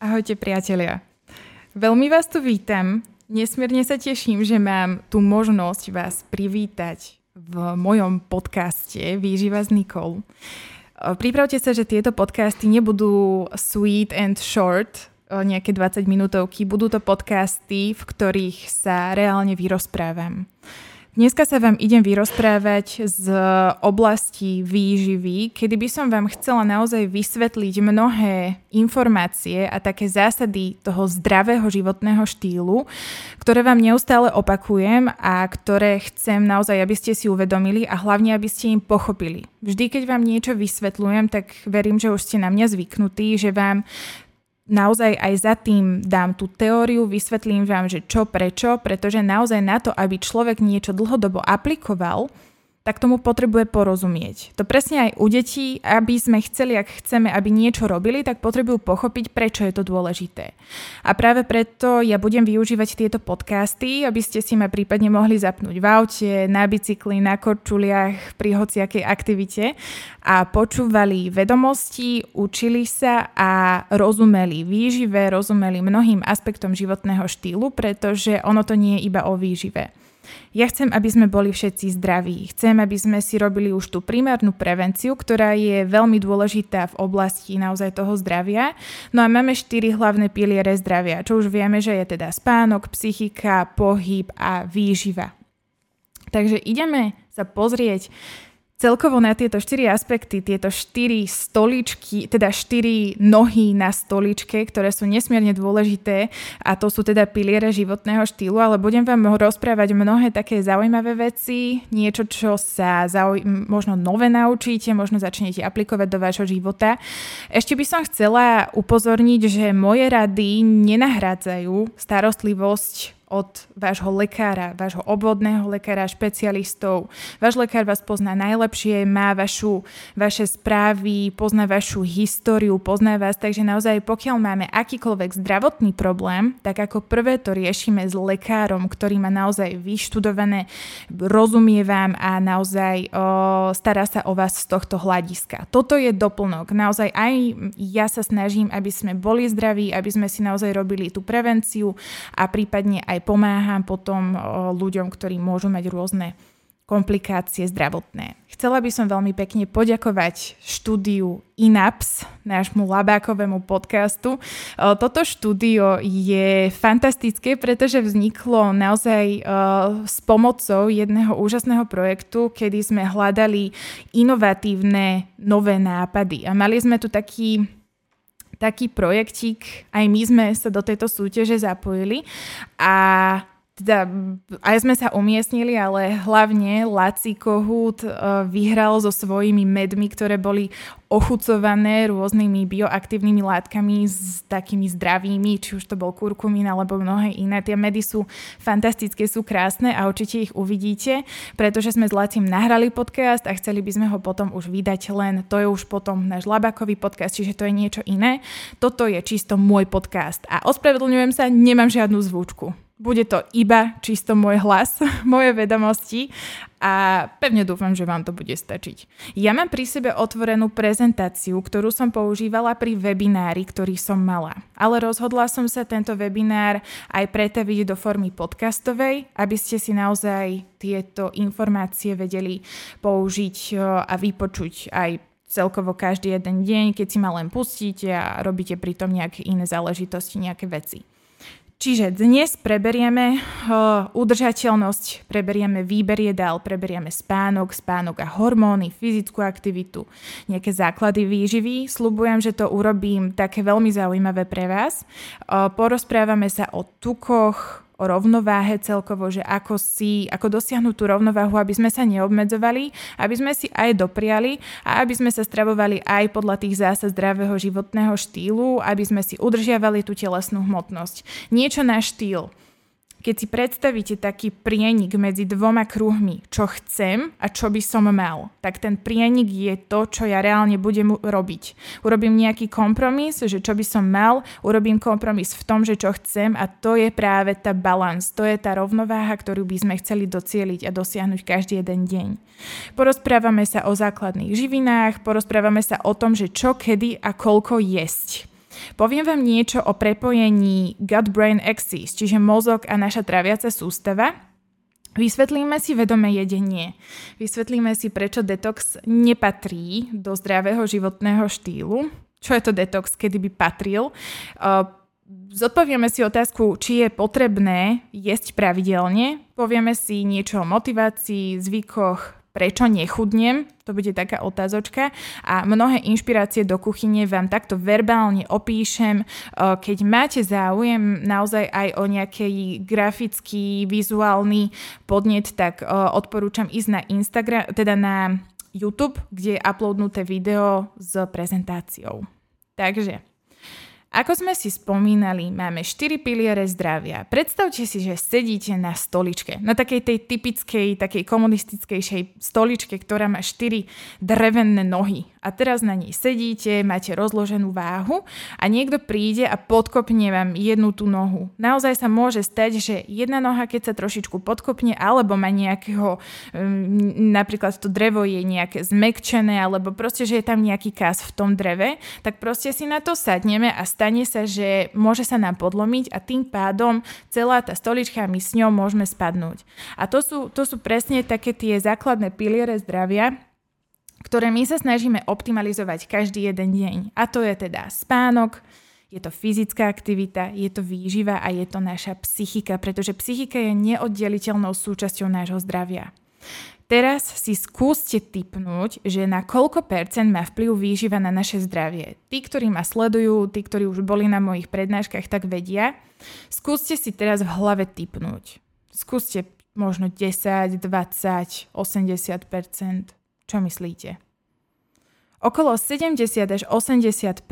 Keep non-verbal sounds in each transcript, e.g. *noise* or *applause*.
Ahojte priatelia. Veľmi vás tu vítam. Nesmierne sa teším, že mám tú možnosť vás privítať v mojom podcaste Výživa s Nikol. Pripravte sa, že tieto podcasty nebudú sweet and short, nejaké 20 minútovky. Budú to podcasty, v ktorých sa reálne vyrozprávam. Dneska sa vám idem vyrozprávať z oblasti výživy, kedy by som vám chcela naozaj vysvetliť mnohé informácie a také zásady toho zdravého životného štýlu, ktoré vám neustále opakujem a ktoré chcem naozaj, aby ste si uvedomili a hlavne, aby ste im pochopili. Vždy, keď vám niečo vysvetľujem, tak verím, že už ste na mňa zvyknutí, že vám naozaj aj za tým dám tú teóriu, vysvetlím vám, že čo, prečo, pretože naozaj na to, aby človek niečo dlhodobo aplikoval, tak tomu potrebuje porozumieť. To presne aj u detí, aby sme chceli, ak chceme, aby niečo robili, tak potrebujú pochopiť, prečo je to dôležité. A práve preto ja budem využívať tieto podcasty, aby ste si ma prípadne mohli zapnúť v aute, na bicykli, na korčuliach, pri hociakej aktivite a počúvali vedomosti, učili sa a rozumeli výžive, rozumeli mnohým aspektom životného štýlu, pretože ono to nie je iba o výžive. Ja chcem, aby sme boli všetci zdraví. Chcem, aby sme si robili už tú primárnu prevenciu, ktorá je veľmi dôležitá v oblasti naozaj toho zdravia. No a máme štyri hlavné piliere zdravia, čo už vieme, že je teda spánok, psychika, pohyb a výživa. Takže ideme sa pozrieť celkovo na tieto štyri aspekty, tieto štyri stoličky, teda štyri nohy na stoličke, ktoré sú nesmierne dôležité a to sú teda piliere životného štýlu, ale budem vám rozprávať mnohé také zaujímavé veci, niečo, čo sa zauj- možno nové naučíte, možno začnete aplikovať do vášho života. Ešte by som chcela upozorniť, že moje rady nenahrádzajú starostlivosť od vášho lekára, vášho obvodného lekára, špecialistov. Váš lekár vás pozná najlepšie, má vašu, vaše správy, pozná vašu históriu, pozná vás, takže naozaj pokiaľ máme akýkoľvek zdravotný problém, tak ako prvé to riešime s lekárom, ktorý má naozaj vyštudované, rozumie vám a naozaj o, stará sa o vás z tohto hľadiska. Toto je doplnok. Naozaj aj ja sa snažím, aby sme boli zdraví, aby sme si naozaj robili tú prevenciu a prípadne aj pomáham potom ľuďom, ktorí môžu mať rôzne komplikácie zdravotné. Chcela by som veľmi pekne poďakovať štúdiu INAPS, nášmu labákovému podcastu. Toto štúdio je fantastické, pretože vzniklo naozaj s pomocou jedného úžasného projektu, kedy sme hľadali inovatívne nové nápady. A mali sme tu taký taký projektík, aj my sme sa do tejto súťaže zapojili. A teda aj sme sa umiestnili, ale hlavne Laci Kohút e, vyhral so svojimi medmi, ktoré boli ochucované rôznymi bioaktívnymi látkami s takými zdravými, či už to bol kurkumín alebo mnohé iné. Tie medy sú fantastické, sú krásne a určite ich uvidíte, pretože sme s Lacim nahrali podcast a chceli by sme ho potom už vydať len. To je už potom náš labakový podcast, čiže to je niečo iné. Toto je čisto môj podcast a ospravedlňujem sa, nemám žiadnu zvučku. Bude to iba čisto môj hlas, *laughs* moje vedomosti a pevne dúfam, že vám to bude stačiť. Ja mám pri sebe otvorenú prezentáciu, ktorú som používala pri webinári, ktorý som mala. Ale rozhodla som sa tento webinár aj pretaviť do formy podcastovej, aby ste si naozaj tieto informácie vedeli použiť e, a vypočuť aj celkovo každý jeden deň, keď si ma len pustíte a robíte pritom nejaké iné záležitosti, nejaké veci. Čiže dnes preberieme uh, udržateľnosť, preberieme výber jedál, preberieme spánok, spánok a hormóny, fyzickú aktivitu, nejaké základy výživy. Slubujem, že to urobím také veľmi zaujímavé pre vás. Uh, porozprávame sa o tukoch, o rovnováhe celkovo, že ako si, ako dosiahnuť tú rovnováhu, aby sme sa neobmedzovali, aby sme si aj dopriali a aby sme sa stravovali aj podľa tých zásad zdravého životného štýlu, aby sme si udržiavali tú telesnú hmotnosť. Niečo na štýl keď si predstavíte taký prienik medzi dvoma kruhmi, čo chcem a čo by som mal, tak ten prienik je to, čo ja reálne budem robiť. Urobím nejaký kompromis, že čo by som mal, urobím kompromis v tom, že čo chcem a to je práve tá balans, to je tá rovnováha, ktorú by sme chceli docieliť a dosiahnuť každý jeden deň. Porozprávame sa o základných živinách, porozprávame sa o tom, že čo, kedy a koľko jesť. Poviem vám niečo o prepojení gut-brain axis, čiže mozog a naša traviaca sústava. Vysvetlíme si vedomé jedenie. Vysvetlíme si, prečo detox nepatrí do zdravého životného štýlu. Čo je to detox, kedy by patril? Zodpovieme si otázku, či je potrebné jesť pravidelne. Povieme si niečo o motivácii, zvykoch, prečo nechudnem, to bude taká otázočka a mnohé inšpirácie do kuchyne vám takto verbálne opíšem. Keď máte záujem naozaj aj o nejaký grafický, vizuálny podnet, tak odporúčam ísť na Instagram, teda na YouTube, kde je uploadnuté video s prezentáciou. Takže ako sme si spomínali, máme 4 piliere zdravia. Predstavte si, že sedíte na stoličke, na takej tej typickej, takej komunistickejšej stoličke, ktorá má 4 drevené nohy a teraz na nej sedíte, máte rozloženú váhu a niekto príde a podkopne vám jednu tú nohu. Naozaj sa môže stať, že jedna noha, keď sa trošičku podkopne, alebo má nejakého, um, napríklad to drevo je nejaké zmekčené, alebo proste, že je tam nejaký kás v tom dreve, tak proste si na to sadneme a stane sa, že môže sa nám podlomiť a tým pádom celá tá stolička my s ňou môžeme spadnúť. A to sú, to sú presne také tie základné piliere zdravia, ktoré my sa snažíme optimalizovať každý jeden deň. A to je teda spánok, je to fyzická aktivita, je to výživa a je to naša psychika, pretože psychika je neoddeliteľnou súčasťou nášho zdravia. Teraz si skúste typnúť, že na koľko percent má vplyv výživa na naše zdravie. Tí, ktorí ma sledujú, tí, ktorí už boli na mojich prednáškach, tak vedia. Skúste si teraz v hlave typnúť. Skúste možno 10, 20, 80% čo myslíte? Okolo 70 až 80%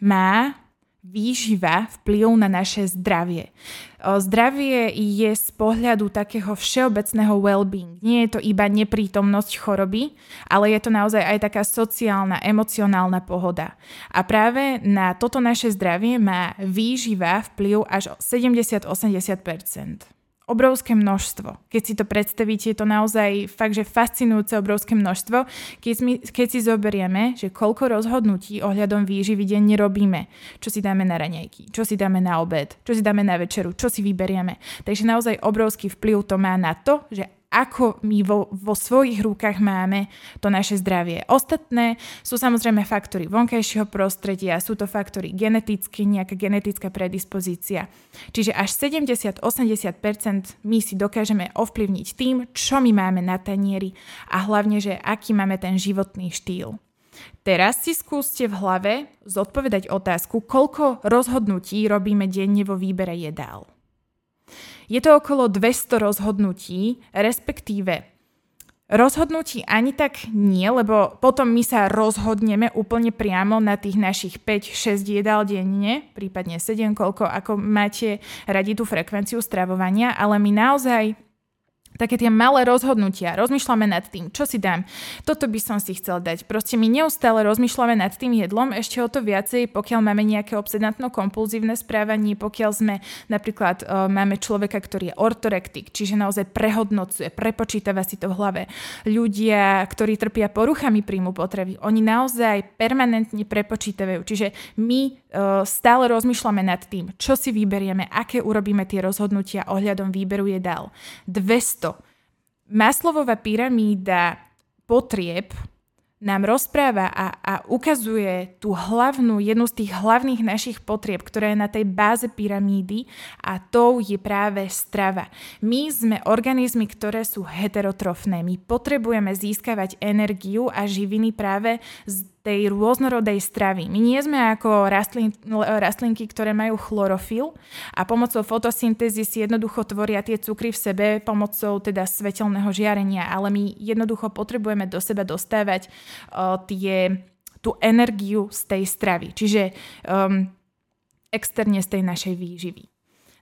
má výživa vplyv na naše zdravie. Zdravie je z pohľadu takého všeobecného well-being. Nie je to iba neprítomnosť choroby, ale je to naozaj aj taká sociálna, emocionálna pohoda. A práve na toto naše zdravie má výživa vplyv až 70-80 obrovské množstvo. Keď si to predstavíte, je to naozaj fakt, že fascinujúce obrovské množstvo. Keď, my, keď si zoberieme, že koľko rozhodnutí ohľadom výživy denne robíme, čo si dáme na raňajky, čo si dáme na obed, čo si dáme na večeru, čo si vyberieme. Takže naozaj obrovský vplyv to má na to, že ako my vo, vo svojich rukách máme to naše zdravie. Ostatné sú samozrejme faktory vonkajšieho prostredia, sú to faktory genetické, nejaká genetická predispozícia. Čiže až 70-80% my si dokážeme ovplyvniť tým, čo my máme na tanieri a hlavne, že aký máme ten životný štýl. Teraz si skúste v hlave zodpovedať otázku, koľko rozhodnutí robíme denne vo výbere jedál. Je to okolo 200 rozhodnutí, respektíve rozhodnutí ani tak nie, lebo potom my sa rozhodneme úplne priamo na tých našich 5-6 jedál denne, prípadne 7, koľko ako máte radi tú frekvenciu stravovania, ale my naozaj také tie malé rozhodnutia. Rozmýšľame nad tým, čo si dám. Toto by som si chcel dať. Proste my neustále rozmýšľame nad tým jedlom, ešte o to viacej, pokiaľ máme nejaké obsedantno-kompulzívne správanie, pokiaľ sme napríklad uh, máme človeka, ktorý je ortorektik, čiže naozaj prehodnocuje, prepočítava si to v hlave. Ľudia, ktorí trpia poruchami príjmu potravy, oni naozaj permanentne prepočítavajú. Čiže my stále rozmýšľame nad tým, čo si vyberieme, aké urobíme tie rozhodnutia ohľadom výberu jedál. 200 Maslovová pyramída potrieb nám rozpráva a, a ukazuje tú hlavnú, jednu z tých hlavných našich potrieb, ktorá je na tej báze pyramídy a tou je práve strava. My sme organizmy, ktoré sú heterotrofné. My potrebujeme získavať energiu a živiny práve z tej rôznorodej stravy. My nie sme ako rastlin, rastlinky, ktoré majú chlorofil a pomocou fotosyntézy si jednoducho tvoria tie cukry v sebe pomocou teda svetelného žiarenia, ale my jednoducho potrebujeme do seba dostávať uh, tie, tú energiu z tej stravy, čiže um, externe z tej našej výživy.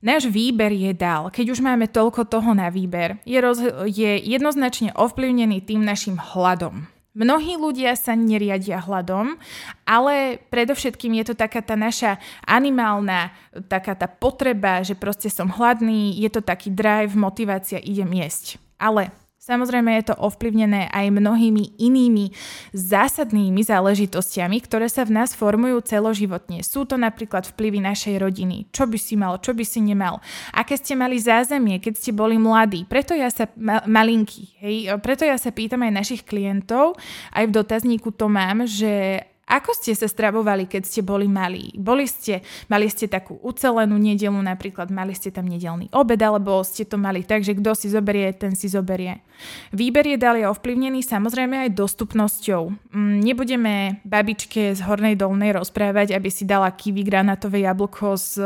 Náš výber je dál. Keď už máme toľko toho na výber, je, roz, je jednoznačne ovplyvnený tým našim hladom. Mnohí ľudia sa neriadia hladom, ale predovšetkým je to taká tá naša animálna, taká tá potreba, že proste som hladný, je to taký drive, motivácia, idem jesť. Ale Samozrejme je to ovplyvnené aj mnohými inými zásadnými záležitostiami, ktoré sa v nás formujú celoživotne. Sú to napríklad vplyvy našej rodiny. Čo by si mal, čo by si nemal. Aké ste mali zázemie, keď ste boli mladí. Preto ja sa, ma, malinký, hej, preto ja sa pýtam aj našich klientov, aj v dotazníku to mám, že ako ste sa stravovali, keď ste boli malí? Boli ste, mali ste takú ucelenú nedelu, napríklad mali ste tam nedelný obed, alebo ste to mali tak, že kto si zoberie, ten si zoberie. Výber je ovplyvnený samozrejme aj dostupnosťou. Mm, nebudeme babičke z Hornej Dolnej rozprávať, aby si dala kiwi granatové jablko s e,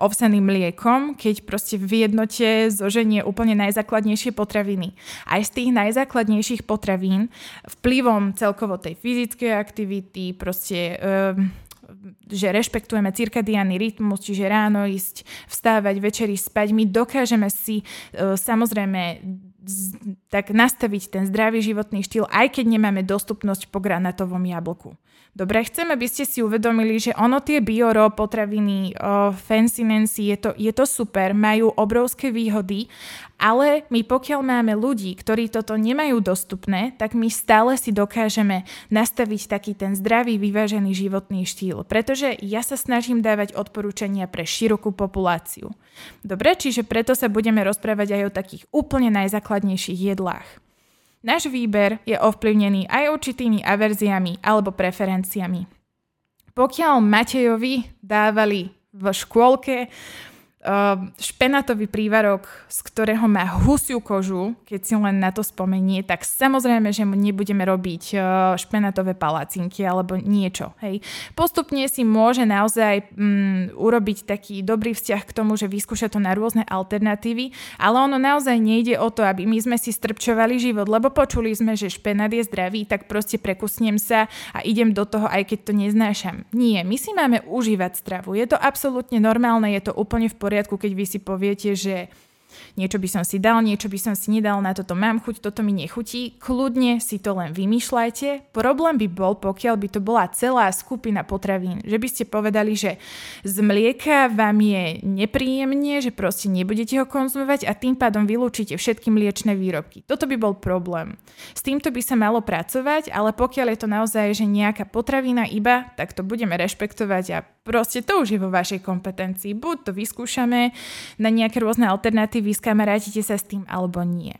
ovseným mliekom, keď proste v jednote zoženie úplne najzákladnejšie potraviny. Aj z tých najzákladnejších potravín vplyvom celkovo tej fyzickej aktivity, proste... Um, že rešpektujeme cirkadiánny rytmus, čiže ráno ísť, vstávať, večeri spať, my dokážeme si uh, samozrejme tak nastaviť ten zdravý životný štýl, aj keď nemáme dostupnosť po granatovom jablku. Dobre, chcem, aby ste si uvedomili, že ono tie bioro, potraviny, o, fancy nancy, je to, je to super, majú obrovské výhody, ale my pokiaľ máme ľudí, ktorí toto nemajú dostupné, tak my stále si dokážeme nastaviť taký ten zdravý, vyvážený životný štýl, pretože ja sa snažím dávať odporúčania pre širokú populáciu. Dobre, čiže preto sa budeme rozprávať aj o takých úplne najzákladnejších jedlách. Náš výber je ovplyvnený aj určitými averziami alebo preferenciami. Pokiaľ Matejovi dávali v škôlke špenatový prívarok, z ktorého má husiu kožu, keď si len na to spomenie, tak samozrejme, že mu nebudeme robiť ehm, špenatové palacinky alebo niečo. Hej. Postupne si môže naozaj mm, urobiť taký dobrý vzťah k tomu, že vyskúša to na rôzne alternatívy, ale ono naozaj nejde o to, aby my sme si strpčovali život, lebo počuli sme, že špenát je zdravý, tak proste prekusnem sa a idem do toho, aj keď to neznášam. Nie, my si máme užívať stravu. Je to absolútne normálne, je to úplne v poriadku poriadku, keď vy si poviete, že niečo by som si dal, niečo by som si nedal, na toto mám chuť, toto mi nechutí, kľudne si to len vymýšľajte. Problém by bol, pokiaľ by to bola celá skupina potravín, že by ste povedali, že z mlieka vám je nepríjemne, že proste nebudete ho konzumovať a tým pádom vylúčite všetky mliečne výrobky. Toto by bol problém. S týmto by sa malo pracovať, ale pokiaľ je to naozaj, že nejaká potravina iba, tak to budeme rešpektovať a proste to už je vo vašej kompetencii. Buď to vyskúšame na nejaké rôzne alternatívy, skamarátite sa s tým alebo nie.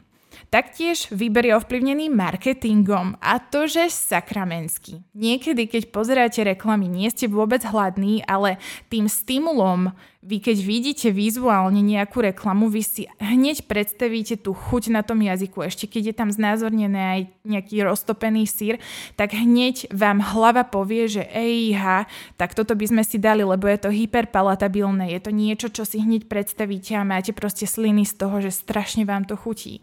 Taktiež výber je ovplyvnený marketingom a to, že sakramenský. Niekedy, keď pozeráte reklamy, nie ste vôbec hladní, ale tým stimulom, vy keď vidíte vizuálne nejakú reklamu, vy si hneď predstavíte tú chuť na tom jazyku. Ešte keď je tam znázornené aj nejaký roztopený sír, tak hneď vám hlava povie, že ejha, tak toto by sme si dali, lebo je to hyperpalatabilné. Je to niečo, čo si hneď predstavíte a máte proste sliny z toho, že strašne vám to chutí.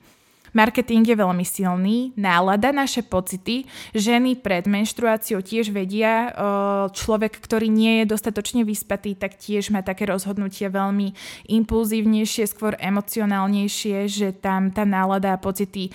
Marketing je veľmi silný, nálada, naše pocity. Ženy pred menštruáciou tiež vedia, človek, ktorý nie je dostatočne vyspatý, tak tiež má také rozhodnutie veľmi impulzívnejšie, skôr emocionálnejšie, že tam tá nálada a pocity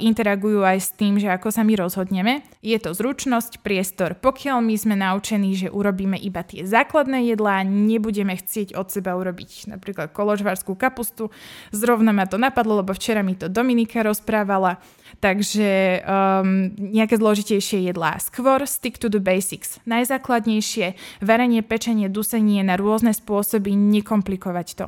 interagujú aj s tým, že ako sa my rozhodneme. Je to zručnosť, priestor. Pokiaľ my sme naučení, že urobíme iba tie základné jedlá, nebudeme chcieť od seba urobiť napríklad koložvárskú kapustu, zrovna ma to napadlo, lebo včera mi to Dominika Monika rozprávala. Takže um, nejaké zložitejšie jedlá. Skôr stick to the basics. Najzákladnejšie varenie, pečenie, dusenie na rôzne spôsoby, nekomplikovať to.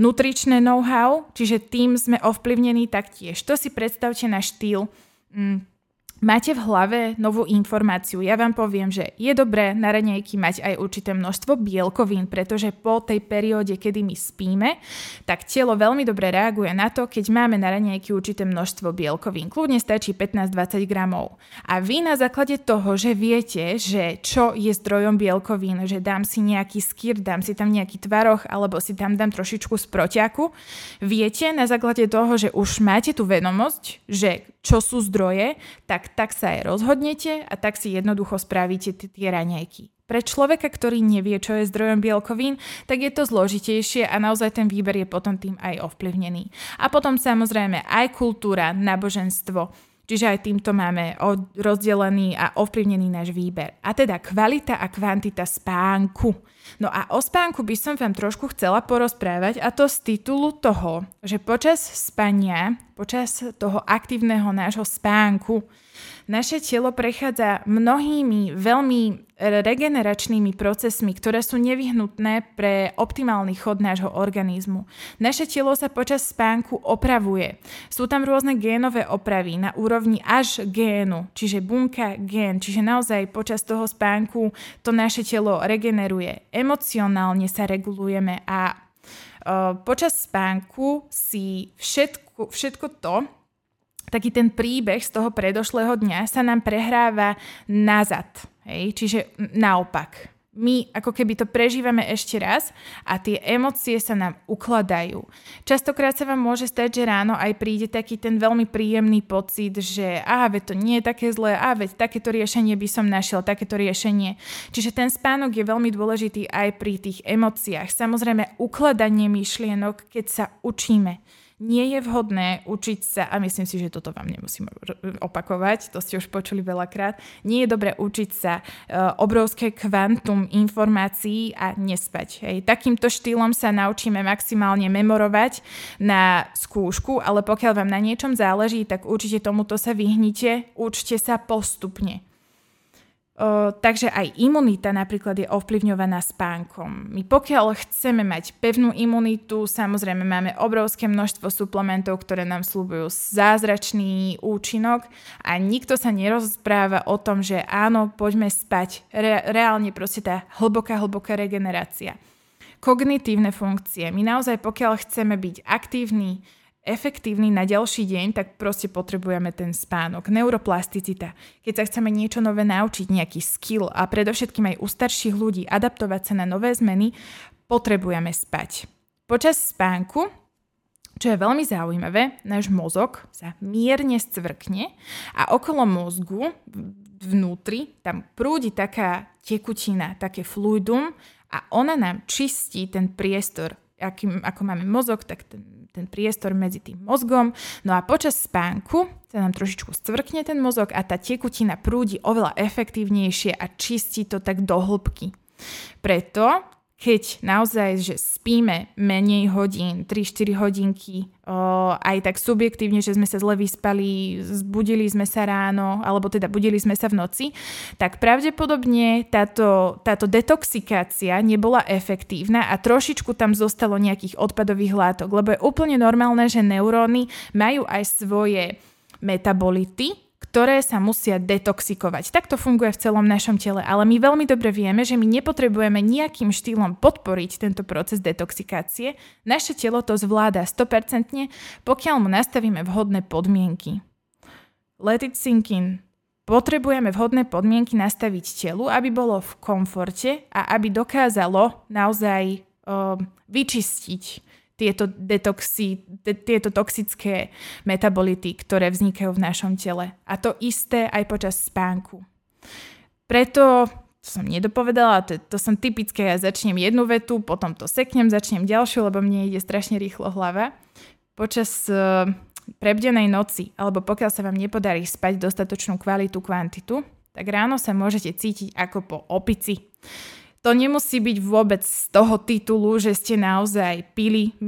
Nutričné know-how, čiže tým sme ovplyvnení taktiež. To si predstavte na štýl mm, Máte v hlave novú informáciu. Ja vám poviem, že je dobré na raňajky mať aj určité množstvo bielkovín, pretože po tej perióde, kedy my spíme, tak telo veľmi dobre reaguje na to, keď máme na raňajky určité množstvo bielkovín. Kľudne stačí 15-20 gramov. A vy na základe toho, že viete, že čo je zdrojom bielkovín, že dám si nejaký skýr, dám si tam nejaký tvaroch alebo si tam dám trošičku z viete na základe toho, že už máte tú vedomosť, že čo sú zdroje, tak tak sa aj rozhodnete a tak si jednoducho spravíte tie raňajky. Pre človeka, ktorý nevie, čo je zdrojom bielkovín, tak je to zložitejšie a naozaj ten výber je potom tým aj ovplyvnený. A potom samozrejme aj kultúra, náboženstvo, Čiže aj týmto máme rozdelený a ovplyvnený náš výber. A teda kvalita a kvantita spánku. No a o spánku by som vám trošku chcela porozprávať a to z titulu toho, že počas spania, počas toho aktívneho nášho spánku, naše telo prechádza mnohými veľmi regeneračnými procesmi, ktoré sú nevyhnutné pre optimálny chod nášho organizmu. Naše telo sa počas spánku opravuje. Sú tam rôzne génové opravy na úrovni až génu, čiže bunka, gén, čiže naozaj počas toho spánku to naše telo regeneruje. Emocionálne sa regulujeme a uh, počas spánku si všetko, všetko to, taký ten príbeh z toho predošlého dňa sa nám prehráva nazad. Hej? Čiže naopak. My ako keby to prežívame ešte raz a tie emócie sa nám ukladajú. Častokrát sa vám môže stať, že ráno aj príde taký ten veľmi príjemný pocit, že aha, veď to nie je také zlé, a veď takéto riešenie by som našiel, takéto riešenie. Čiže ten spánok je veľmi dôležitý aj pri tých emóciách. Samozrejme, ukladanie myšlienok, keď sa učíme nie je vhodné učiť sa, a myslím si, že toto vám nemusím opakovať, to ste už počuli veľakrát, nie je dobré učiť sa uh, obrovské kvantum informácií a nespať. Hej. Takýmto štýlom sa naučíme maximálne memorovať na skúšku, ale pokiaľ vám na niečom záleží, tak určite tomuto sa vyhnite, učte sa postupne takže aj imunita napríklad je ovplyvňovaná spánkom. My pokiaľ chceme mať pevnú imunitu, samozrejme máme obrovské množstvo suplementov, ktoré nám slúbujú zázračný účinok a nikto sa nerozpráva o tom, že áno, poďme spať. Re- reálne proste tá hlboká, hlboká regenerácia. Kognitívne funkcie. My naozaj, pokiaľ chceme byť aktívni, efektívny na ďalší deň, tak proste potrebujeme ten spánok. Neuroplasticita. Keď sa chceme niečo nové naučiť, nejaký skill a predovšetkým aj u starších ľudí adaptovať sa na nové zmeny, potrebujeme spať. Počas spánku čo je veľmi zaujímavé, náš mozog sa mierne scvrkne a okolo mozgu vnútri tam prúdi taká tekutina, také fluidum a ona nám čistí ten priestor akým, ako máme mozog, tak ten, ten priestor medzi tým mozgom. No a počas spánku sa nám trošičku stvrkne ten mozog a tá tekutina prúdi oveľa efektívnejšie a čistí to tak do hĺbky. Preto keď naozaj, že spíme menej hodín, 3-4 hodinky, o, aj tak subjektívne, že sme sa zle vyspali, zbudili sme sa ráno, alebo teda budili sme sa v noci, tak pravdepodobne táto, táto detoxikácia nebola efektívna a trošičku tam zostalo nejakých odpadových látok, lebo je úplne normálne, že neuróny majú aj svoje metabolity, ktoré sa musia detoxikovať. Tak to funguje v celom našom tele, ale my veľmi dobre vieme, že my nepotrebujeme nejakým štýlom podporiť tento proces detoxikácie. Naše telo to zvláda 100%, pokiaľ mu nastavíme vhodné podmienky. Let it sink in. Potrebujeme vhodné podmienky nastaviť telu, aby bolo v komforte a aby dokázalo naozaj uh, vyčistiť tieto detoxy, tieto toxické metabolity, ktoré vznikajú v našom tele. A to isté aj počas spánku. Preto to som nedopovedala, to, to som typické, ja začnem jednu vetu, potom to seknem, začnem ďalšiu, lebo mne ide strašne rýchlo hlava. Počas uh, prebdenej noci, alebo pokiaľ sa vám nepodarí spať dostatočnú kvalitu, kvantitu, tak ráno sa môžete cítiť ako po opici. To nemusí byť vôbec z toho titulu, že ste naozaj pili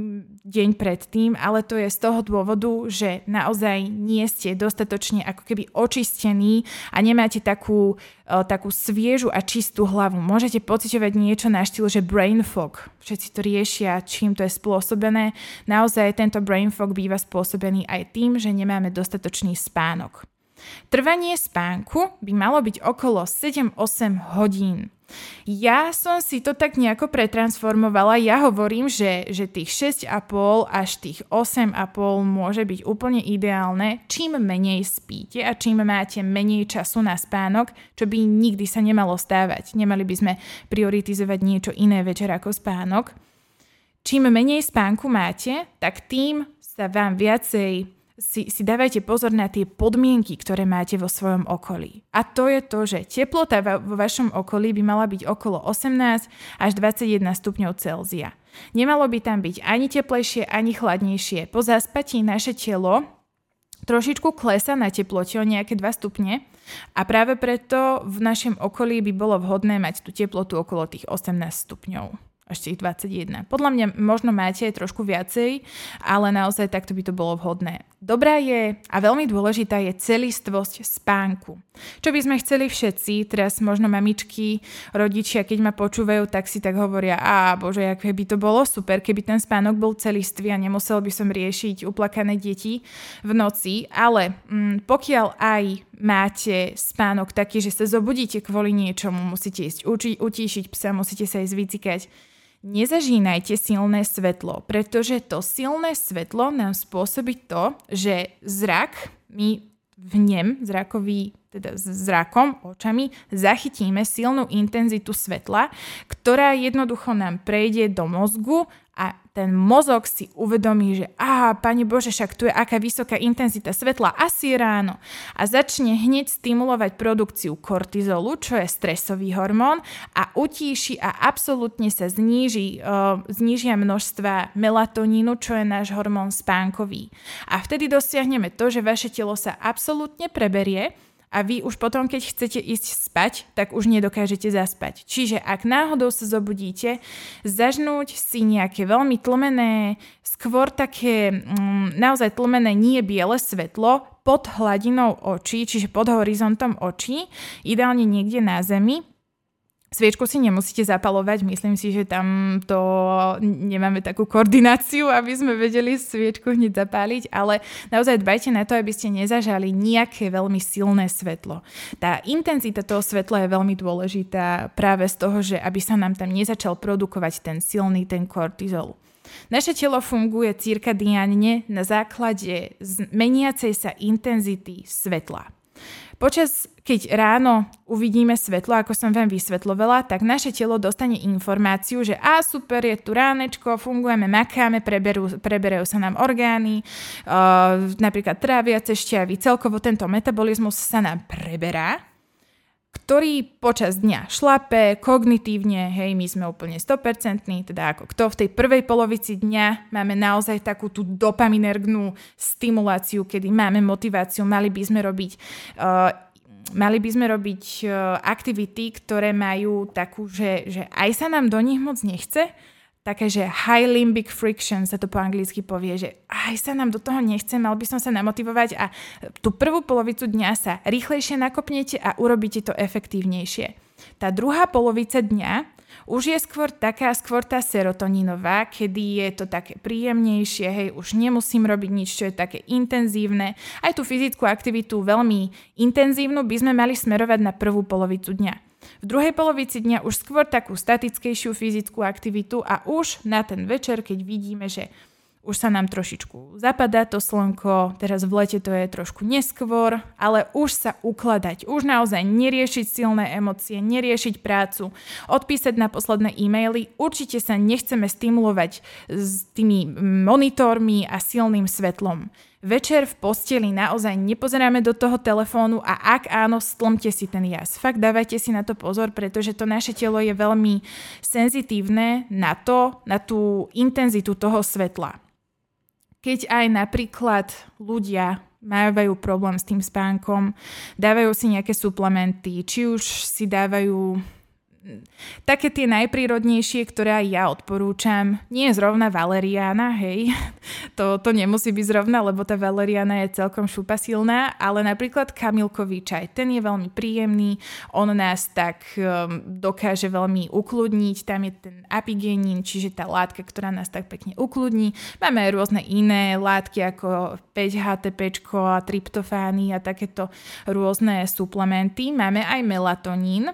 deň predtým, ale to je z toho dôvodu, že naozaj nie ste dostatočne ako keby očistení a nemáte takú, takú sviežu a čistú hlavu. Môžete pocitovať niečo na štýl, že brain fog. Všetci to riešia, čím to je spôsobené. Naozaj tento brain fog býva spôsobený aj tým, že nemáme dostatočný spánok. Trvanie spánku by malo byť okolo 7-8 hodín. Ja som si to tak nejako pretransformovala. Ja hovorím, že, že tých 6,5 až tých 8,5 môže byť úplne ideálne, čím menej spíte a čím máte menej času na spánok, čo by nikdy sa nemalo stávať. Nemali by sme prioritizovať niečo iné večer ako spánok. Čím menej spánku máte, tak tým sa vám viacej si, si dávajte pozor na tie podmienky, ktoré máte vo svojom okolí. A to je to, že teplota vo vašom okolí by mala byť okolo 18 až 21 stupňov Celzia. Nemalo by tam byť ani teplejšie, ani chladnejšie. Po zaspatí naše telo trošičku klesa na teplote o nejaké 2 stupne a práve preto v našom okolí by bolo vhodné mať tú teplotu okolo tých 18 stupňov až tých 21. Podľa mňa možno máte aj trošku viacej, ale naozaj takto by to bolo vhodné. Dobrá je a veľmi dôležitá je celistvosť spánku. Čo by sme chceli všetci, teraz možno mamičky, rodičia, keď ma počúvajú, tak si tak hovoria, a bože, aké by to bolo super, keby ten spánok bol celistvý a nemusel by som riešiť uplakané deti v noci, ale mm, pokiaľ aj máte spánok taký, že sa zobudíte kvôli niečomu, musíte ísť uči- utíšiť psa, musíte sa ísť vycikať, Nezažínajte silné svetlo, pretože to silné svetlo nám spôsobí to, že zrak, my v nem, zrakový, teda zrakom, očami, zachytíme silnú intenzitu svetla, ktorá jednoducho nám prejde do mozgu ten mozog si uvedomí, že aha, pani Bože, však tu je aká vysoká intenzita svetla, asi ráno. A začne hneď stimulovať produkciu kortizolu, čo je stresový hormón a utíši a absolútne sa zníži, uh, znížia množstva melatonínu, čo je náš hormón spánkový. A vtedy dosiahneme to, že vaše telo sa absolútne preberie, a vy už potom, keď chcete ísť spať, tak už nedokážete zaspať. Čiže ak náhodou sa zobudíte, zažnúť si nejaké veľmi tlmené, skôr také mm, naozaj tlmené nie biele svetlo pod hladinou očí, čiže pod horizontom očí, ideálne niekde na zemi, Sviečku si nemusíte zapalovať, myslím si, že tam to nemáme takú koordináciu, aby sme vedeli sviečku hneď zapáliť, ale naozaj dbajte na to, aby ste nezažali nejaké veľmi silné svetlo. Tá intenzita toho svetla je veľmi dôležitá práve z toho, že aby sa nám tam nezačal produkovať ten silný, ten kortizol. Naše telo funguje cirkadiánne na základe meniacej sa intenzity svetla. Počas, keď ráno uvidíme svetlo, ako som vám vysvetlovala, tak naše telo dostane informáciu, že a super, je tu ránečko, fungujeme, makáme, preberú, preberajú sa nám orgány, uh, napríklad tráviace šťavy, celkovo tento metabolizmus sa nám preberá ktorý počas dňa šlape, kognitívne, hej, my sme úplne 100%, teda ako kto v tej prvej polovici dňa máme naozaj takú tú dopaminergnú stimuláciu, kedy máme motiváciu, mali by sme robiť uh, mali by sme robiť uh, aktivity, ktoré majú takú, že, že aj sa nám do nich moc nechce, také, že high limbic friction sa to po anglicky povie, že aj sa nám do toho nechce, mal by som sa namotivovať a tú prvú polovicu dňa sa rýchlejšie nakopnete a urobíte to efektívnejšie. Tá druhá polovica dňa už je skôr taká, skôr tá serotonínová, kedy je to také príjemnejšie, hej, už nemusím robiť nič, čo je také intenzívne. Aj tú fyzickú aktivitu veľmi intenzívnu by sme mali smerovať na prvú polovicu dňa. V druhej polovici dňa už skôr takú statickejšiu fyzickú aktivitu a už na ten večer, keď vidíme, že už sa nám trošičku zapadá to slnko, teraz v lete to je trošku neskôr, ale už sa ukladať, už naozaj neriešiť silné emócie, neriešiť prácu, odpísať na posledné e-maily. Určite sa nechceme stimulovať s tými monitormi a silným svetlom. Večer v posteli naozaj nepozeráme do toho telefónu a ak áno, stlmte si ten jas. Fakt dávajte si na to pozor, pretože to naše telo je veľmi senzitívne na to, na tú intenzitu toho svetla. Keď aj napríklad ľudia majú problém s tým spánkom, dávajú si nejaké suplementy, či už si dávajú také tie najprírodnejšie, ktoré aj ja odporúčam, nie je zrovna valeriana, hej, *laughs* to, to nemusí byť zrovna, lebo tá valeriana je celkom šupasilná, ale napríklad kamilkový čaj, ten je veľmi príjemný, on nás tak um, dokáže veľmi ukludniť, tam je ten apigénin, čiže tá látka, ktorá nás tak pekne ukludní. Máme aj rôzne iné látky ako 5-HTP a tryptofány a takéto rôzne suplementy. Máme aj melatonín,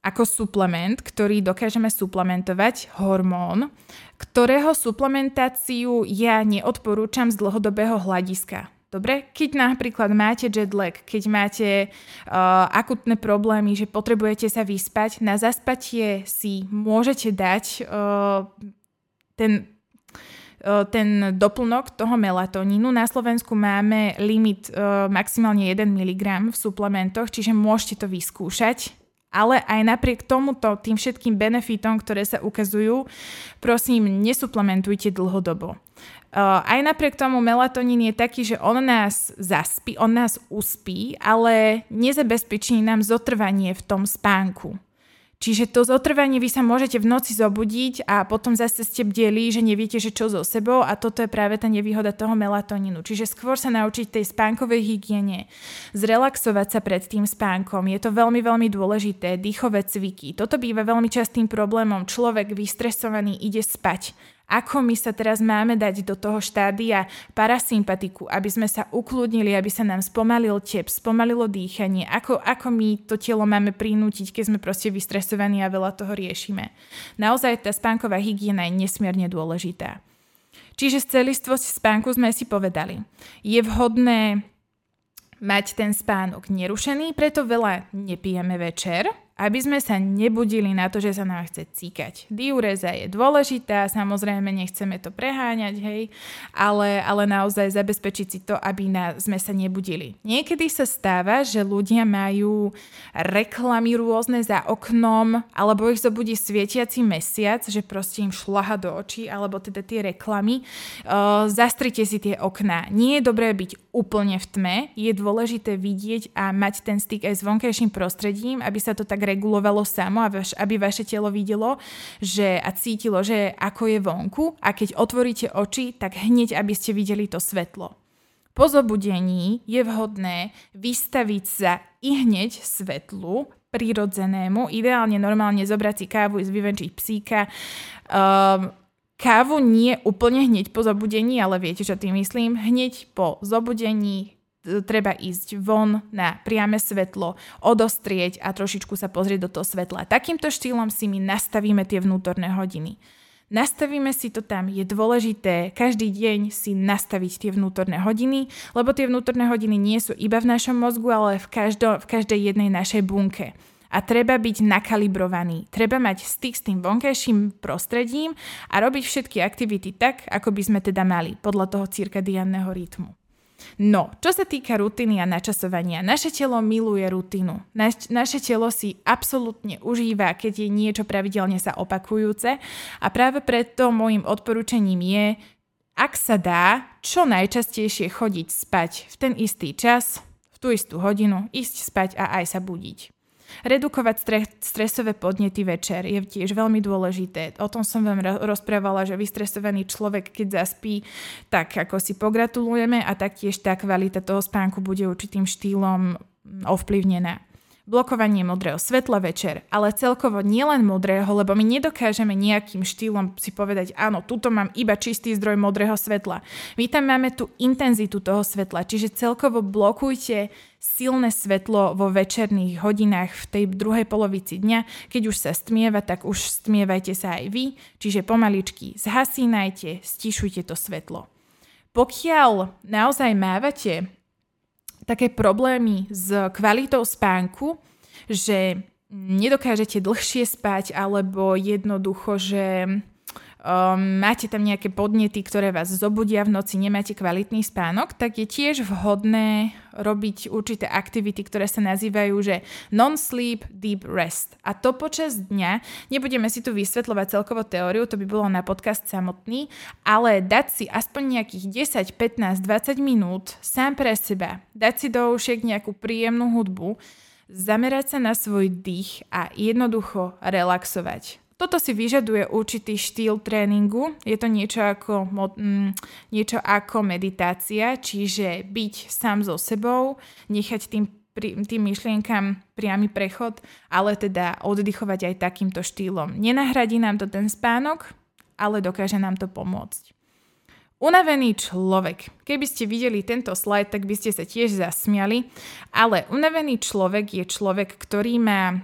ako suplement, ktorý dokážeme suplementovať, hormón, ktorého suplementáciu ja neodporúčam z dlhodobého hľadiska. Dobre, keď napríklad máte jet lag, keď máte uh, akutné problémy, že potrebujete sa vyspať, na zaspatie si môžete dať uh, ten uh, ten doplnok toho melatonínu. Na Slovensku máme limit uh, maximálne 1 mg v suplementoch, čiže môžete to vyskúšať Ale aj napriek tomuto, tým všetkým benefitom, ktoré sa ukazujú, prosím, nesuplementujte dlhodobo. Uh, aj napriek tomu melatonín je taký, že on nás zaspí, on nás uspí, ale nezabezpečí nám zotrvanie v tom spánku. Čiže to zotrvanie vy sa môžete v noci zobudiť a potom zase ste bdeli, že neviete, že čo so sebou a toto je práve tá nevýhoda toho melatonínu. Čiže skôr sa naučiť tej spánkovej hygiene, zrelaxovať sa pred tým spánkom. Je to veľmi, veľmi dôležité. Dýchové cviky. Toto býva veľmi častým problémom. Človek vystresovaný ide spať ako my sa teraz máme dať do toho štádia parasympatiku, aby sme sa ukludnili, aby sa nám spomalil tep, spomalilo dýchanie, ako, ako my to telo máme prinútiť, keď sme proste vystresovaní a veľa toho riešime. Naozaj tá spánková hygiena je nesmierne dôležitá. Čiže z celistvosti spánku sme si povedali. Je vhodné mať ten spánok nerušený, preto veľa nepijeme večer, aby sme sa nebudili na to, že sa nám chce cíkať. Diureza je dôležitá, samozrejme nechceme to preháňať, hej, ale, ale naozaj zabezpečiť si to, aby na, sme sa nebudili. Niekedy sa stáva, že ľudia majú reklamy rôzne za oknom, alebo ich zobudí svietiaci mesiac, že proste im šlaha do očí, alebo teda tie reklamy. Uh, zastrite si tie okná. Nie je dobré byť úplne v tme, je dôležité vidieť a mať ten styk aj s vonkajším prostredím, aby sa to tak regulovalo samo, aby vaše telo videlo že, a cítilo, že ako je vonku a keď otvoríte oči, tak hneď, aby ste videli to svetlo. Po zobudení je vhodné vystaviť sa i hneď svetlu, prirodzenému, ideálne normálne zobrať si kávu, ísť vyvenčiť psíka. Um, kávu nie úplne hneď po zobudení, ale viete, čo tým myslím. Hneď po zobudení treba ísť von na priame svetlo, odostrieť a trošičku sa pozrieť do toho svetla. Takýmto štýlom si my nastavíme tie vnútorné hodiny. Nastavíme si to tam, je dôležité každý deň si nastaviť tie vnútorné hodiny, lebo tie vnútorné hodiny nie sú iba v našom mozgu, ale v, každo, v každej jednej našej bunke. A treba byť nakalibrovaný. Treba mať styk s tým vonkajším prostredím a robiť všetky aktivity tak, ako by sme teda mali, podľa toho cirkadiánneho rytmu. No, čo sa týka rutiny a načasovania, naše telo miluje rutinu. Naš, naše telo si absolútne užíva, keď je niečo pravidelne sa opakujúce a práve preto môjim odporúčaním je, ak sa dá, čo najčastejšie chodiť spať v ten istý čas, v tú istú hodinu, ísť spať a aj sa budiť. Redukovať stre- stresové podnety večer je tiež veľmi dôležité. O tom som vám rozprávala, že vystresovaný človek, keď zaspí, tak ako si pogratulujeme a taktiež tá kvalita toho spánku bude určitým štýlom ovplyvnená blokovanie modrého svetla večer, ale celkovo nielen modrého, lebo my nedokážeme nejakým štýlom si povedať, áno, tuto mám iba čistý zdroj modrého svetla. My tam máme tú intenzitu toho svetla, čiže celkovo blokujte silné svetlo vo večerných hodinách v tej druhej polovici dňa. Keď už sa stmieva, tak už stmievajte sa aj vy, čiže pomaličky zhasínajte, stišujte to svetlo. Pokiaľ naozaj mávate také problémy s kvalitou spánku, že nedokážete dlhšie spať alebo jednoducho, že um, máte tam nejaké podnety, ktoré vás zobudia v noci, nemáte kvalitný spánok, tak je tiež vhodné robiť určité aktivity, ktoré sa nazývajú, že non-sleep deep rest. A to počas dňa, nebudeme si tu vysvetľovať celkovo teóriu, to by bolo na podcast samotný, ale dať si aspoň nejakých 10, 15, 20 minút sám pre seba, dať si do ušiek nejakú príjemnú hudbu, zamerať sa na svoj dých a jednoducho relaxovať. Toto si vyžaduje určitý štýl tréningu. Je to niečo ako, mm, niečo ako meditácia, čiže byť sám so sebou, nechať tým, tým myšlienkam priamy prechod, ale teda oddychovať aj takýmto štýlom. Nenahradí nám to ten spánok, ale dokáže nám to pomôcť. Unavený človek. Keby ste videli tento slajd, tak by ste sa tiež zasmiali, ale unavený človek je človek, ktorý má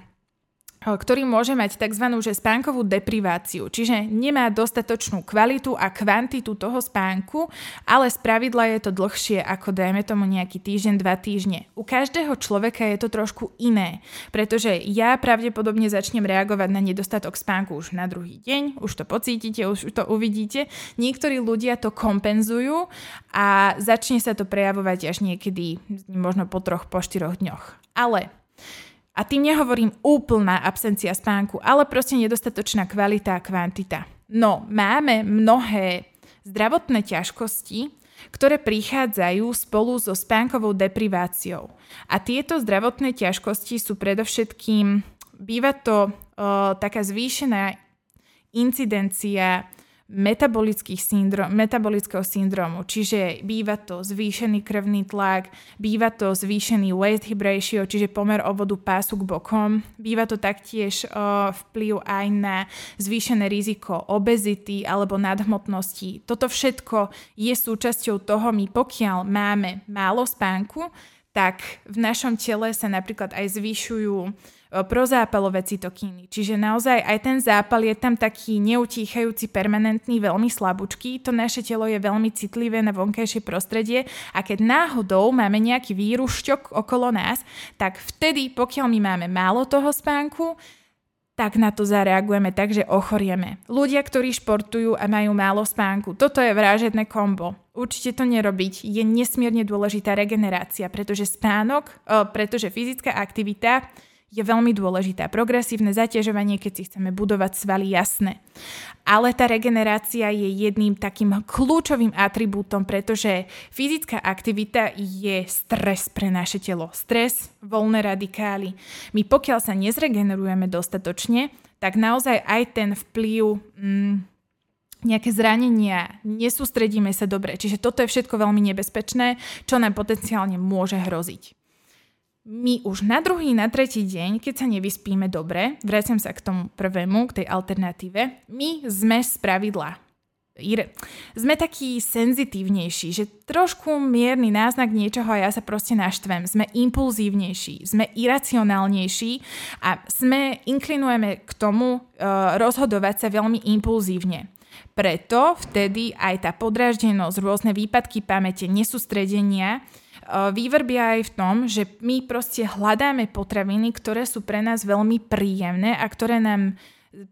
ktorý môže mať tzv. Že spánkovú depriváciu, čiže nemá dostatočnú kvalitu a kvantitu toho spánku, ale z pravidla je to dlhšie ako dajme tomu nejaký týždeň, dva týždne. U každého človeka je to trošku iné, pretože ja pravdepodobne začnem reagovať na nedostatok spánku už na druhý deň, už to pocítite, už to uvidíte. Niektorí ľudia to kompenzujú a začne sa to prejavovať až niekedy možno po troch, po štyroch dňoch. Ale A tým nehovorím úplná absencia spánku, ale proste nedostatočná kvalita a kvantita. No, máme mnohé zdravotné ťažkosti, ktoré prichádzajú spolu so spánkovou depriváciou. A tieto zdravotné ťažkosti sú predovšetkým, býva to o, taká zvýšená incidencia metabolických syndrom, metabolického syndromu, čiže býva to zvýšený krvný tlak, býva to zvýšený weight hip ratio, čiže pomer obvodu pásu k bokom, býva to taktiež uh, vplyv aj na zvýšené riziko obezity alebo nadhmotnosti. Toto všetko je súčasťou toho, my pokiaľ máme málo spánku, tak v našom tele sa napríklad aj zvyšujú prozápalové cytokíny. Čiže naozaj aj ten zápal je tam taký neutíchajúci, permanentný, veľmi slabúčky. To naše telo je veľmi citlivé na vonkajšie prostredie a keď náhodou máme nejaký výrušťok okolo nás, tak vtedy, pokiaľ my máme málo toho spánku, tak na to zareagujeme tak, že ochorieme. Ľudia, ktorí športujú a majú málo spánku, toto je vražedné kombo. Určite to nerobiť. Je nesmierne dôležitá regenerácia, pretože spánok, pretože fyzická aktivita je veľmi dôležitá. Progresívne zaťažovanie, keď si chceme budovať svaly, jasné. Ale tá regenerácia je jedným takým kľúčovým atribútom, pretože fyzická aktivita je stres pre naše telo. Stres, voľné radikály. My pokiaľ sa nezregenerujeme dostatočne, tak naozaj aj ten vplyv... Mm, nejaké zranenia, nesústredíme sa dobre. Čiže toto je všetko veľmi nebezpečné, čo nám potenciálne môže hroziť my už na druhý, na tretí deň, keď sa nevyspíme dobre, vraciam sa k tomu prvému, k tej alternatíve, my sme z pravidla. Sme takí senzitívnejší, že trošku mierny náznak niečoho a ja sa proste naštvem. Sme impulzívnejší, sme iracionálnejší a sme, inklinujeme k tomu uh, rozhodovať sa veľmi impulzívne. Preto vtedy aj tá podráždenosť, rôzne výpadky pamäte, nesústredenia, vývrbia aj v tom, že my proste hľadáme potraviny, ktoré sú pre nás veľmi príjemné a ktoré nám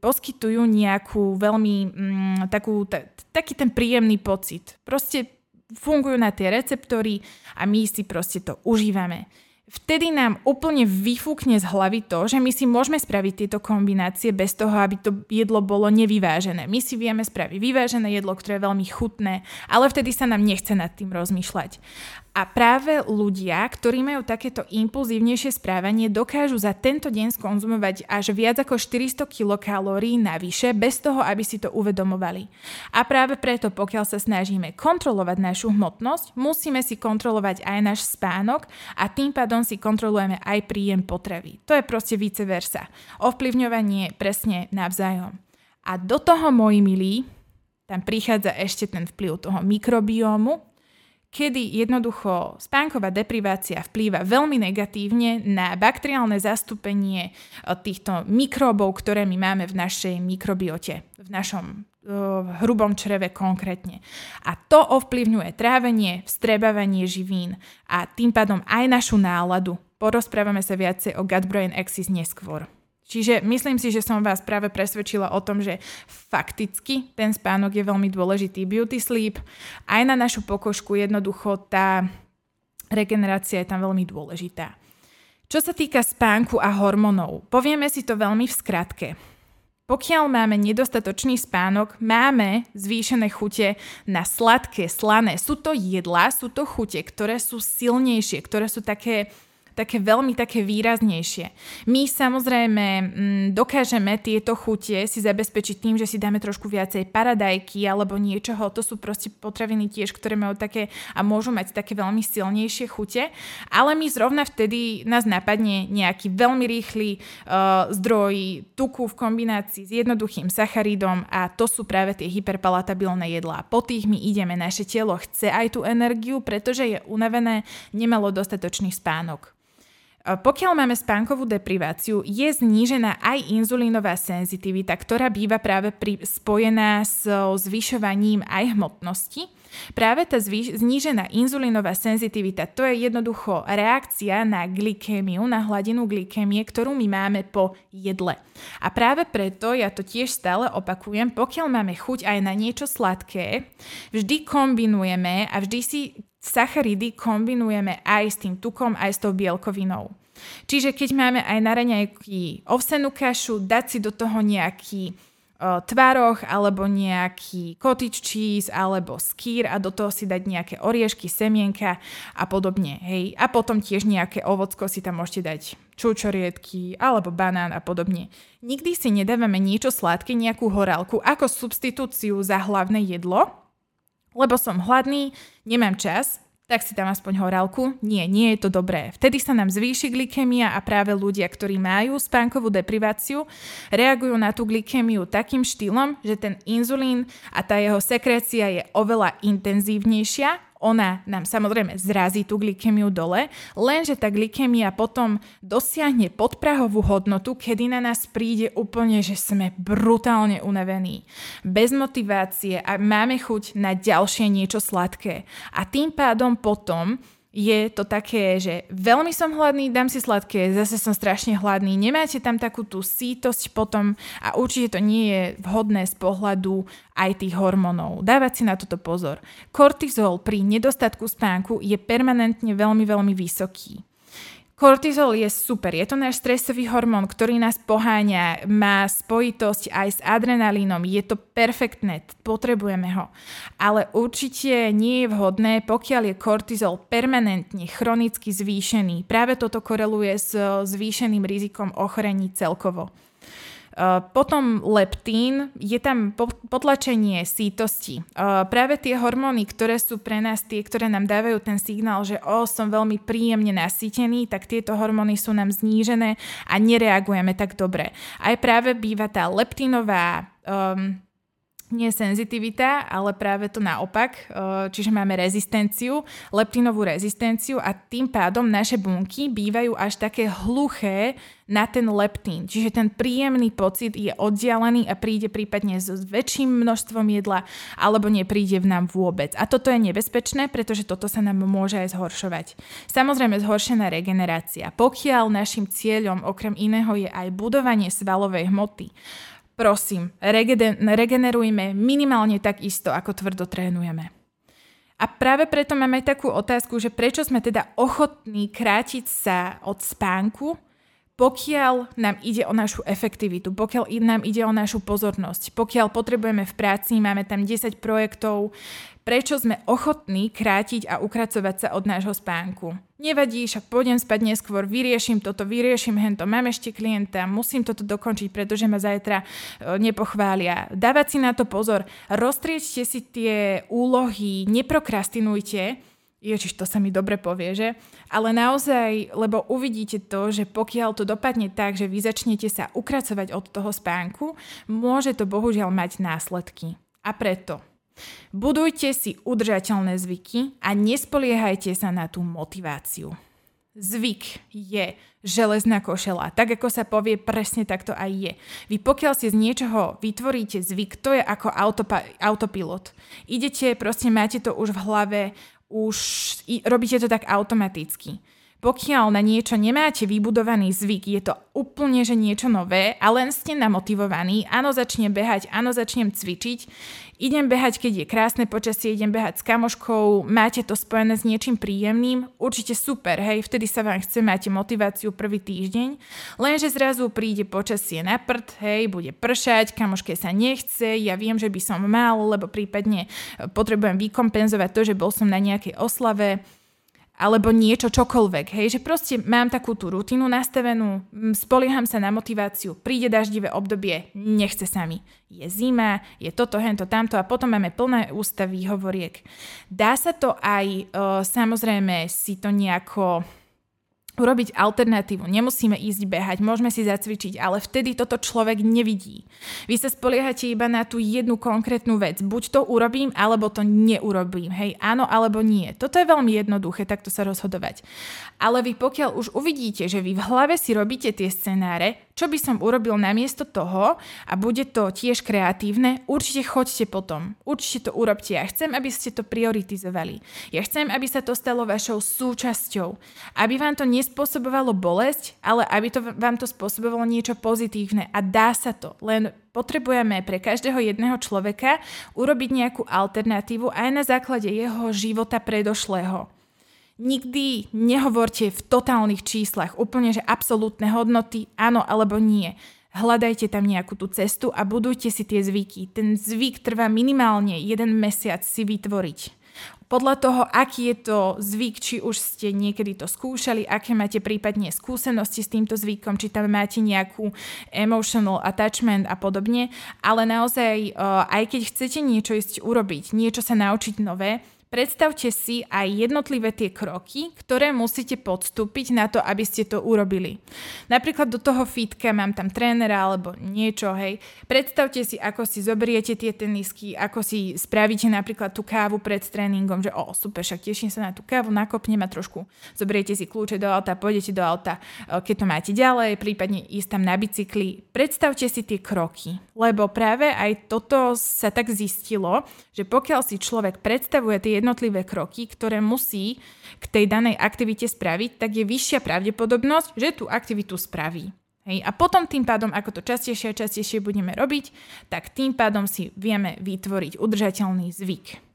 poskytujú nejakú veľmi mm, takú, t- taký ten príjemný pocit. Proste fungujú na tie receptory a my si proste to užívame. Vtedy nám úplne vyfúkne z hlavy to, že my si môžeme spraviť tieto kombinácie bez toho, aby to jedlo bolo nevyvážené. My si vieme spraviť vyvážené jedlo, ktoré je veľmi chutné, ale vtedy sa nám nechce nad tým rozmýšľať. A práve ľudia, ktorí majú takéto impulzívnejšie správanie, dokážu za tento deň skonzumovať až viac ako 400 kilokalórií navyše, bez toho, aby si to uvedomovali. A práve preto, pokiaľ sa snažíme kontrolovať našu hmotnosť, musíme si kontrolovať aj náš spánok a tým pádom si kontrolujeme aj príjem potravy. To je proste vice versa. Ovplyvňovanie presne navzájom. A do toho, moji milí, tam prichádza ešte ten vplyv toho mikrobiómu, kedy jednoducho spánková deprivácia vplýva veľmi negatívne na bakteriálne zastúpenie eh, týchto mikróbov, ktoré my máme v našej mikrobiote, v našom v hrubom čreve konkrétne. A to ovplyvňuje trávenie, vstrebávanie živín a tým pádom aj našu náladu. Porozprávame sa viacej o gut-brain axis neskôr. Čiže myslím si, že som vás práve presvedčila o tom, že fakticky ten spánok je veľmi dôležitý. Beauty sleep, aj na našu pokožku jednoducho tá regenerácia je tam veľmi dôležitá. Čo sa týka spánku a hormónov, povieme si to veľmi v skratke. Pokiaľ máme nedostatočný spánok, máme zvýšené chute na sladké, slané. Sú to jedlá, sú to chute, ktoré sú silnejšie, ktoré sú také také veľmi také výraznejšie. My samozrejme mm, dokážeme tieto chutie si zabezpečiť tým, že si dáme trošku viacej paradajky alebo niečoho. To sú proste potraviny tiež, ktoré majú také a môžu mať také veľmi silnejšie chute. Ale my zrovna vtedy nás napadne nejaký veľmi rýchly uh, zdroj tuku v kombinácii s jednoduchým sacharidom a to sú práve tie hyperpalatabilné jedlá. Po tých my ideme, naše telo chce aj tú energiu, pretože je unavené, nemalo dostatočný spánok. Pokiaľ máme spánkovú depriváciu, je znížená aj inzulínová senzitivita, ktorá býva práve pri, spojená so zvyšovaním aj hmotnosti. Práve tá zvýš- znížená inzulínová senzitivita, to je jednoducho reakcia na glykémiu, na hladinu glykémie, ktorú my máme po jedle. A práve preto, ja to tiež stále opakujem, pokiaľ máme chuť aj na niečo sladké, vždy kombinujeme a vždy si sacharidy kombinujeme aj s tým tukom, aj s tou bielkovinou. Čiže keď máme aj na raňajky ovsenú kašu, dať si do toho nejaký tvaroch alebo nejaký cottage cheese alebo skýr a do toho si dať nejaké oriešky, semienka a podobne. Hej. A potom tiež nejaké ovocko si tam môžete dať čučoriedky alebo banán a podobne. Nikdy si nedávame niečo sladké, nejakú horálku ako substitúciu za hlavné jedlo, lebo som hladný, nemám čas tak si tam aspoň horálku. Nie, nie je to dobré. Vtedy sa nám zvýši glykemia a práve ľudia, ktorí majú spánkovú depriváciu, reagujú na tú glykemiu takým štýlom, že ten inzulín a tá jeho sekrécia je oveľa intenzívnejšia ona nám samozrejme zrazí tú glykemiu dole, lenže tá glykemia potom dosiahne podprahovú hodnotu, kedy na nás príde úplne, že sme brutálne unavení. Bez motivácie a máme chuť na ďalšie niečo sladké. A tým pádom potom je to také, že veľmi som hladný, dám si sladké, zase som strašne hladný, nemáte tam takú tú sítosť potom a určite to nie je vhodné z pohľadu aj tých hormónov. Dávať si na toto pozor. Kortizol pri nedostatku spánku je permanentne veľmi, veľmi vysoký. Kortizol je super, je to náš stresový hormón, ktorý nás poháňa, má spojitosť aj s adrenalínom, je to perfektné, potrebujeme ho. Ale určite nie je vhodné, pokiaľ je kortizol permanentne, chronicky zvýšený. Práve toto koreluje s zvýšeným rizikom ochorení celkovo. Eh, potom leptín, je tam potlačenie sítosti. Eh, práve tie hormóny, ktoré sú pre nás tie, ktoré nám dávajú ten signál, že o, som veľmi príjemne nasýtený, tak tieto hormóny sú nám znížené a nereagujeme tak dobre. Aj práve býva tá leptínová um, nie senzitivita, ale práve to naopak, eh, čiže máme rezistenciu, leptinovú rezistenciu a tým pádom naše bunky bývajú až také hluché na ten leptín. Čiže ten príjemný pocit je oddialený a príde prípadne s väčším množstvom jedla alebo nepríde v nám vôbec. A toto je nebezpečné, pretože toto sa nám môže aj zhoršovať. Samozrejme zhoršená regenerácia. Pokiaľ našim cieľom okrem iného je aj budovanie svalovej hmoty, Prosím, regenerujme minimálne tak isto, ako tvrdo trénujeme. A práve preto máme takú otázku, že prečo sme teda ochotní krátiť sa od spánku, pokiaľ nám ide o našu efektivitu, pokiaľ nám ide o našu pozornosť, pokiaľ potrebujeme v práci, máme tam 10 projektov, prečo sme ochotní krátiť a ukracovať sa od nášho spánku. Nevadí, však pôjdem spať neskôr, vyrieším toto, vyrieším hento, mám ešte klienta, musím toto dokončiť, pretože ma zajtra e, nepochvália. Dávať si na to pozor, roztriečte si tie úlohy, neprokrastinujte, Ježiš, to sa mi dobre povie, že? Ale naozaj, lebo uvidíte to, že pokiaľ to dopadne tak, že vy začnete sa ukracovať od toho spánku, môže to bohužiaľ mať následky. A preto budujte si udržateľné zvyky a nespoliehajte sa na tú motiváciu. Zvyk je železná košela. Tak ako sa povie, presne takto aj je. Vy pokiaľ si z niečoho vytvoríte zvyk, to je ako autopa- autopilot. Idete, proste máte to už v hlave, už robíte to tak automaticky. Pokiaľ na niečo nemáte vybudovaný zvyk, je to úplne že niečo nové a len ste namotivovaní, áno začnem behať, áno začnem cvičiť, idem behať, keď je krásne počasie, idem behať s kamoškou, máte to spojené s niečím príjemným, určite super, hej, vtedy sa vám chce, máte motiváciu prvý týždeň, lenže zrazu príde počasie na prd, hej, bude pršať, kamoške sa nechce, ja viem, že by som mal, lebo prípadne potrebujem vykompenzovať to, že bol som na nejakej oslave, alebo niečo čokoľvek, hej, že proste mám takú tú rutinu nastavenú, spolieham sa na motiváciu, príde daždivé obdobie, nechce sa mi. Je zima, je toto, hento, tamto a potom máme plné ústa výhovoriek. Dá sa to aj, e, samozrejme, si to nejako urobiť alternatívu. Nemusíme ísť behať, môžeme si zacvičiť, ale vtedy toto človek nevidí. Vy sa spoliehate iba na tú jednu konkrétnu vec. Buď to urobím, alebo to neurobím. Hej, áno alebo nie. Toto je veľmi jednoduché, takto sa rozhodovať. Ale vy pokiaľ už uvidíte, že vy v hlave si robíte tie scenáre, čo by som urobil namiesto toho a bude to tiež kreatívne, určite choďte potom. Určite to urobte. Ja chcem, aby ste to prioritizovali. Ja chcem, aby sa to stalo vašou súčasťou. Aby vám to nespôsobovalo bolesť, ale aby to vám to spôsobovalo niečo pozitívne. A dá sa to. Len potrebujeme pre každého jedného človeka urobiť nejakú alternatívu aj na základe jeho života predošlého. Nikdy nehovorte v totálnych číslach, úplne že absolútne hodnoty, áno alebo nie. Hľadajte tam nejakú tú cestu a budujte si tie zvyky. Ten zvyk trvá minimálne jeden mesiac si vytvoriť. Podľa toho, aký je to zvyk, či už ste niekedy to skúšali, aké máte prípadne skúsenosti s týmto zvykom, či tam máte nejakú emotional attachment a podobne, ale naozaj, aj keď chcete niečo ísť urobiť, niečo sa naučiť nové, Predstavte si aj jednotlivé tie kroky, ktoré musíte podstúpiť na to, aby ste to urobili. Napríklad do toho fitka mám tam trénera alebo niečo, hej. Predstavte si, ako si zoberiete tie tenisky, ako si spravíte napríklad tú kávu pred tréningom, že o, super, však teším sa na tú kávu, nakopnem a trošku zoberiete si kľúče do auta, pôjdete do auta, e, keď to máte ďalej, prípadne ísť tam na bicykli. Predstavte si tie kroky, lebo práve aj toto sa tak zistilo, že pokiaľ si človek predstavuje tie jednotlivé kroky, ktoré musí k tej danej aktivite spraviť, tak je vyššia pravdepodobnosť, že tú aktivitu spraví. Hej. A potom tým pádom, ako to častejšie a častejšie budeme robiť, tak tým pádom si vieme vytvoriť udržateľný zvyk.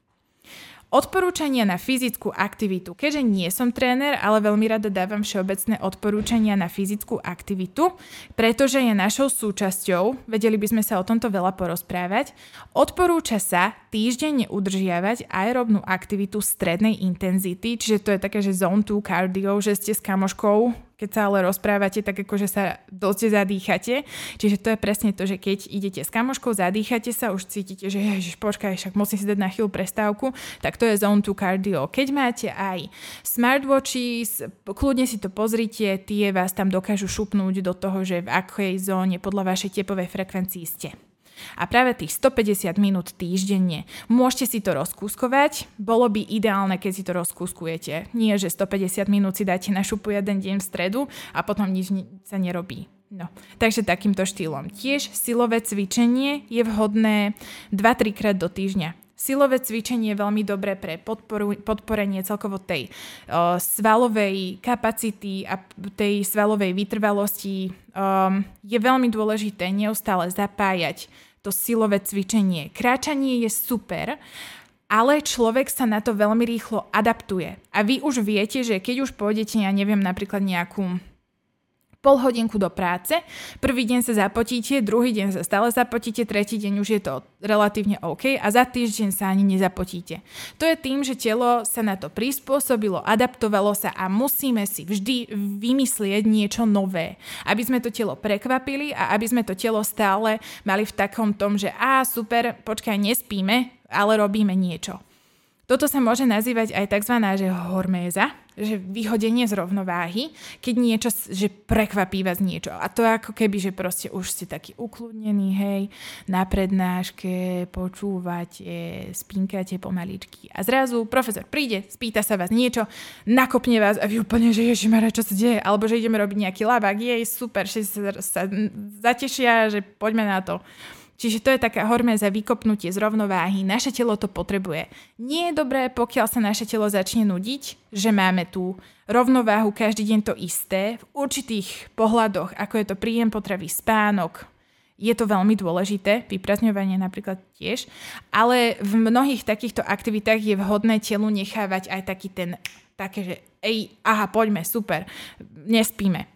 Odporúčania na fyzickú aktivitu. Keďže nie som tréner, ale veľmi rada dávam všeobecné odporúčania na fyzickú aktivitu, pretože je našou súčasťou, vedeli by sme sa o tomto veľa porozprávať, odporúča sa týždenne udržiavať aerobnú aktivitu strednej intenzity, čiže to je také, že zone 2 cardio, že ste s kamoškou keď sa ale rozprávate, tak akože sa dosť zadýchate. Čiže to je presne to, že keď idete s kamoškou, zadýchate sa, už cítite, že ježiš, počkaj, však musím si dať na chvíľu prestávku, tak to je zone to cardio. Keď máte aj smartwatches, kľudne si to pozrite, tie vás tam dokážu šupnúť do toho, že v akej zóne podľa vašej tepovej frekvencii ste. A práve tých 150 minút týždenne. Môžete si to rozkúskovať, bolo by ideálne, keď si to rozkúskujete. Nie, že 150 minút si dáte na šupu jeden deň v stredu a potom nič sa nerobí. No, takže takýmto štýlom. Tiež silové cvičenie je vhodné 2-3 krát do týždňa. Silové cvičenie je veľmi dobré pre podporu, podporenie celkovo tej o, svalovej kapacity a tej svalovej vytrvalosti. Um, je veľmi dôležité neustále zapájať to silové cvičenie. Kráčanie je super, ale človek sa na to veľmi rýchlo adaptuje. A vy už viete, že keď už pôjdete, ja neviem, napríklad nejakú pol hodinku do práce, prvý deň sa zapotíte, druhý deň sa stále zapotíte, tretí deň už je to relatívne OK a za týždeň sa ani nezapotíte. To je tým, že telo sa na to prispôsobilo, adaptovalo sa a musíme si vždy vymyslieť niečo nové, aby sme to telo prekvapili a aby sme to telo stále mali v takom tom, že a super, počkaj, nespíme, ale robíme niečo. Toto sa môže nazývať aj tzv. Že horméza, že vyhodenie z rovnováhy, keď niečo, že prekvapí vás niečo. A to ako keby, že proste už ste taký ukludnený, hej, na prednáške, počúvate, spínkate pomaličky. A zrazu profesor príde, spýta sa vás niečo, nakopne vás a vy úplne, že ježišmarja, čo sa deje? Alebo že ideme robiť nejaký labák, jej, super, že sa zatešia, že poďme na to. Čiže to je taká horméza vykopnutie z rovnováhy. Naše telo to potrebuje. Nie je dobré, pokiaľ sa naše telo začne nudiť, že máme tú rovnováhu každý deň to isté. V určitých pohľadoch, ako je to príjem potravy, spánok, je to veľmi dôležité, vyprazňovanie napríklad tiež, ale v mnohých takýchto aktivitách je vhodné telu nechávať aj taký ten, také, že ej, aha, poďme, super, nespíme.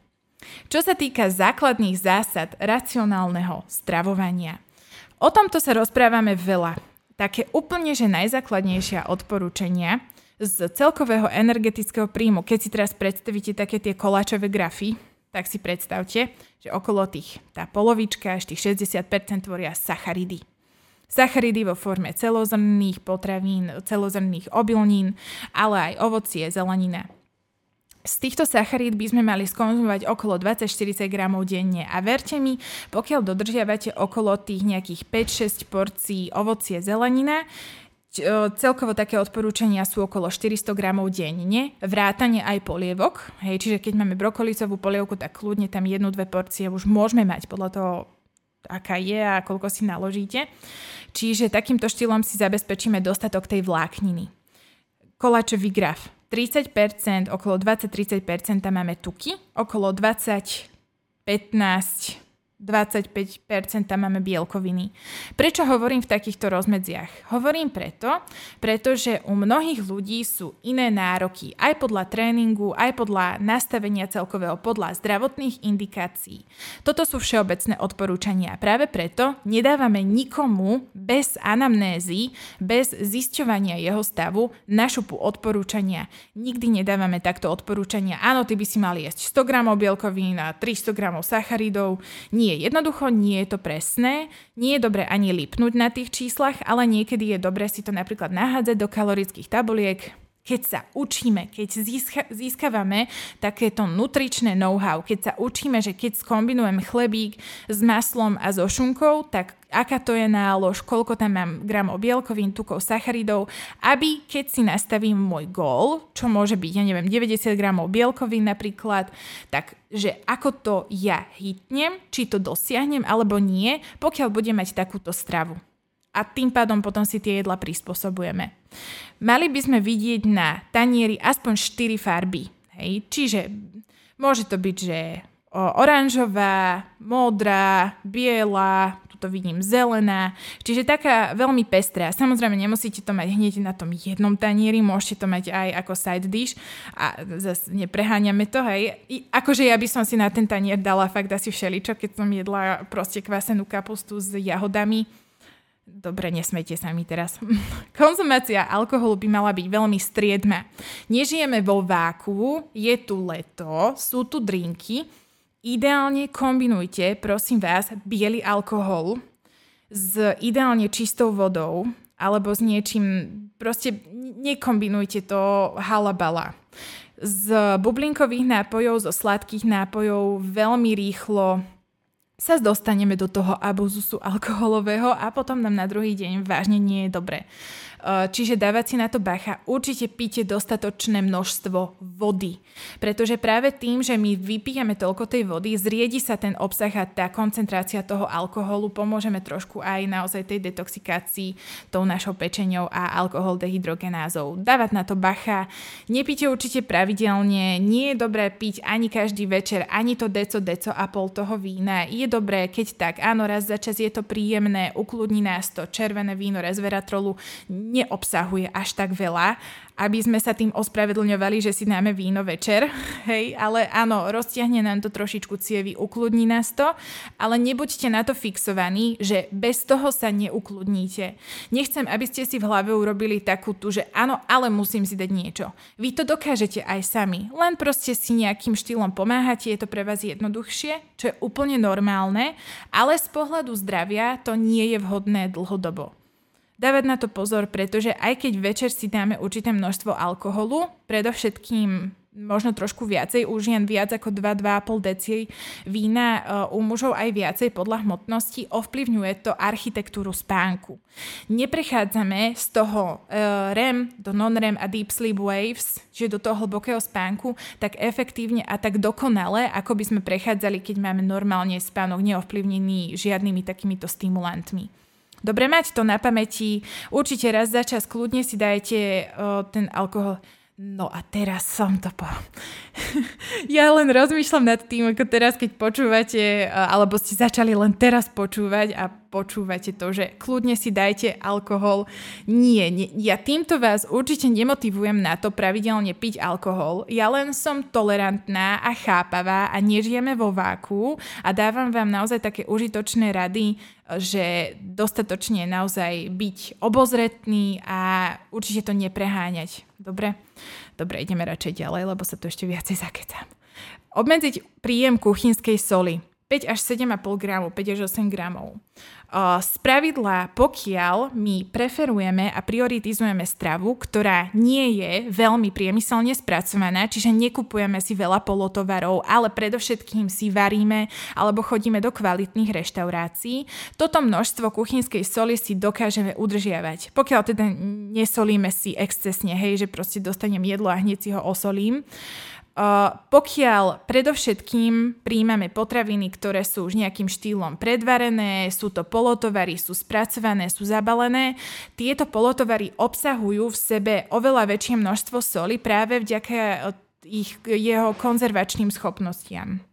Čo sa týka základných zásad racionálneho stravovania, O tomto sa rozprávame veľa. Také úplne, že najzákladnejšia odporúčania z celkového energetického príjmu, keď si teraz predstavíte také tie koláčové grafy, tak si predstavte, že okolo tých, tá polovička až tých 60% tvoria sacharidy. Sacharidy vo forme celozrnných potravín, celozrnných obilnín, ale aj ovocie, zelenina. Z týchto sacharíd by sme mali skonzumovať okolo 20-40 gramov denne a verte mi, pokiaľ dodržiavate okolo tých nejakých 5-6 porcií ovocie zelenina, celkovo také odporúčania sú okolo 400 gramov denne, vrátane aj polievok, hej, čiže keď máme brokolicovú polievku, tak kľudne tam jednu, dve porcie už môžeme mať podľa toho, aká je a koľko si naložíte. Čiže takýmto štýlom si zabezpečíme dostatok tej vlákniny. Koláčový graf 30%, okolo 20-30% tam máme tuky, okolo 20, 15, 25% tam máme bielkoviny. Prečo hovorím v takýchto rozmedziach? Hovorím preto, pretože u mnohých ľudí sú iné nároky, aj podľa tréningu, aj podľa nastavenia celkového, podľa zdravotných indikácií. Toto sú všeobecné odporúčania. Práve preto nedávame nikomu bez anamnézy, bez zisťovania jeho stavu na šupu odporúčania. Nikdy nedávame takto odporúčania. Áno, ty by si mal jesť 100 gramov bielkovín a 300 gramov sacharidov. Nie, nie. Jednoducho nie je to presné, nie je dobre ani lipnúť na tých číslach, ale niekedy je dobre si to napríklad nahádzať do kalorických tabuliek, keď sa učíme, keď získa, získavame takéto nutričné know-how, keď sa učíme, že keď skombinujem chlebík s maslom a so šunkou, tak aká to je nálož, koľko tam mám gramov bielkovín, tukov, sacharidov, aby keď si nastavím môj gól, čo môže byť, ja neviem, 90 gramov bielkovín napríklad, tak že ako to ja hitnem, či to dosiahnem alebo nie, pokiaľ budem mať takúto stravu a tým pádom potom si tie jedla prispôsobujeme. Mali by sme vidieť na tanieri aspoň 4 farby. Hej? Čiže môže to byť, že oranžová, modrá, biela, tuto vidím zelená, čiže taká veľmi pestrá. Samozrejme nemusíte to mať hneď na tom jednom tanieri, môžete to mať aj ako side dish a zase nepreháňame to, hej. I, akože ja by som si na ten tanier dala fakt asi všeličo, keď som jedla proste kvasenú kapustu s jahodami, Dobre, nesmejte sa mi teraz. *laughs* Konzumácia alkoholu by mala byť veľmi striedma. Nežijeme vo váku, je tu leto, sú tu drinky. Ideálne kombinujte, prosím vás, biely alkohol s ideálne čistou vodou alebo s niečím, proste nekombinujte to halabala. Z bublinkových nápojov, zo sladkých nápojov veľmi rýchlo sa dostaneme do toho abuzusu alkoholového a potom nám na druhý deň vážne nie je dobre. Eh, čiže dávať si na to bacha. Určite píte dostatočné množstvo vody. Pretože práve tým, že my vypijeme toľko tej vody, zriedi sa ten obsah a tá koncentrácia toho alkoholu, pomôžeme trošku aj naozaj tej detoxikácii tou našou pečenou a alkohol dehydrogenázou. Dávať na to bacha. Nepíte určite pravidelne. Nie je dobré piť ani každý večer, ani to deco, deco a pol toho vína. Je dobré, keď tak, áno, raz za čas je to príjemné, ukludní nás to červené víno resveratrolu neobsahuje až tak veľa, aby sme sa tým ospravedlňovali, že si dáme víno večer, *laughs* hej, ale áno, roztiahne nám to trošičku cievy, ukludní nás to, ale nebuďte na to fixovaní, že bez toho sa neukludníte. Nechcem, aby ste si v hlave urobili takú tu, že áno, ale musím si dať niečo. Vy to dokážete aj sami, len proste si nejakým štýlom pomáhate, je to pre vás jednoduchšie, čo je úplne normálne, ale z pohľadu zdravia to nie je vhodné dlhodobo dávať na to pozor, pretože aj keď večer si dáme určité množstvo alkoholu, predovšetkým možno trošku viacej, u žien viac ako 2-2,5 deci vína, u mužov aj viacej podľa hmotnosti, ovplyvňuje to architektúru spánku. Neprechádzame z toho REM do non-REM a deep sleep waves, čiže do toho hlbokého spánku, tak efektívne a tak dokonale, ako by sme prechádzali, keď máme normálne spánok neovplyvnený žiadnymi takýmito stimulantmi. Dobre mať to na pamäti. Určite raz za čas kľudne si dajte o, ten alkohol. No a teraz som to po... *laughs* ja len rozmýšľam nad tým, ako teraz, keď počúvate, alebo ste začali len teraz počúvať a počúvate to, že kľudne si dajte alkohol. Nie, nie, ja týmto vás určite nemotivujem na to pravidelne piť alkohol. Ja len som tolerantná a chápavá a nežijeme vo váku a dávam vám naozaj také užitočné rady, že dostatočne naozaj byť obozretný a určite to nepreháňať. Dobre? Dobre, ideme radšej ďalej, lebo sa to ešte viacej zakecam. Obmedziť príjem kuchynskej soli. 5 až 7,5 gramov, 5 až 8 gramov. Z pravidla, pokiaľ my preferujeme a prioritizujeme stravu, ktorá nie je veľmi priemyselne spracovaná, čiže nekupujeme si veľa polotovarov, ale predovšetkým si varíme alebo chodíme do kvalitných reštaurácií, toto množstvo kuchynskej soli si dokážeme udržiavať. Pokiaľ teda nesolíme si excesne, hej, že proste dostanem jedlo a hneď si ho osolím, pokiaľ predovšetkým príjmame potraviny, ktoré sú už nejakým štýlom predvarené, sú to polotovary, sú spracované, sú zabalené, tieto polotovary obsahujú v sebe oveľa väčšie množstvo soli práve vďaka ich, jeho konzervačným schopnostiam.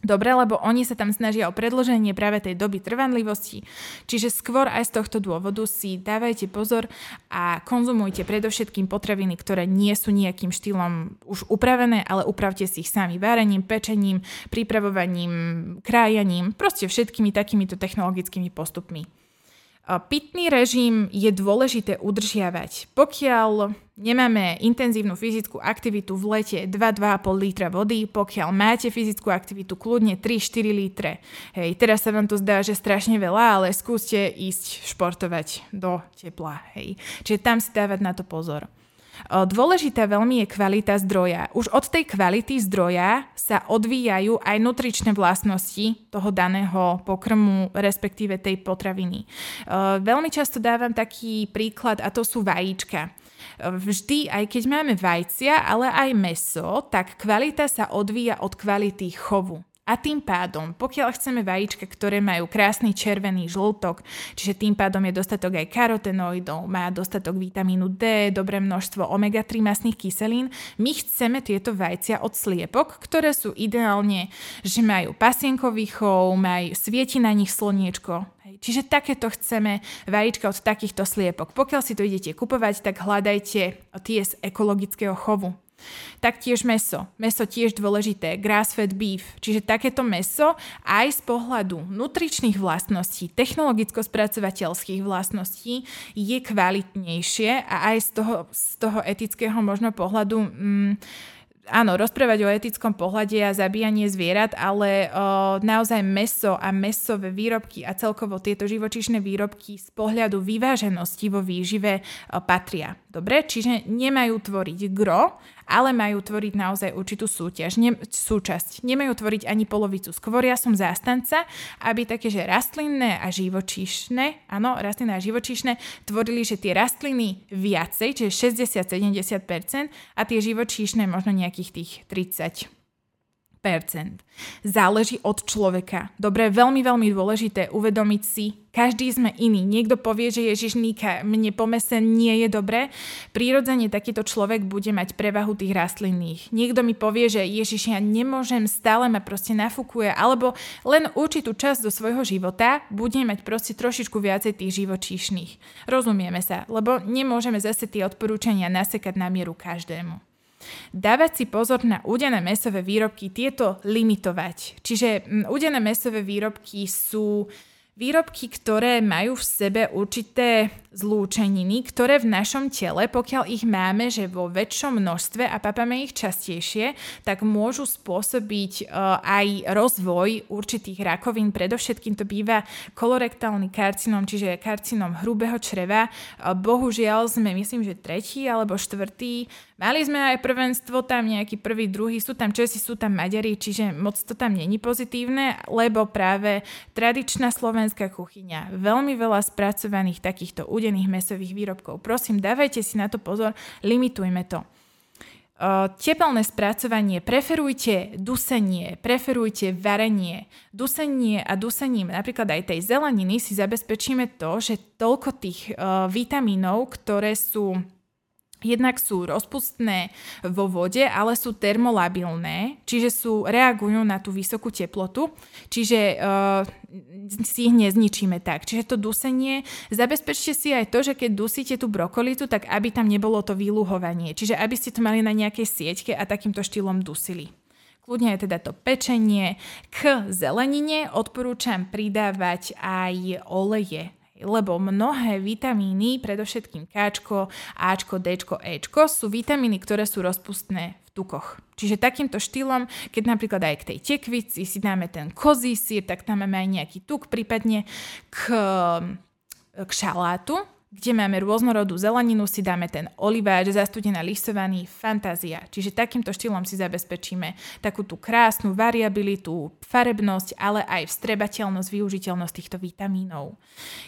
Dobre, lebo oni sa tam snažia o predloženie práve tej doby trvanlivosti. Čiže skôr aj z tohto dôvodu si dávajte pozor a konzumujte predovšetkým potraviny, ktoré nie sú nejakým štýlom už upravené, ale upravte si ich sami varením, pečením, pripravovaním, krájaním, proste všetkými takýmito technologickými postupmi. Pitný režim je dôležité udržiavať. Pokiaľ nemáme intenzívnu fyzickú aktivitu v lete 2-2,5 litra vody, pokiaľ máte fyzickú aktivitu kľudne 3-4 litre. Hej, teraz sa vám to zdá, že strašne veľa, ale skúste ísť športovať do tepla. Hej. Čiže tam si dávať na to pozor. Dôležitá veľmi je kvalita zdroja. Už od tej kvality zdroja sa odvíjajú aj nutričné vlastnosti toho daného pokrmu, respektíve tej potraviny. Veľmi často dávam taký príklad a to sú vajíčka vždy, aj keď máme vajcia, ale aj meso, tak kvalita sa odvíja od kvality chovu. A tým pádom, pokiaľ chceme vajíčka, ktoré majú krásny červený žltok, čiže tým pádom je dostatok aj karotenoidov, má dostatok vitamínu D, dobré množstvo omega-3 masných kyselín, my chceme tieto vajcia od sliepok, ktoré sú ideálne, že majú pasienkový chov, majú, svieti na nich slniečko, Čiže takéto chceme vajíčka od takýchto sliepok. Pokiaľ si to idete kupovať, tak hľadajte tie z ekologického chovu. Taktiež meso. Meso tiež dôležité, grass-fed beef. Čiže takéto meso aj z pohľadu nutričných vlastností, technologicko-spracovateľských vlastností je kvalitnejšie a aj z toho, z toho etického možno pohľadu mm, áno, rozprávať o etickom pohľade a zabíjanie zvierat, ale o, naozaj meso a mesové výrobky a celkovo tieto živočišné výrobky z pohľadu vyváženosti vo výžive o, patria. Dobre, čiže nemajú tvoriť gro, ale majú tvoriť naozaj určitú súťaž, ne, súčasť. Nemajú tvoriť ani polovicu. Skôr ja som zástanca, aby také, že rastlinné a živočíšne, áno, rastlinné a živočíšne, tvorili, že tie rastliny viacej, čiže 60-70% a tie živočíšne možno nejakých tých 30 Záleží od človeka. Dobre, veľmi, veľmi dôležité uvedomiť si, každý sme iný. Niekto povie, že Ježiš Níka, mne po mese nie je dobré. Prírodzene takýto človek bude mať prevahu tých rastlinných. Niekto mi povie, že Ježiš, ja nemôžem, stále ma proste nafúkuje, alebo len určitú časť do svojho života bude mať proste trošičku viacej tých živočíšnych. Rozumieme sa, lebo nemôžeme zase tie odporúčania nasekať na mieru každému. Dávať si pozor na údené mesové výrobky, tieto limitovať. Čiže údené mesové výrobky sú výrobky, ktoré majú v sebe určité zlúčeniny, ktoré v našom tele, pokiaľ ich máme, že vo väčšom množstve a papame ich častejšie, tak môžu spôsobiť uh, aj rozvoj určitých rakovín. Predovšetkým to býva kolorektálny karcinom, čiže karcinom hrubého čreva. Uh, bohužiaľ sme, myslím, že tretí alebo štvrtý Mali sme aj prvenstvo, tam nejaký prvý, druhý, sú tam Česi, sú tam Maďari, čiže moc to tam není pozitívne, lebo práve tradičná slovenská kuchyňa, veľmi veľa spracovaných takýchto udených mesových výrobkov. Prosím, dávajte si na to pozor, limitujme to. Tepelné spracovanie, preferujte dusenie, preferujte varenie. Dusenie a dusením napríklad aj tej zeleniny si zabezpečíme to, že toľko tých uh, vitamínov, ktoré sú Jednak sú rozpustné vo vode, ale sú termolabilné, čiže sú, reagujú na tú vysokú teplotu, čiže uh, si ich nezničíme tak. Čiže to dusenie, zabezpečte si aj to, že keď dusíte tú brokolitu, tak aby tam nebolo to vyluhovanie, čiže aby ste to mali na nejakej sieťke a takýmto štýlom dusili. Kľudne je teda to pečenie. K zelenine odporúčam pridávať aj oleje lebo mnohé vitamíny, predovšetkým Kčko, Ačko, Dčko, Ečko, sú vitamíny, ktoré sú rozpustné v tukoch. Čiže takýmto štýlom, keď napríklad aj k tej tekvici si dáme ten kozí sír, tak tam máme aj nejaký tuk, prípadne k, k šalátu, kde máme rôznorodú zeleninu, si dáme ten oliváč, zastudená listovaný, fantázia. Čiže takýmto štýlom si zabezpečíme takú tú krásnu variabilitu, farebnosť, ale aj vstrebateľnosť, využiteľnosť týchto vitamínov.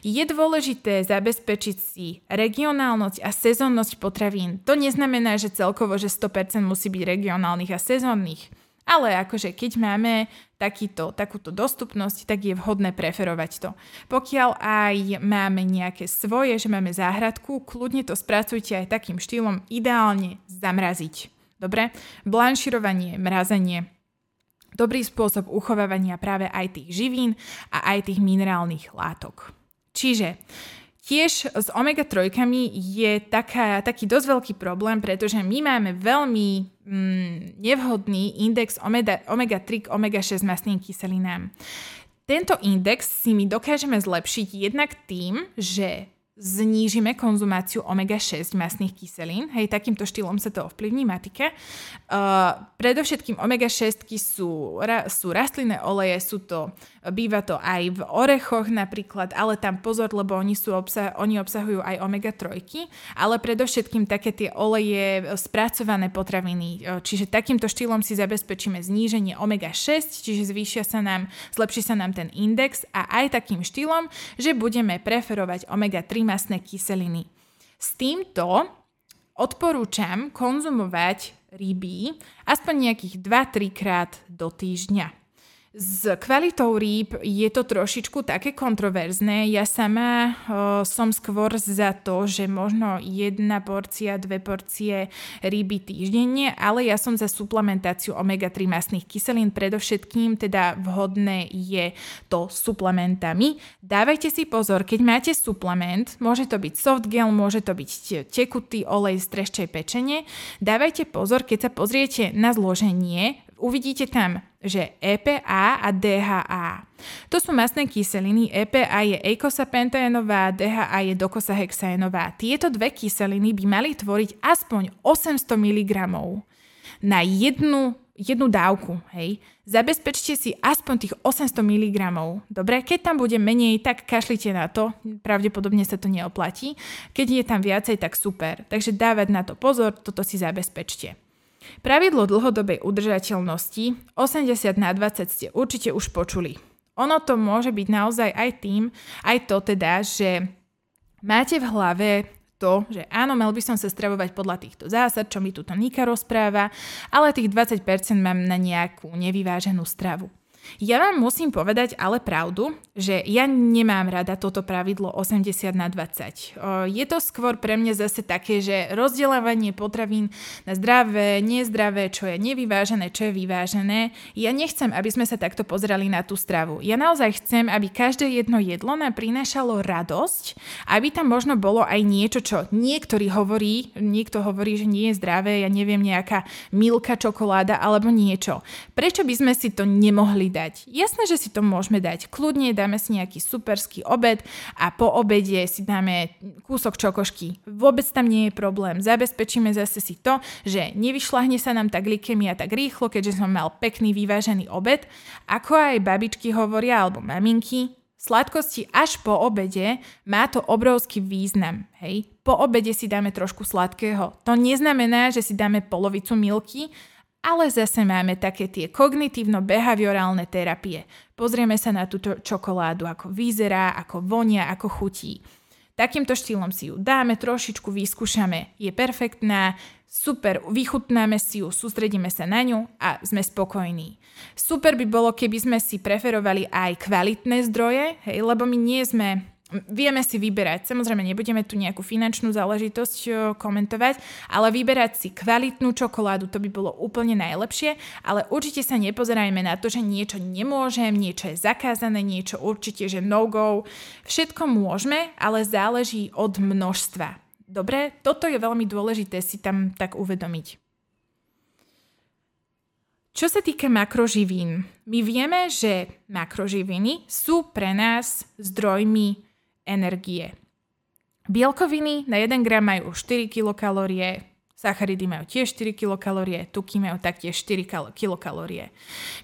Je dôležité zabezpečiť si regionálnosť a sezónnosť potravín. To neznamená, že celkovo, že 100% musí byť regionálnych a sezónnych ale akože keď máme takýto, takúto dostupnosť, tak je vhodné preferovať to. Pokiaľ aj máme nejaké svoje, že máme záhradku, kľudne to spracujte aj takým štýlom ideálne zamraziť. Dobre? Blanširovanie, mrazenie dobrý spôsob uchovávania práve aj tých živín a aj tých minerálnych látok. Čiže Tiež s omega-3 je taká, taký dosť veľký problém, pretože my máme veľmi mm, nevhodný index omega-3 k omega-6 mastným kyselinám. Tento index si my dokážeme zlepšiť jednak tým, že znížime konzumáciu omega-6 masných kyselín. Hej, takýmto štýlom sa to ovplyvní matike. Uh, predovšetkým omega-6 sú, ra, sú rastlinné oleje, sú to, býva to aj v orechoch napríklad, ale tam pozor, lebo oni, sú obsah, oni obsahujú aj omega-3, ale predovšetkým také tie oleje spracované potraviny. Čiže takýmto štýlom si zabezpečíme zníženie omega-6, čiže zvýšia sa nám, zlepší sa nám ten index a aj takým štýlom, že budeme preferovať omega-3 masné kyseliny. S týmto odporúčam konzumovať ryby aspoň nejakých 2-3 krát do týždňa. S kvalitou rýb je to trošičku také kontroverzné. Ja sama o, som skôr za to, že možno jedna porcia, dve porcie ryby týždenne, ale ja som za suplementáciu omega-3 masných kyselín. Predovšetkým teda vhodné je to suplementami. Dávajte si pozor, keď máte suplement, môže to byť soft gel, môže to byť tekutý olej z treščej pečenie. Dávajte pozor, keď sa pozriete na zloženie, uvidíte tam, že EPA a DHA. To sú masné kyseliny, EPA je eikosapentaenová, DHA je dokosahexaenová. Tieto dve kyseliny by mali tvoriť aspoň 800 mg na jednu, jednu dávku. Hej. Zabezpečte si aspoň tých 800 mg. Dobre, keď tam bude menej, tak kašlite na to. Pravdepodobne sa to neoplatí. Keď je tam viacej, tak super. Takže dávať na to pozor, toto si zabezpečte. Pravidlo dlhodobej udržateľnosti 80 na 20 ste určite už počuli. Ono to môže byť naozaj aj tým, aj to teda, že máte v hlave to, že áno, mal by som sa stravovať podľa týchto zásad, čo mi tuto Nika rozpráva, ale tých 20% mám na nejakú nevyváženú stravu. Ja vám musím povedať ale pravdu, že ja nemám rada toto pravidlo 80 na 20. Je to skôr pre mňa zase také, že rozdeľovanie potravín na zdravé, nezdravé, čo je nevyvážené, čo je vyvážené. Ja nechcem, aby sme sa takto pozerali na tú stravu. Ja naozaj chcem, aby každé jedno jedlo nám prinášalo radosť, aby tam možno bolo aj niečo, čo niektorý hovorí, niekto hovorí, že nie je zdravé, ja neviem, nejaká milka čokoláda alebo niečo. Prečo by sme si to nemohli dať. Jasné, že si to môžeme dať. Kľudne dáme si nejaký superský obed a po obede si dáme kúsok čokošky. Vôbec tam nie je problém. Zabezpečíme zase si to, že nevyšľahne sa nám tá glykemia tak rýchlo, keďže som mal pekný vyvážený obed. Ako aj babičky hovoria, alebo maminky, Sladkosti až po obede má to obrovský význam. Hej? Po obede si dáme trošku sladkého. To neznamená, že si dáme polovicu milky, ale zase máme také tie kognitívno-behaviorálne terapie. Pozrieme sa na túto čokoládu, ako vyzerá, ako vonia, ako chutí. Takýmto štýlom si ju dáme, trošičku vyskúšame, je perfektná, super, vychutnáme si ju, sústredíme sa na ňu a sme spokojní. Super by bolo, keby sme si preferovali aj kvalitné zdroje, hej, lebo my nie sme Vieme si vyberať, samozrejme nebudeme tu nejakú finančnú záležitosť komentovať, ale vyberať si kvalitnú čokoládu, to by bolo úplne najlepšie, ale určite sa nepozerajme na to, že niečo nemôžem, niečo je zakázané, niečo určite, že no-go. Všetko môžeme, ale záleží od množstva. Dobre, toto je veľmi dôležité si tam tak uvedomiť. Čo sa týka makroživín, my vieme, že makroživiny sú pre nás zdrojmi energie. Bielkoviny na 1 gram majú 4 kilokalórie, Sacharidy majú tiež 4 kilokalórie, tuky majú taktiež 4 kilokalórie.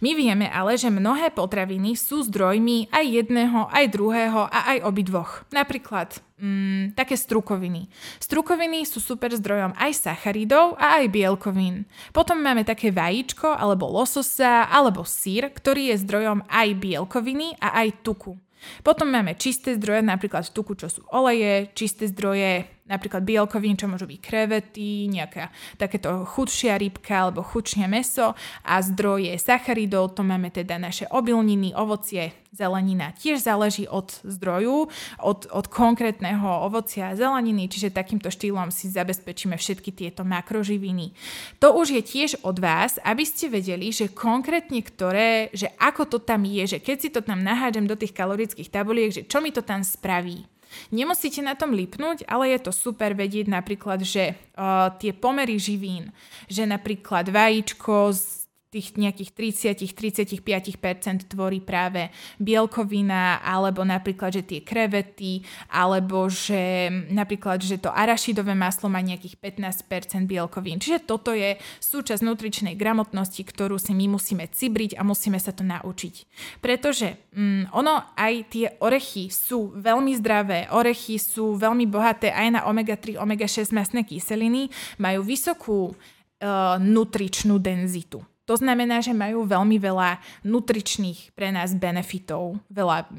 My vieme ale, že mnohé potraviny sú zdrojmi aj jedného, aj druhého a aj obidvoch. Napríklad mm, také strukoviny. Strukoviny sú super zdrojom aj sacharidov a aj bielkovín. Potom máme také vajíčko alebo lososa alebo sír, ktorý je zdrojom aj bielkoviny a aj tuku. Potom máme čisté zdroje, napríklad tuku, čo sú oleje, čisté zdroje napríklad bielkovín, čo môžu byť krevety, nejaká takéto chudšia rybka alebo chudšie meso a zdroje sacharidov, to máme teda naše obilniny, ovocie, zelenina. Tiež záleží od zdroju, od, od konkrétneho ovocia a zeleniny, čiže takýmto štýlom si zabezpečíme všetky tieto makroživiny. To už je tiež od vás, aby ste vedeli, že konkrétne ktoré, že ako to tam je, že keď si to tam nahádžem do tých kalorických tabuliek, že čo mi to tam spraví. Nemusíte na tom lipnúť, ale je to super vedieť napríklad, že uh, tie pomery živín, že napríklad vajíčko z tých nejakých 30-35% tvorí práve bielkovina, alebo napríklad, že tie krevety, alebo že napríklad, že to arašidové maslo má nejakých 15% bielkovín. Čiže toto je súčasť nutričnej gramotnosti, ktorú si my musíme cibriť a musíme sa to naučiť. Pretože mm, ono, aj tie orechy sú veľmi zdravé, orechy sú veľmi bohaté aj na omega-3, omega-6 masné kyseliny, majú vysokú uh, nutričnú denzitu. To znamená, že majú veľmi veľa nutričných pre nás benefitov, veľa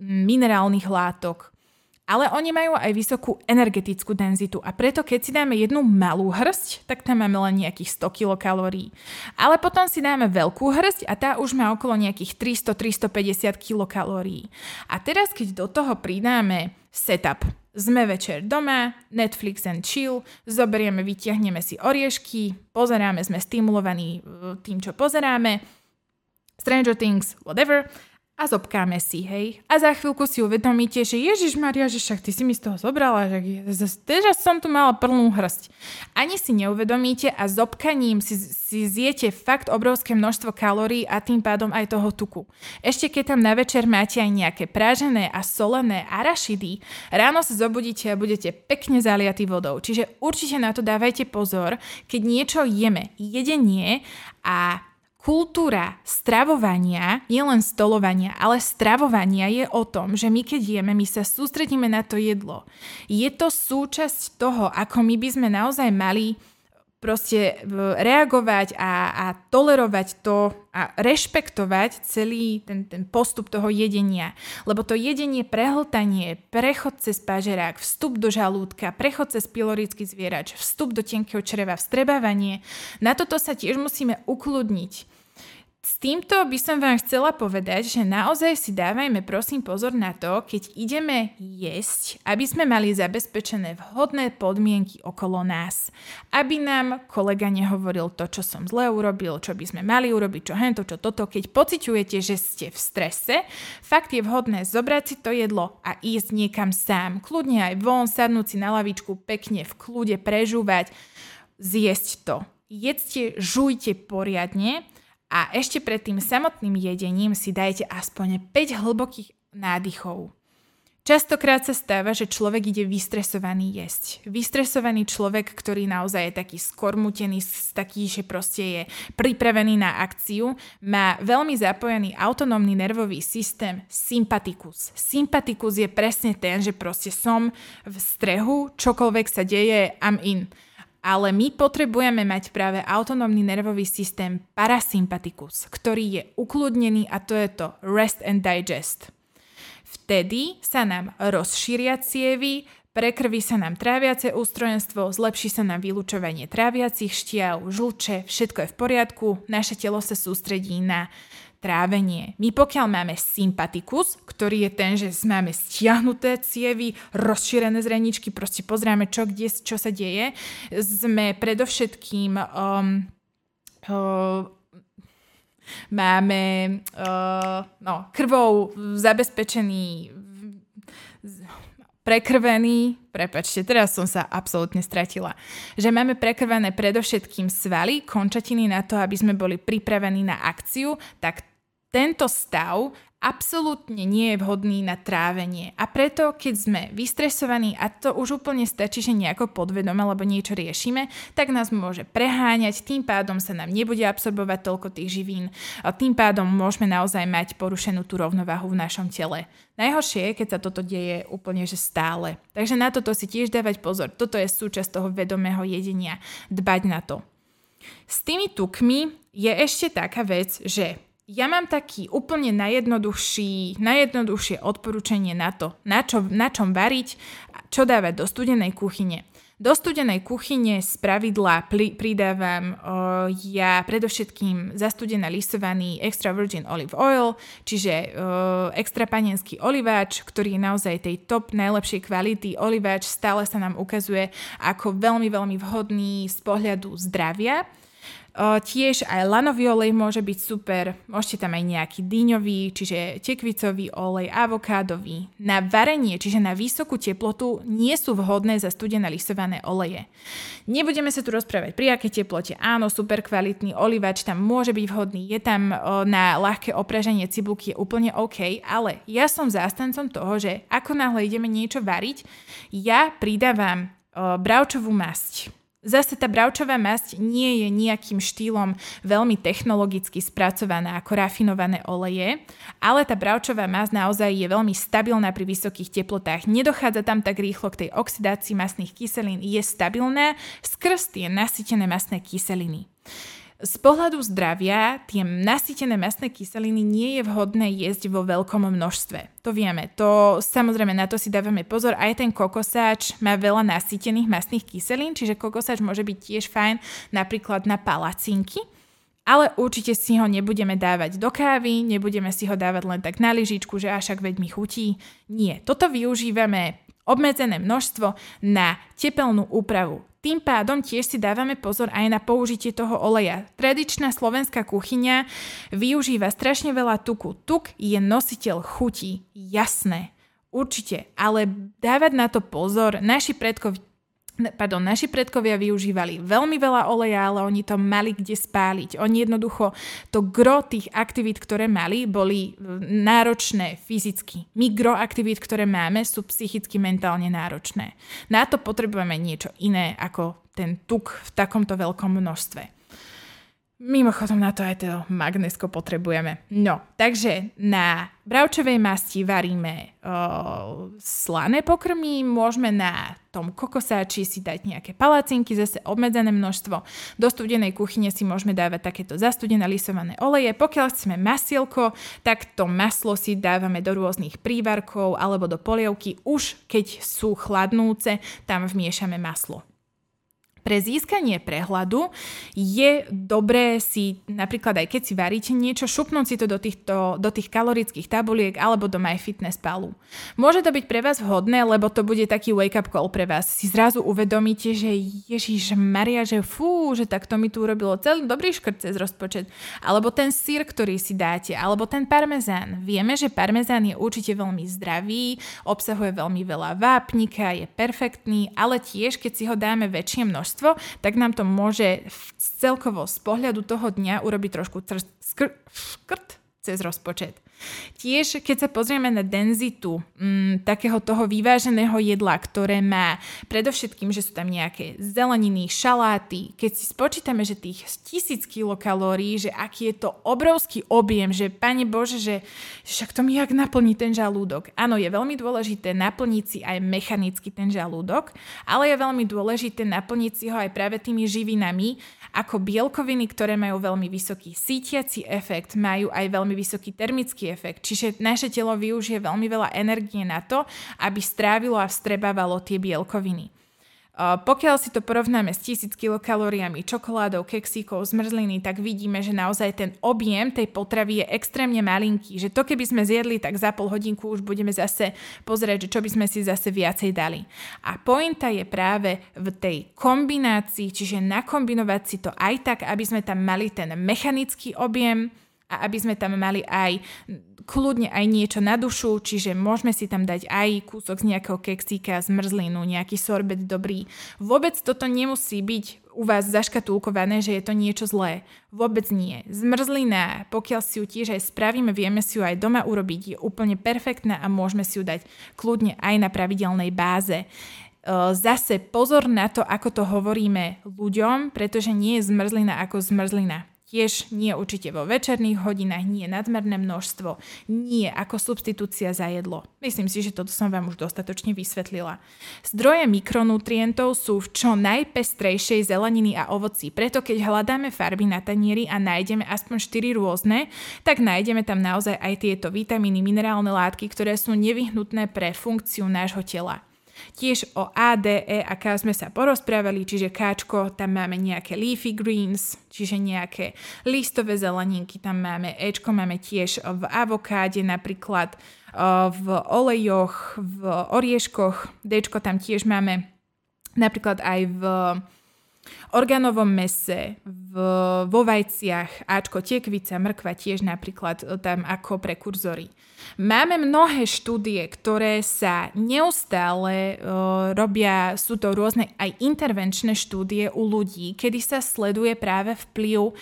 minerálnych látok, ale oni majú aj vysokú energetickú denzitu a preto keď si dáme jednu malú hrst, tak tam máme len nejakých 100 kilokalórií. Ale potom si dáme veľkú hrst a tá už má okolo nejakých 300-350 kilokalórií. A teraz keď do toho pridáme setup, sme večer doma, Netflix and chill, zoberieme, vyťahneme si oriešky, pozeráme, sme stimulovaní e, tým, čo pozeráme, Stranger Things, whatever, a zobkáme si, hej. A za chvíľku si uvedomíte, že Ježiš Maria, že však ty si mi z toho zobrala, že teraz som tu mala plnú hrst. Ani si neuvedomíte a zobkaním si, si zjete fakt obrovské množstvo kalórií a tým pádom aj toho tuku. Ešte keď tam na večer máte aj nejaké prážené a solené arašidy, ráno sa zobudíte a budete pekne zaliatí vodou. Čiže určite na to dávajte pozor, keď niečo jeme. Jedenie a Kultúra stravovania, nie len stolovania, ale stravovania je o tom, že my keď jeme, my sa sústredíme na to jedlo. Je to súčasť toho, ako my by sme naozaj mali proste reagovať a, a tolerovať to a rešpektovať celý ten, ten postup toho jedenia. Lebo to jedenie, prehltanie, prechod cez pažerák, vstup do žalúdka, prechod cez pilorický zvierač, vstup do tenkého čreva, vstrebávanie, na toto sa tiež musíme ukludniť. S týmto by som vám chcela povedať, že naozaj si dávajme prosím pozor na to, keď ideme jesť, aby sme mali zabezpečené vhodné podmienky okolo nás. Aby nám kolega nehovoril to, čo som zle urobil, čo by sme mali urobiť, čo hento, čo toto. Keď pociťujete, že ste v strese, fakt je vhodné zobrať si to jedlo a ísť niekam sám. Kľudne aj von, sadnúť si na lavičku, pekne v kľude prežúvať, zjesť to. Jedzte, žujte poriadne, a ešte pred tým samotným jedením si dajte aspoň 5 hlbokých nádychov. Častokrát sa stáva, že človek ide vystresovaný jesť. Vystresovaný človek, ktorý naozaj je taký skormutený, taký, že proste je pripravený na akciu, má veľmi zapojený autonómny nervový systém sympatikus. Sympatikus je presne ten, že proste som v strehu, čokoľvek sa deje, I'm in ale my potrebujeme mať práve autonómny nervový systém parasympatikus, ktorý je ukludnený a to je to rest and digest. Vtedy sa nám rozšíria cievy, prekrví sa nám tráviace ústrojenstvo, zlepší sa nám vylúčovanie tráviacich štiav, žlče, všetko je v poriadku, naše telo sa sústredí na trávenie. My pokiaľ máme sympatikus, ktorý je ten, že máme stiahnuté cievy, rozšírené zreničky, proste pozrieme, čo, kde, čo sa deje, sme predovšetkým um, uh, máme uh, no, krvou zabezpečený prekrvený, prepačte, teraz som sa absolútne stratila, že máme prekrvené predovšetkým svaly, končatiny na to, aby sme boli pripravení na akciu, tak tento stav absolútne nie je vhodný na trávenie a preto, keď sme vystresovaní a to už úplne stačí, že nejako podvedome alebo niečo riešime, tak nás môže preháňať, tým pádom sa nám nebude absorbovať toľko tých živín a tým pádom môžeme naozaj mať porušenú tú rovnováhu v našom tele. Najhoršie je, keď sa toto deje úplne že stále. Takže na toto si tiež dávať pozor. Toto je súčasť toho vedomého jedenia. Dbať na to. S tými tukmi je ešte taká vec, že ja mám taký úplne najjednoduchší, najjednoduchšie odporúčanie na to, na, čo, na čom variť. čo dávať do studenej kuchyne. Do studenej kuchyne z pravidla pridávam o, ja predovšetkým zastudená listovaný extra virgin olive oil, čiže o, extra panenský oliváč, ktorý je naozaj tej top najlepšej kvality oliváč, stále sa nám ukazuje ako veľmi, veľmi vhodný z pohľadu zdravia. Tiež aj lanový olej môže byť super, môžete tam aj nejaký dýňový, čiže tekvicový olej, avokádový. Na varenie, čiže na vysokú teplotu, nie sú vhodné za studené lisované oleje. Nebudeme sa tu rozprávať, pri aké teplote. Áno, super kvalitný olivač tam môže byť vhodný, je tam na ľahké opraženie cibulky je úplne OK, ale ja som zástancom toho, že ako náhle ideme niečo variť, ja pridávam bravčovú masť Zase tá bravčová masť nie je nejakým štýlom veľmi technologicky spracovaná ako rafinované oleje, ale tá bravčová masť naozaj je veľmi stabilná pri vysokých teplotách. Nedochádza tam tak rýchlo k tej oxidácii masných kyselín, je stabilná skrz tie nasytené masné kyseliny. Z pohľadu zdravia tie nasýtené masné kyseliny nie je vhodné jesť vo veľkom množstve. To vieme. To samozrejme na to si dávame pozor. Aj ten kokosáč má veľa nasýtených masných kyselín, čiže kokosáč môže byť tiež fajn napríklad na palacinky. Ale určite si ho nebudeme dávať do kávy, nebudeme si ho dávať len tak na lyžičku, že až ak veď mi chutí. Nie. Toto využívame obmedzené množstvo na tepelnú úpravu tým pádom tiež si dávame pozor aj na použitie toho oleja. Tradičná slovenská kuchyňa využíva strašne veľa tuku. Tuk je nositeľ chutí, jasné. Určite, ale dávať na to pozor, naši predkovia pardon, naši predkovia využívali veľmi veľa oleja, ale oni to mali kde spáliť. Oni jednoducho, to gro tých aktivít, ktoré mali, boli e, náročné fyzicky. My gro aktivít, ktoré máme, sú psychicky, mentálne náročné. Na to potrebujeme niečo iné ako ten tuk v takomto veľkom množstve. Mimochodom na to aj to magnesko potrebujeme. No, takže na bravčovej masti varíme o, slané pokrmy, môžeme na tom kokosáči si dať nejaké palacinky, zase obmedzené množstvo. Do studenej kuchyne si môžeme dávať takéto zastudené lisované oleje. Pokiaľ chceme masielko, tak to maslo si dávame do rôznych prívarkov alebo do polievky. Už keď sú chladnúce, tam vmiešame maslo. Pre získanie prehľadu je dobré si, napríklad aj keď si varíte niečo, šupnúť si to do, týchto, do tých kalorických tabuliek alebo do MyFitnessPalu. Môže to byť pre vás vhodné, lebo to bude taký wake-up call pre vás. Si zrazu uvedomíte, že Ježiš Maria, že fú, že takto mi tu urobilo celý dobrý škrt cez rozpočet. Alebo ten sír, ktorý si dáte, alebo ten parmezán. Vieme, že parmezán je určite veľmi zdravý, obsahuje veľmi veľa vápnika, je perfektný, ale tiež keď si ho dáme väčšie množstvo, množstvo, tak nám to môže celkovo z pohľadu toho dňa urobiť trošku skrt cez rozpočet. Tiež, keď sa pozrieme na denzitu mm, takého toho vyváženého jedla, ktoré má predovšetkým, že sú tam nejaké zeleniny, šaláty, keď si spočítame, že tých 1000 kilokalórií, že aký je to obrovský objem, že pane Bože, že však to mi jak naplní ten žalúdok. Áno, je veľmi dôležité naplniť si aj mechanicky ten žalúdok, ale je veľmi dôležité naplniť si ho aj práve tými živinami, ako bielkoviny, ktoré majú veľmi vysoký sítiaci efekt, majú aj veľmi vysoký termický efekt. Čiže naše telo využije veľmi veľa energie na to, aby strávilo a vstrebávalo tie bielkoviny. Pokiaľ si to porovnáme s 1000 kilokalóriami čokoládou, keksíkov, zmrzliny, tak vidíme, že naozaj ten objem tej potravy je extrémne malinký. Že to keby sme zjedli, tak za pol hodinku už budeme zase pozrieť, čo by sme si zase viacej dali. A pointa je práve v tej kombinácii, čiže nakombinovať si to aj tak, aby sme tam mali ten mechanický objem, a aby sme tam mali aj kľudne aj niečo na dušu, čiže môžeme si tam dať aj kúsok z nejakého keksíka, zmrzlinu, nejaký sorbet dobrý. Vôbec toto nemusí byť u vás zaškatulkované, že je to niečo zlé. Vôbec nie. Zmrzlina, pokiaľ si ju tiež aj spravíme, vieme si ju aj doma urobiť, je úplne perfektná a môžeme si ju dať kľudne aj na pravidelnej báze. Zase pozor na to, ako to hovoríme ľuďom, pretože nie je zmrzlina ako zmrzlina. Tiež nie určite vo večerných hodinách, nie nadmerné množstvo, nie ako substitúcia za jedlo. Myslím si, že toto som vám už dostatočne vysvetlila. Zdroje mikronutrientov sú v čo najpestrejšej zeleniny a ovoci, preto keď hľadáme farby na tanieri a nájdeme aspoň 4 rôzne, tak nájdeme tam naozaj aj tieto vitamíny, minerálne látky, ktoré sú nevyhnutné pre funkciu nášho tela. Tiež o A, D, E a K sme sa porozprávali, čiže Kčko, tam máme nejaké leafy greens, čiže nejaké listové zeleninky, tam máme Ečko, máme tiež v avokáde napríklad, v olejoch, v orieškoch, Dčko tam tiež máme napríklad aj v orgánovom mese, v, vo vajciach, Ačko, tekvica, mrkva tiež napríklad e, tam ako prekurzory. Máme mnohé štúdie, ktoré sa neustále uh, robia, sú to rôzne aj intervenčné štúdie u ľudí, kedy sa sleduje práve vplyv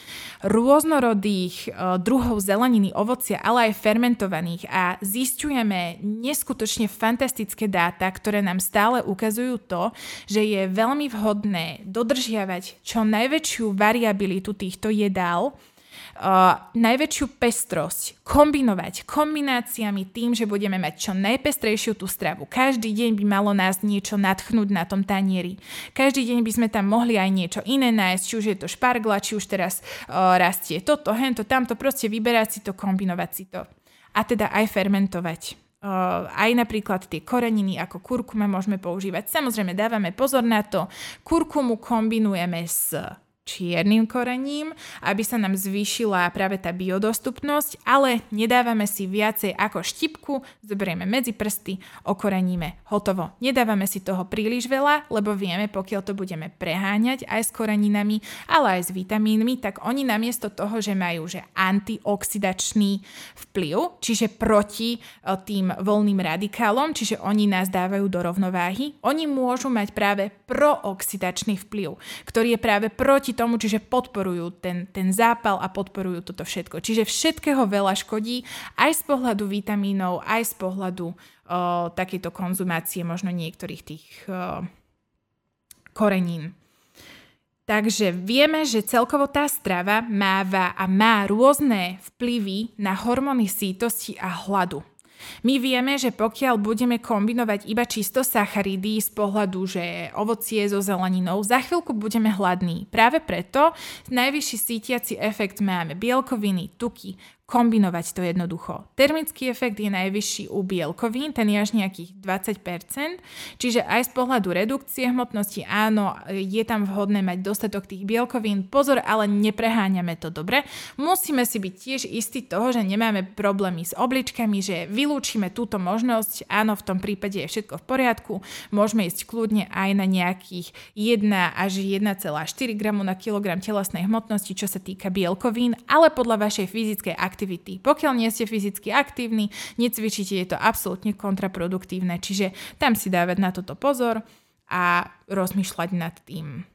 rôznorodých uh, druhov zeleniny, ovocia, ale aj fermentovaných a zistujeme neskutočne fantastické dáta, ktoré nám stále ukazujú to, že je veľmi vhodné dodržiavať čo najväčšiu variabilitu týchto jedál, uh, najväčšiu pestrosť kombinovať kombináciami tým, že budeme mať čo najpestrejšiu tú stravu. Každý deň by malo nás niečo natchnúť na tom tanieri. Každý deň by sme tam mohli aj niečo iné nájsť, či už je to špargla, či už teraz uh, rastie toto, hento, tamto, proste vyberať si to, kombinovať si to. A teda aj fermentovať. Aj napríklad tie koreniny ako kurkuma môžeme používať. Samozrejme dávame pozor na to. Kurkumu kombinujeme s čiernym korením, aby sa nám zvýšila práve tá biodostupnosť, ale nedávame si viacej ako štipku, zoberieme medzi prsty, okoreníme, hotovo. Nedávame si toho príliš veľa, lebo vieme, pokiaľ to budeme preháňať aj s koreninami, ale aj s vitamínmi, tak oni namiesto toho, že majú že antioxidačný vplyv, čiže proti e, tým voľným radikálom, čiže oni nás dávajú do rovnováhy, oni môžu mať práve prooxidačný vplyv, ktorý je práve proti tomu, čiže podporujú ten, ten zápal a podporujú toto všetko. Čiže všetkého veľa škodí aj z pohľadu vitamínov, aj z pohľadu o, takéto konzumácie možno niektorých tých o, korenín. Takže vieme, že celkovo tá strava máva a má rôzne vplyvy na hormóny sítosti a hladu. My vieme, že pokiaľ budeme kombinovať iba čisto sacharidy z pohľadu, že ovocie so zeleninou, za chvíľku budeme hladní. Práve preto najvyšší sítiaci efekt máme bielkoviny, tuky, kombinovať to jednoducho. Termický efekt je najvyšší u bielkovín, ten je až nejakých 20%, čiže aj z pohľadu redukcie hmotnosti áno, je tam vhodné mať dostatok tých bielkovín. Pozor, ale nepreháňame to dobre. Musíme si byť tiež istí toho, že nemáme problémy s obličkami, že vylúčime túto možnosť, áno, v tom prípade je všetko v poriadku, môžeme ísť kľudne aj na nejakých 1 až 1,4 g na kilogram telesnej hmotnosti, čo sa týka bielkovín, ale podľa vašej fyzickej aktivity aktivity. Pokiaľ nie ste fyzicky aktívni, necvičíte, je to absolútne kontraproduktívne. Čiže tam si dávať na toto pozor a rozmýšľať nad tým.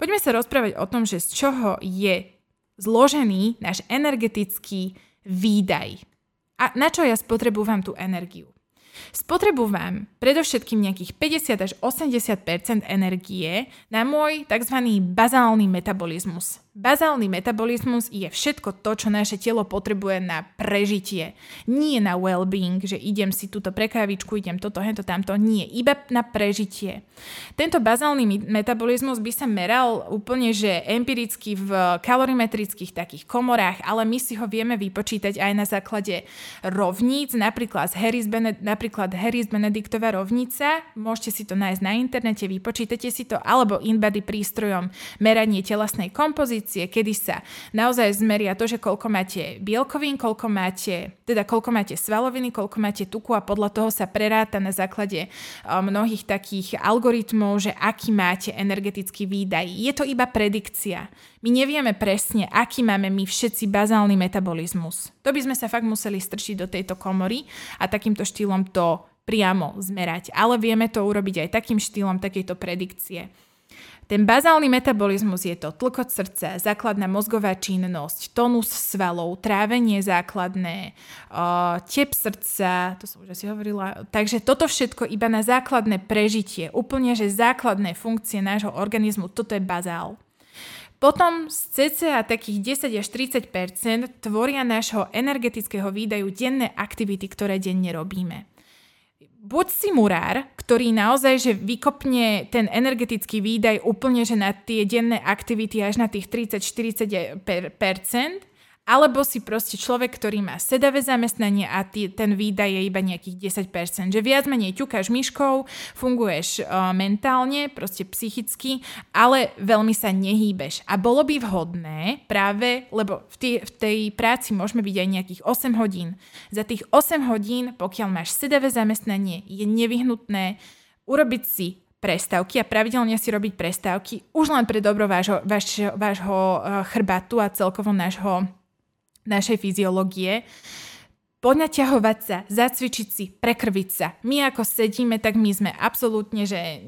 Poďme sa rozprávať o tom, že z čoho je zložený náš energetický výdaj. A na čo ja spotrebujem tú energiu? Spotrebujem predovšetkým nejakých 50 až 80% energie na môj tzv. bazálny metabolizmus. Bazálny metabolizmus je všetko to, čo naše telo potrebuje na prežitie. Nie na well-being, že idem si túto prekávičku, idem toto, hento, tamto. Nie, iba na prežitie. Tento bazálny metabolizmus by sa meral úplne, že empiricky v kalorimetrických takých komorách, ale my si ho vieme vypočítať aj na základe rovníc, napríklad Harris, Bened- napríklad Harris Benediktová rovnica. Môžete si to nájsť na internete, vypočítate si to, alebo InBody prístrojom meranie telesnej kompozície pozície, kedy sa naozaj zmeria to, že koľko máte bielkovín, koľko máte, teda koľko máte svaloviny, koľko máte tuku a podľa toho sa preráta na základe mnohých takých algoritmov, že aký máte energetický výdaj. Je to iba predikcia. My nevieme presne, aký máme my všetci bazálny metabolizmus. To by sme sa fakt museli strčiť do tejto komory a takýmto štýlom to priamo zmerať. Ale vieme to urobiť aj takým štýlom takejto predikcie. Ten bazálny metabolizmus je to tlkot srdca, základná mozgová činnosť, tonus svalov, trávenie základné, tep srdca, to som už asi hovorila. Takže toto všetko iba na základné prežitie, úplne že základné funkcie nášho organizmu, toto je bazál. Potom z cca takých 10 až 30% tvoria nášho energetického výdaju denné aktivity, ktoré denne robíme buď si murár, ktorý naozaj že vykopne ten energetický výdaj úplne že na tie denné aktivity až na tých 30-40%, alebo si proste človek, ktorý má sedavé zamestnanie a ty, ten výdaj je iba nejakých 10%, že viac menej ťukáš myškou, funguješ uh, mentálne, proste psychicky, ale veľmi sa nehýbeš. A bolo by vhodné práve, lebo v, tý, v tej práci môžeme byť aj nejakých 8 hodín. Za tých 8 hodín, pokiaľ máš sedavé zamestnanie, je nevyhnutné urobiť si prestávky a pravidelne si robiť prestávky už len pre dobro vášho, vášho, vášho uh, chrbatu a celkovo nášho našej fyziológie, ponaťahovať sa, zacvičiť si, prekrviť sa. My ako sedíme, tak my sme absolútne že,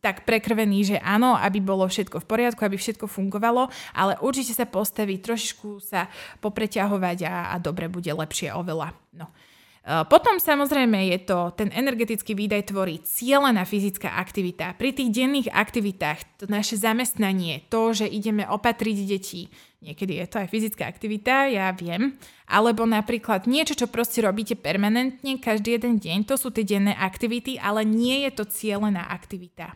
tak prekrvení, že áno, aby bolo všetko v poriadku, aby všetko fungovalo, ale určite sa postaví, trošičku sa popreťahovať a, a dobre bude lepšie oveľa. No. E, potom samozrejme je to, ten energetický výdaj tvorí cieľená fyzická aktivita. Pri tých denných aktivitách, to naše zamestnanie, to, že ideme opatriť deti, niekedy je to aj fyzická aktivita, ja viem, alebo napríklad niečo, čo proste robíte permanentne každý jeden deň, to sú tie denné aktivity, ale nie je to cieľená aktivita.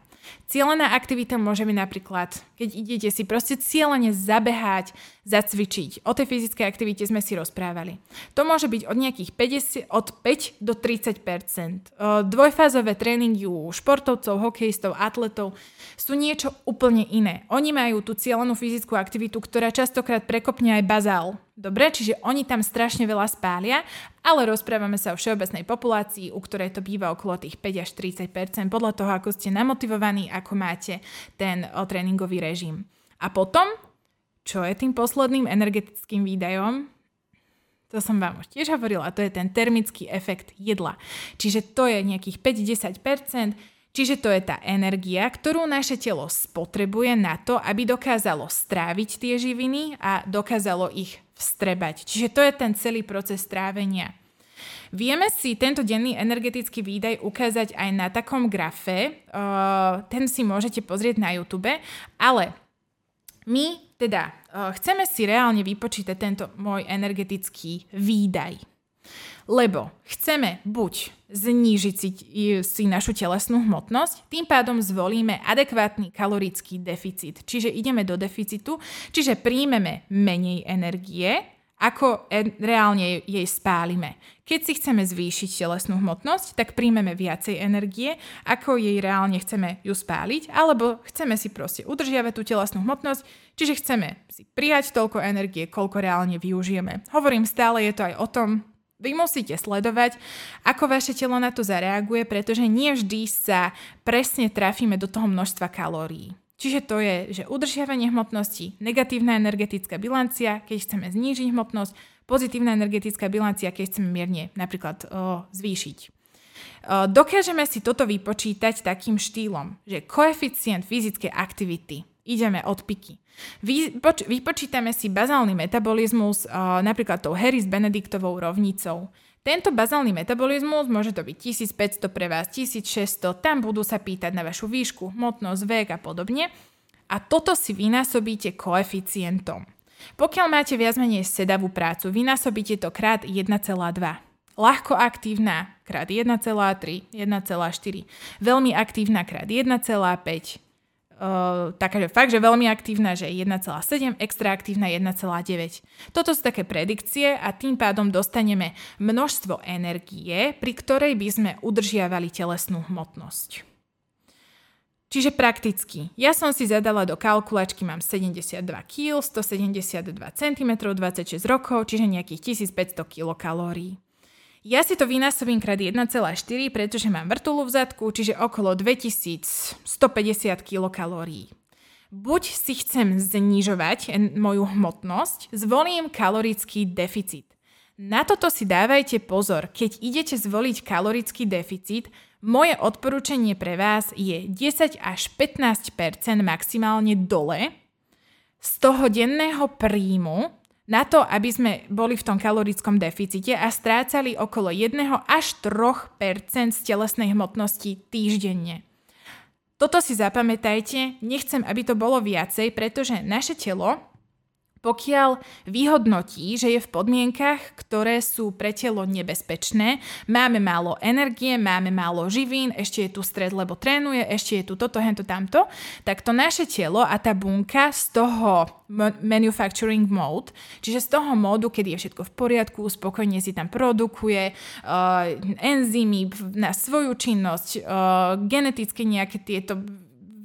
Cielená aktivita môže byť napríklad, keď idete si proste cieľene zabehať, zacvičiť. O tej fyzickej aktivite sme si rozprávali. To môže byť od nejakých 50, od 5 do 30% Dvojfázové tréningy u športovcov, hokejistov, atletov sú niečo úplne iné. Oni majú tú cieľenú fyzickú aktivitu, ktorá častokrát prekopne aj bazál Dobre, čiže oni tam strašne veľa spália, ale rozprávame sa o všeobecnej populácii, u ktorej to býva okolo tých 5 až 30% podľa toho, ako ste namotivovaní, ako máte ten tréningový režim. A potom, čo je tým posledným energetickým výdajom? To som vám už tiež hovorila, to je ten termický efekt jedla. Čiže to je nejakých 5-10%, čiže to je tá energia, ktorú naše telo spotrebuje na to, aby dokázalo stráviť tie živiny a dokázalo ich vstrebať. Čiže to je ten celý proces trávenia. Vieme si tento denný energetický výdaj ukázať aj na takom grafe, uh, ten si môžete pozrieť na YouTube, ale my teda uh, chceme si reálne vypočítať tento môj energetický výdaj. Lebo chceme buď znížiť si, si našu telesnú hmotnosť, tým pádom zvolíme adekvátny kalorický deficit. Čiže ideme do deficitu, čiže príjmeme menej energie, ako reálne jej spálime. Keď si chceme zvýšiť telesnú hmotnosť, tak príjmeme viacej energie, ako jej reálne chceme ju spáliť, alebo chceme si proste udržiavať tú telesnú hmotnosť, čiže chceme si prijať toľko energie, koľko reálne využijeme. Hovorím stále, je to aj o tom, vy musíte sledovať, ako vaše telo na to zareaguje, pretože nie vždy sa presne trafíme do toho množstva kalórií. Čiže to je, že udržiavanie hmotnosti, negatívna energetická bilancia, keď chceme znížiť hmotnosť, pozitívna energetická bilancia, keď chceme mierne napríklad o, zvýšiť. O, dokážeme si toto vypočítať takým štýlom, že koeficient fyzickej aktivity ideme od piky. Vypoč- vypočítame si bazálny metabolizmus uh, napríklad tou Harris Benediktovou rovnicou. Tento bazálny metabolizmus môže to byť 1500 pre vás, 1600, tam budú sa pýtať na vašu výšku, hmotnosť, vek a podobne. A toto si vynásobíte koeficientom. Pokiaľ máte viac menej sedavú prácu, vynásobíte to krát 1,2. Ľahko aktívna krát 1,3, 1,4. Veľmi aktívna krát 1,5 Uh, taká, že fakt, že veľmi aktívna, že 1,7, extra aktívna 1,9. Toto sú také predikcie a tým pádom dostaneme množstvo energie, pri ktorej by sme udržiavali telesnú hmotnosť. Čiže prakticky, ja som si zadala do kalkulačky, mám 72 kg, 172 cm, 26 rokov, čiže nejakých 1500 kilokalórií. Ja si to vynásobím krát 1,4, pretože mám vrtulu v zadku, čiže okolo 2150 kilokalórií. Buď si chcem znižovať moju hmotnosť, zvolím kalorický deficit. Na toto si dávajte pozor, keď idete zvoliť kalorický deficit, moje odporúčanie pre vás je 10 až 15% maximálne dole z toho denného príjmu, na to, aby sme boli v tom kalorickom deficite a strácali okolo 1 až 3 z telesnej hmotnosti týždenne. Toto si zapamätajte, nechcem, aby to bolo viacej, pretože naše telo pokiaľ vyhodnotí, že je v podmienkach, ktoré sú pre telo nebezpečné, máme málo energie, máme málo živín, ešte je tu stred, lebo trénuje, ešte je tu toto, hento, tamto, tak to naše telo a tá bunka z toho manufacturing mode, čiže z toho módu, kedy je všetko v poriadku, spokojne si tam produkuje uh, enzymy na svoju činnosť, uh, geneticky nejaké tieto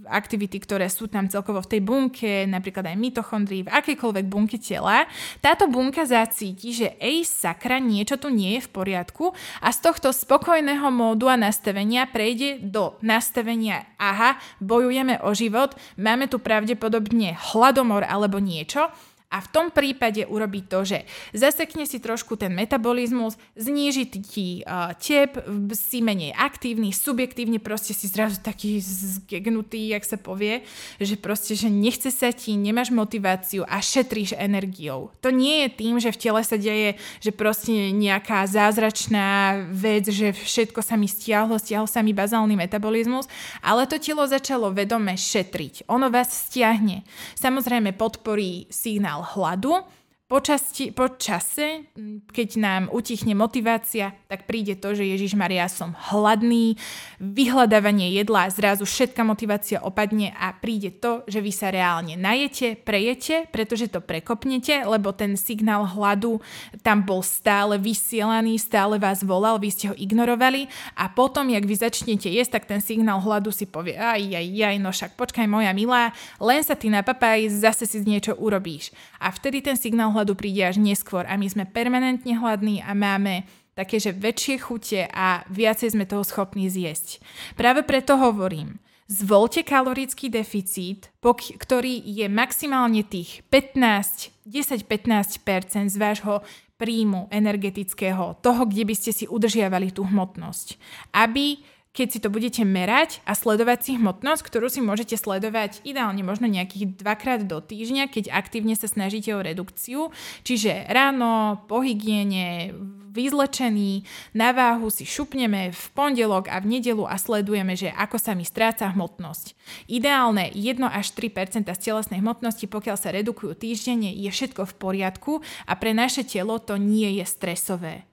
aktivity, ktoré sú tam celkovo v tej bunke, napríklad aj mitochondrii, v akejkoľvek bunke tela, táto bunka zacíti, že ej sakra, niečo tu nie je v poriadku a z tohto spokojného módu a nastavenia prejde do nastavenia aha, bojujeme o život, máme tu pravdepodobne hladomor alebo niečo a v tom prípade urobí to, že zasekne si trošku ten metabolizmus, zníži ti uh, tep, si menej aktívny, subjektívne proste si zrazu taký zgegnutý, jak sa povie, že proste, že nechce sa ti, nemáš motiváciu a šetríš energiou. To nie je tým, že v tele sa deje, že proste nejaká zázračná vec, že všetko sa mi stiahlo, stiahol sa mi bazálny metabolizmus, ale to telo začalo vedome šetriť. Ono vás stiahne. Samozrejme podporí signál signál hladu Počasti, po čase, keď nám utichne motivácia, tak príde to, že Ježiš Maria som hladný, vyhľadávanie jedla, zrazu všetká motivácia opadne a príde to, že vy sa reálne najete, prejete, pretože to prekopnete, lebo ten signál hladu tam bol stále vysielaný, stále vás volal, vy ste ho ignorovali a potom, jak vy začnete jesť, tak ten signál hladu si povie, aj, aj, aj, no však počkaj moja milá, len sa ty napapaj, zase si niečo urobíš. A vtedy ten signál hladu príde až neskôr a my sme permanentne hladní a máme také, že väčšie chute a viacej sme toho schopní zjesť. Práve preto hovorím, zvolte kalorický deficit, ktorý je maximálne tých 15, 10-15% z vášho príjmu energetického, toho, kde by ste si udržiavali tú hmotnosť. Aby keď si to budete merať a sledovať si hmotnosť, ktorú si môžete sledovať ideálne možno nejakých dvakrát do týždňa, keď aktívne sa snažíte o redukciu. Čiže ráno, po hygiene, vyzlečený, na váhu si šupneme v pondelok a v nedelu a sledujeme, že ako sa mi stráca hmotnosť. Ideálne 1 až 3% z telesnej hmotnosti, pokiaľ sa redukujú týždenne, je všetko v poriadku a pre naše telo to nie je stresové.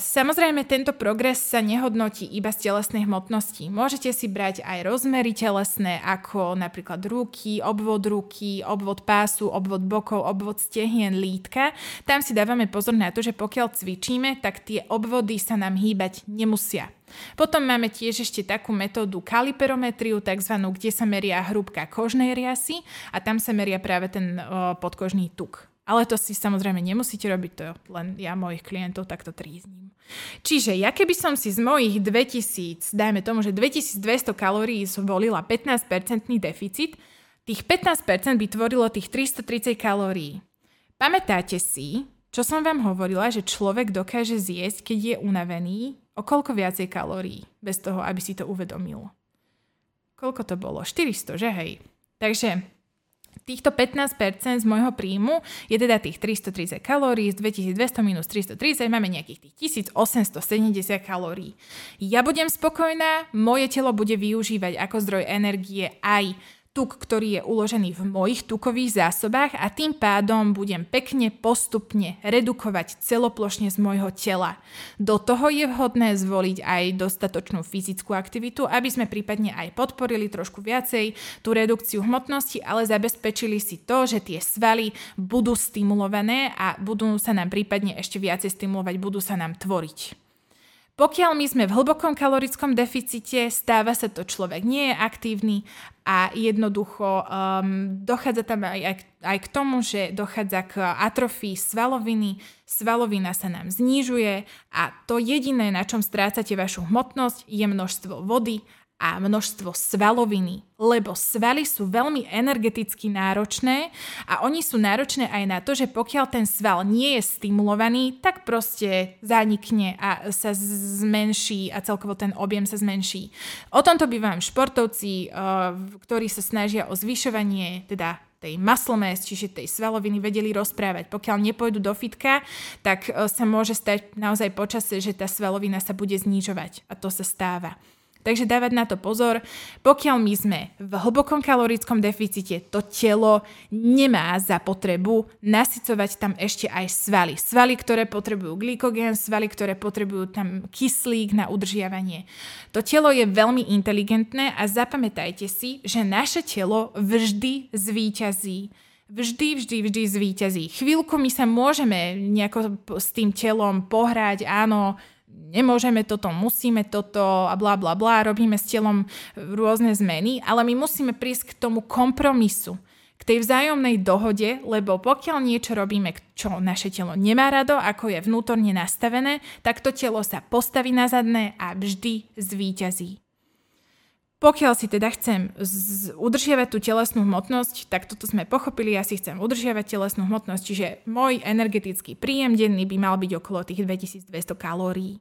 Samozrejme, tento progres sa nehodnotí iba z telesnej hmotnosti. Môžete si brať aj rozmery telesné, ako napríklad ruky, obvod ruky, obvod pásu, obvod bokov, obvod stehien, lítka. Tam si dávame pozor na to, že pokiaľ cvičíme, tak tie obvody sa nám hýbať nemusia. Potom máme tiež ešte takú metódu kaliperometriu, tzv. kde sa meria hrúbka kožnej riasy a tam sa meria práve ten o, podkožný tuk. Ale to si samozrejme nemusíte robiť, to len ja mojich klientov takto trízním. Čiže ja keby som si z mojich 2000, dajme tomu, že 2200 kalórií zvolila 15% deficit, tých 15% by tvorilo tých 330 kalórií. Pamätáte si, čo som vám hovorila, že človek dokáže zjesť, keď je unavený, o koľko viacej kalórií, bez toho, aby si to uvedomil. Koľko to bolo? 400, že hej? Takže Týchto 15% z môjho príjmu je teda tých 330 kalórií, z 2200 minus 330 máme nejakých tých 1870 kalórií. Ja budem spokojná, moje telo bude využívať ako zdroj energie aj tuk, ktorý je uložený v mojich tukových zásobách a tým pádom budem pekne postupne redukovať celoplošne z môjho tela. Do toho je vhodné zvoliť aj dostatočnú fyzickú aktivitu, aby sme prípadne aj podporili trošku viacej tú redukciu hmotnosti, ale zabezpečili si to, že tie svaly budú stimulované a budú sa nám prípadne ešte viacej stimulovať, budú sa nám tvoriť. Pokiaľ my sme v hlbokom kalorickom deficite, stáva sa to, človek nie je aktívny a jednoducho um, dochádza tam aj, aj, aj k tomu, že dochádza k atrofii svaloviny, svalovina sa nám znižuje a to jediné, na čom strácate vašu hmotnosť, je množstvo vody a množstvo svaloviny, lebo svaly sú veľmi energeticky náročné a oni sú náročné aj na to, že pokiaľ ten sval nie je stimulovaný, tak proste zanikne a sa zmenší a celkovo ten objem sa zmenší. O tomto vám športovci, eh, ktorí sa snažia o zvyšovanie teda tej muscle mass, čiže tej svaloviny vedeli rozprávať. Pokiaľ nepôjdu do fitka, tak eh, sa môže stať naozaj počase, že tá svalovina sa bude znižovať a to sa stáva. Takže dávať na to pozor, pokiaľ my sme v hlbokom kalorickom deficite, to telo nemá za potrebu nasycovať tam ešte aj svaly. Svaly, ktoré potrebujú glykogén, svaly, ktoré potrebujú tam kyslík na udržiavanie. To telo je veľmi inteligentné a zapamätajte si, že naše telo vždy zvíťazí vždy, vždy, vždy zvíťazí. Chvíľku my sa môžeme nejako s tým telom pohrať, áno, nemôžeme toto, musíme toto a bla bla bla, robíme s telom rôzne zmeny, ale my musíme prísť k tomu kompromisu, k tej vzájomnej dohode, lebo pokiaľ niečo robíme, čo naše telo nemá rado, ako je vnútorne nastavené, tak to telo sa postaví na zadné a vždy zvíťazí. Pokiaľ si teda chcem z- udržiavať tú telesnú hmotnosť, tak toto sme pochopili, ja si chcem udržiavať telesnú hmotnosť, čiže môj energetický príjem denný by mal byť okolo tých 2200 kalórií.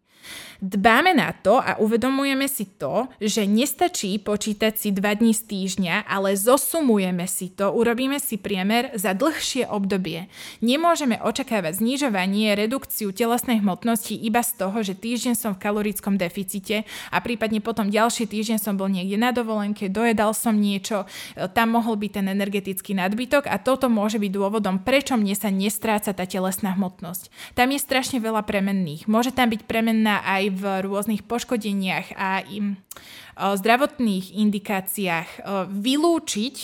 Dbáme na to a uvedomujeme si to, že nestačí počítať si 2 dní z týždňa, ale zosumujeme si to, urobíme si priemer za dlhšie obdobie. Nemôžeme očakávať znižovanie, redukciu telesnej hmotnosti iba z toho, že týždeň som v kalorickom deficite a prípadne potom ďalší týždeň som bol niekde na dovolenke, dojedal som niečo, tam mohol byť ten energetický nadbytok a toto môže byť dôvodom, prečo mne sa nestráca tá telesná hmotnosť. Tam je strašne veľa premenných. Môže tam byť premenná znamená aj v rôznych poškodeniach a im, zdravotných indikáciách vylúčiť,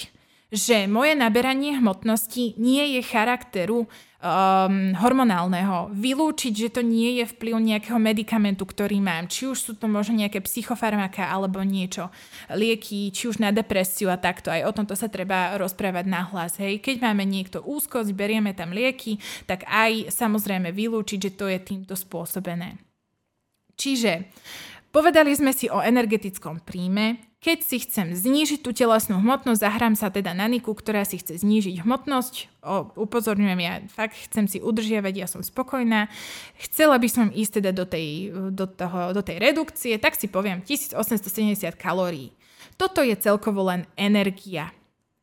že moje naberanie hmotnosti nie je charakteru um, hormonálneho. Vylúčiť, že to nie je vplyv nejakého medikamentu, ktorý mám. Či už sú to možno nejaké psychofarmaka alebo niečo. Lieky, či už na depresiu a takto. Aj o tomto sa treba rozprávať nahlas. Hej. Keď máme niekto úzkosť, berieme tam lieky, tak aj samozrejme vylúčiť, že to je týmto spôsobené. Čiže povedali sme si o energetickom príjme. Keď si chcem znížiť tú telesnú hmotnosť, zahrám sa teda na Niku, ktorá si chce znížiť hmotnosť. O, upozorňujem, ja fakt chcem si udržiavať, ja som spokojná. Chcela by som ísť teda do tej, do, toho, do tej redukcie, tak si poviem 1870 kalórií. Toto je celkovo len energia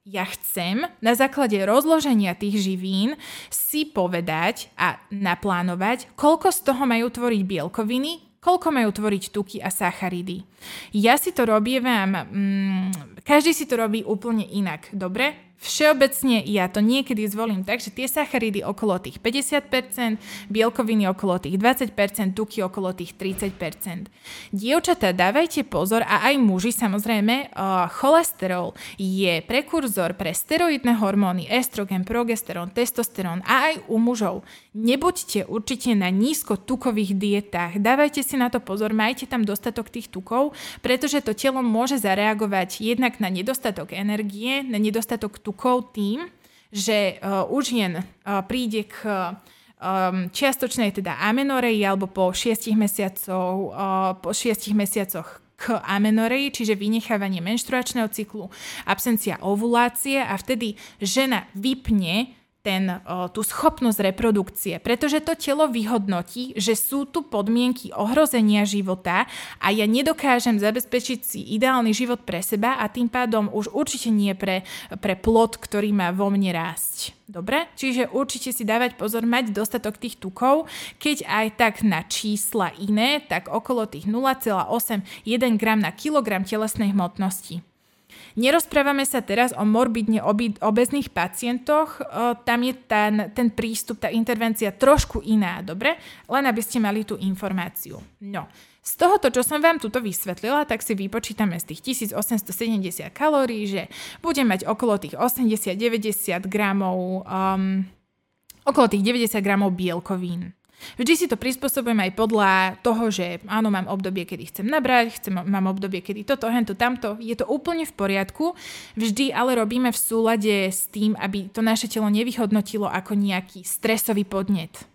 ja chcem na základe rozloženia tých živín si povedať a naplánovať, koľko z toho majú tvoriť bielkoviny, koľko majú tvoriť tuky a sacharidy. Ja si to robievam, mm, každý si to robí úplne inak, dobre? Všeobecne ja to niekedy zvolím tak, že tie sacharidy okolo tých 50%, bielkoviny okolo tých 20%, tuky okolo tých 30%. Dievčatá, dávajte pozor a aj muži samozrejme, uh, cholesterol je prekurzor pre steroidné hormóny, estrogen, progesterón, testosterón a aj u mužov. Nebuďte určite na nízko tukových dietách, dávajte si na to pozor, majte tam dostatok tých tukov, pretože to telo môže zareagovať jednak na nedostatok energie, na nedostatok tukov tukov tým, že uh, u žien uh, príde k um, čiastočnej teda amenoreji alebo po 6 mesiacov, uh, po 6 mesiacoch k amenoreji, čiže vynechávanie menštruačného cyklu, absencia ovulácie a vtedy žena vypne ten, o, tú schopnosť reprodukcie, pretože to telo vyhodnotí, že sú tu podmienky ohrozenia života a ja nedokážem zabezpečiť si ideálny život pre seba a tým pádom už určite nie pre, pre plod, ktorý má vo mne rásť. Dobre? Čiže určite si dávať pozor, mať dostatok tých tukov, keď aj tak na čísla iné, tak okolo tých 0,8 1 gram na kilogram telesnej hmotnosti. Nerozprávame sa teraz o morbidne obezných pacientoch, tam je ten, ten prístup, tá intervencia trošku iná, dobre? Len aby ste mali tú informáciu. No, z tohoto, čo som vám tuto vysvetlila, tak si vypočítame z tých 1870 kalórií, že budem mať okolo tých 80-90 gramov, um, okolo tých 90 gramov bielkovín. Vždy si to prispôsobujem aj podľa toho, že áno, mám obdobie, kedy chcem nabrať, chcem, mám obdobie, kedy toto, hento, tamto. Je to úplne v poriadku. Vždy ale robíme v súlade s tým, aby to naše telo nevyhodnotilo ako nejaký stresový podnet.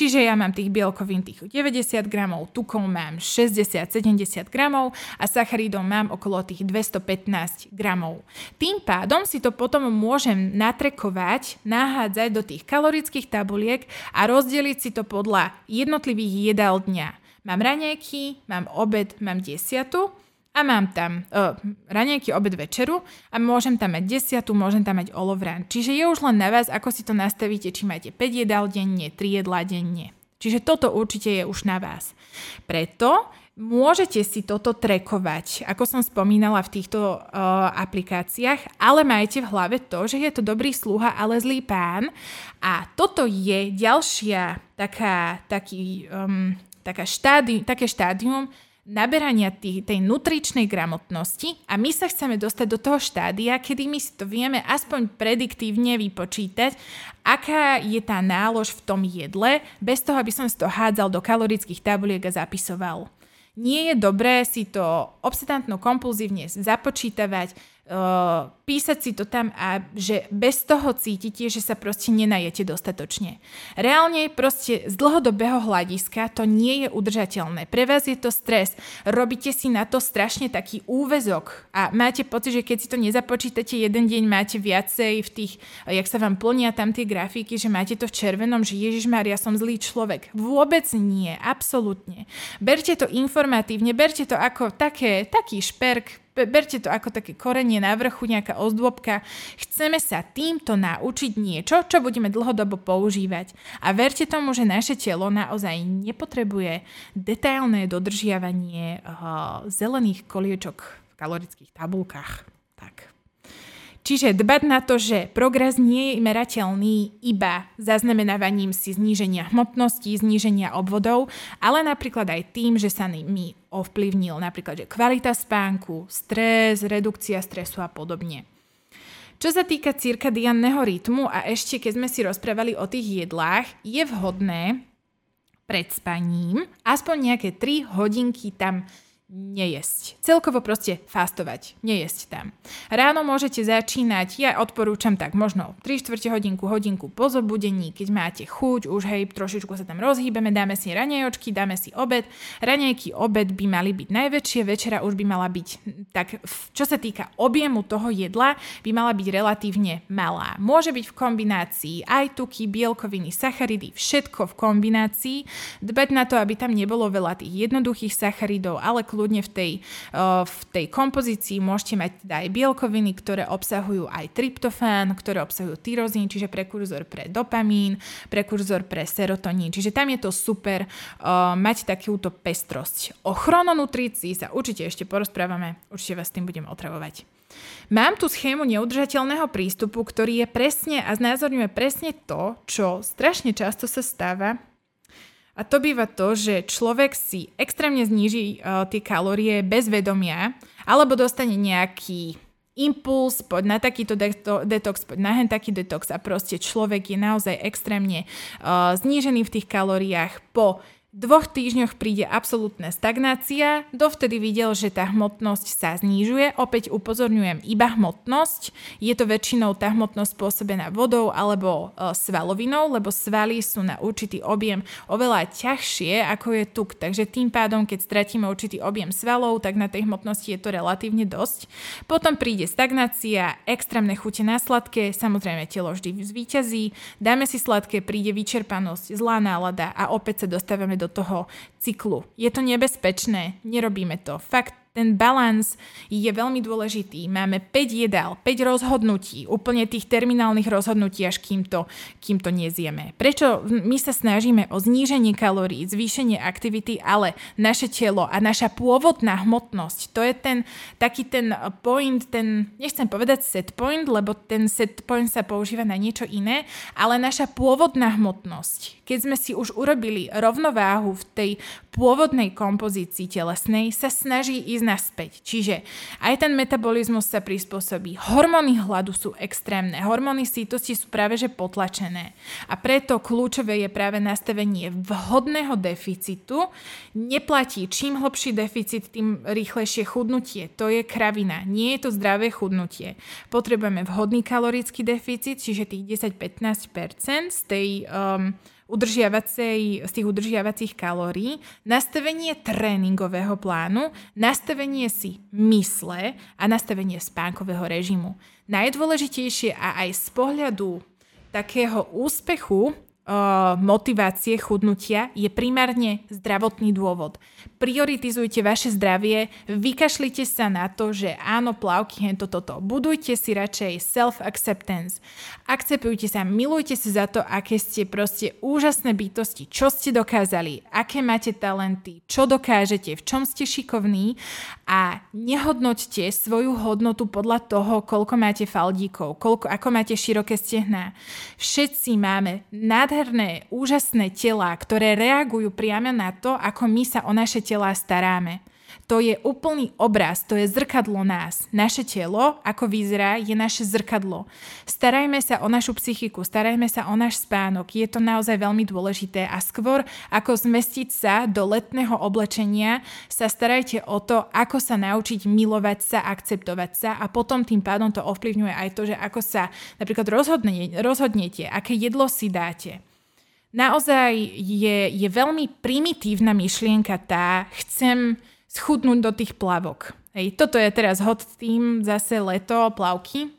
Čiže ja mám tých bielkovín tých 90 gramov, tukov mám 60-70 gramov a sacharidov mám okolo tých 215 gramov. Tým pádom si to potom môžem natrekovať, nahádzať do tých kalorických tabuliek a rozdeliť si to podľa jednotlivých jedál dňa. Mám raňajky, mám obed, mám desiatu a mám tam uh, ranejky, obed, večeru a môžem tam mať desiatu, môžem tam mať olovrán. Čiže je už len na vás, ako si to nastavíte, či máte 5 jedál denne, 3 jedlá denne. Čiže toto určite je už na vás. Preto Môžete si toto trekovať, ako som spomínala v týchto uh, aplikáciách, ale majte v hlave to, že je to dobrý sluha, ale zlý pán. A toto je ďalšia taká, taký, um, taká štádi, také štádium, naberania tých, tej nutričnej gramotnosti a my sa chceme dostať do toho štádia, kedy my si to vieme aspoň prediktívne vypočítať, aká je tá nálož v tom jedle, bez toho, aby som si to hádzal do kalorických tabuliek a zapisoval. Nie je dobré si to obsedantno kompulzívne započítavať, uh, písať si to tam a že bez toho cítite, že sa proste nenajete dostatočne. Reálne proste z dlhodobého hľadiska to nie je udržateľné. Pre vás je to stres. Robíte si na to strašne taký úvezok a máte pocit, že keď si to nezapočítate jeden deň, máte viacej v tých, jak sa vám plnia tam tie grafiky, že máte to v červenom, že Ježiš ja som zlý človek. Vôbec nie, absolútne. Berte to informatívne, berte to ako také, taký šperk, berte to ako také korenie na vrchu, nejaká ozdôbka. Chceme sa týmto naučiť niečo, čo budeme dlhodobo používať. A verte tomu, že naše telo naozaj nepotrebuje detailné dodržiavanie uh, zelených koliečok v kalorických tabulkách. Tak. Čiže dbať na to, že progres nie je merateľný iba zaznamenávaním si zníženia hmotnosti, zníženia obvodov, ale napríklad aj tým, že sa mi ovplyvnil napríklad že kvalita spánku, stres, redukcia stresu a podobne. Čo sa týka cirkadianného rytmu a ešte keď sme si rozprávali o tých jedlách, je vhodné pred spaním aspoň nejaké 3 hodinky tam nejesť. Celkovo proste fastovať, nejesť tam. Ráno môžete začínať, ja odporúčam tak možno 3 čtvrte hodinku, hodinku po zobudení, keď máte chuť, už hej, trošičku sa tam rozhýbeme, dáme si raňajočky, dáme si obed. Raňajky, obed by mali byť najväčšie, večera už by mala byť, tak čo sa týka objemu toho jedla, by mala byť relatívne malá. Môže byť v kombinácii aj tuky, bielkoviny, sacharidy, všetko v kombinácii. Dbať na to, aby tam nebolo veľa tých jednoduchých sacharidov, ale kľudne v tej, v tej kompozícii môžete mať teda aj bielkoviny, ktoré obsahujú aj tryptofán, ktoré obsahujú tyrozín, čiže prekurzor pre dopamín, prekurzor pre serotonín. Čiže tam je to super uh, mať takúto pestrosť. O chrononutrícii sa určite ešte porozprávame, určite vás tým budem otravovať. Mám tu schému neudržateľného prístupu, ktorý je presne a znázorňuje presne to, čo strašne často sa stáva a to býva to, že človek si extrémne zníži uh, tie kalórie bez vedomia, alebo dostane nejaký impuls, poď na takýto detox, poď na hen taký detox a proste človek je naozaj extrémne uh, znížený v tých kalóriách po dvoch týždňoch príde absolútna stagnácia, dovtedy videl, že tá hmotnosť sa znižuje. Opäť upozorňujem iba hmotnosť. Je to väčšinou tá hmotnosť spôsobená vodou alebo e, svalovinou, lebo svaly sú na určitý objem oveľa ťažšie ako je tuk. Takže tým pádom, keď stratíme určitý objem svalov, tak na tej hmotnosti je to relatívne dosť. Potom príde stagnácia, extrémne chute na sladké, samozrejme telo vždy zvíťazí, dáme si sladké, príde vyčerpanosť, zlá nálada a opäť sa dostávame do toho cyklu. Je to nebezpečné, nerobíme to. Fakt ten balans je veľmi dôležitý. Máme 5 jedál, 5 rozhodnutí, úplne tých terminálnych rozhodnutí, až kým to, kým to nezieme. Prečo my sa snažíme o zníženie kalórií, zvýšenie aktivity, ale naše telo a naša pôvodná hmotnosť, to je ten taký ten point, ten, nechcem povedať set point, lebo ten set point sa používa na niečo iné, ale naša pôvodná hmotnosť, keď sme si už urobili rovnováhu v tej pôvodnej kompozícii telesnej, sa snaží ísť naspäť. Čiže aj ten metabolizmus sa prispôsobí. Hormóny hladu sú extrémne, hormóny sítosti sú práve že potlačené. A preto kľúčové je práve nastavenie vhodného deficitu. Neplatí, čím hlbší deficit, tým rýchlejšie chudnutie. To je kravina, nie je to zdravé chudnutie. Potrebujeme vhodný kalorický deficit, čiže tých 10-15% z tej um, udržiavacej, z tých udržiavacích kalórií, nastavenie tréningového plánu, nastavenie si mysle a nastavenie spánkového režimu. Najdôležitejšie a aj z pohľadu takého úspechu motivácie chudnutia je primárne zdravotný dôvod. Prioritizujte vaše zdravie, vykašlite sa na to, že áno, plavky, hento, toto. Budujte si radšej self-acceptance. Akceptujte sa, milujte sa za to, aké ste proste úžasné bytosti, čo ste dokázali, aké máte talenty, čo dokážete, v čom ste šikovní a nehodnoťte svoju hodnotu podľa toho, koľko máte faldíkov, koľko, ako máte široké stehná. Všetci máme nádherné, úžasné tela, ktoré reagujú priamo na to, ako my sa o naše tela staráme. To je úplný obraz, to je zrkadlo nás. Naše telo, ako vyzerá, je naše zrkadlo. Starajme sa o našu psychiku, starajme sa o náš spánok. Je to naozaj veľmi dôležité a skôr ako zmestiť sa do letného oblečenia, sa starajte o to, ako sa naučiť milovať sa, akceptovať sa a potom tým pádom to ovplyvňuje aj to, že ako sa napríklad rozhodne, rozhodnete, aké jedlo si dáte. Naozaj je, je veľmi primitívna myšlienka tá, chcem schudnúť do tých plavok. Hej, toto je teraz hot tým, zase leto, plavky.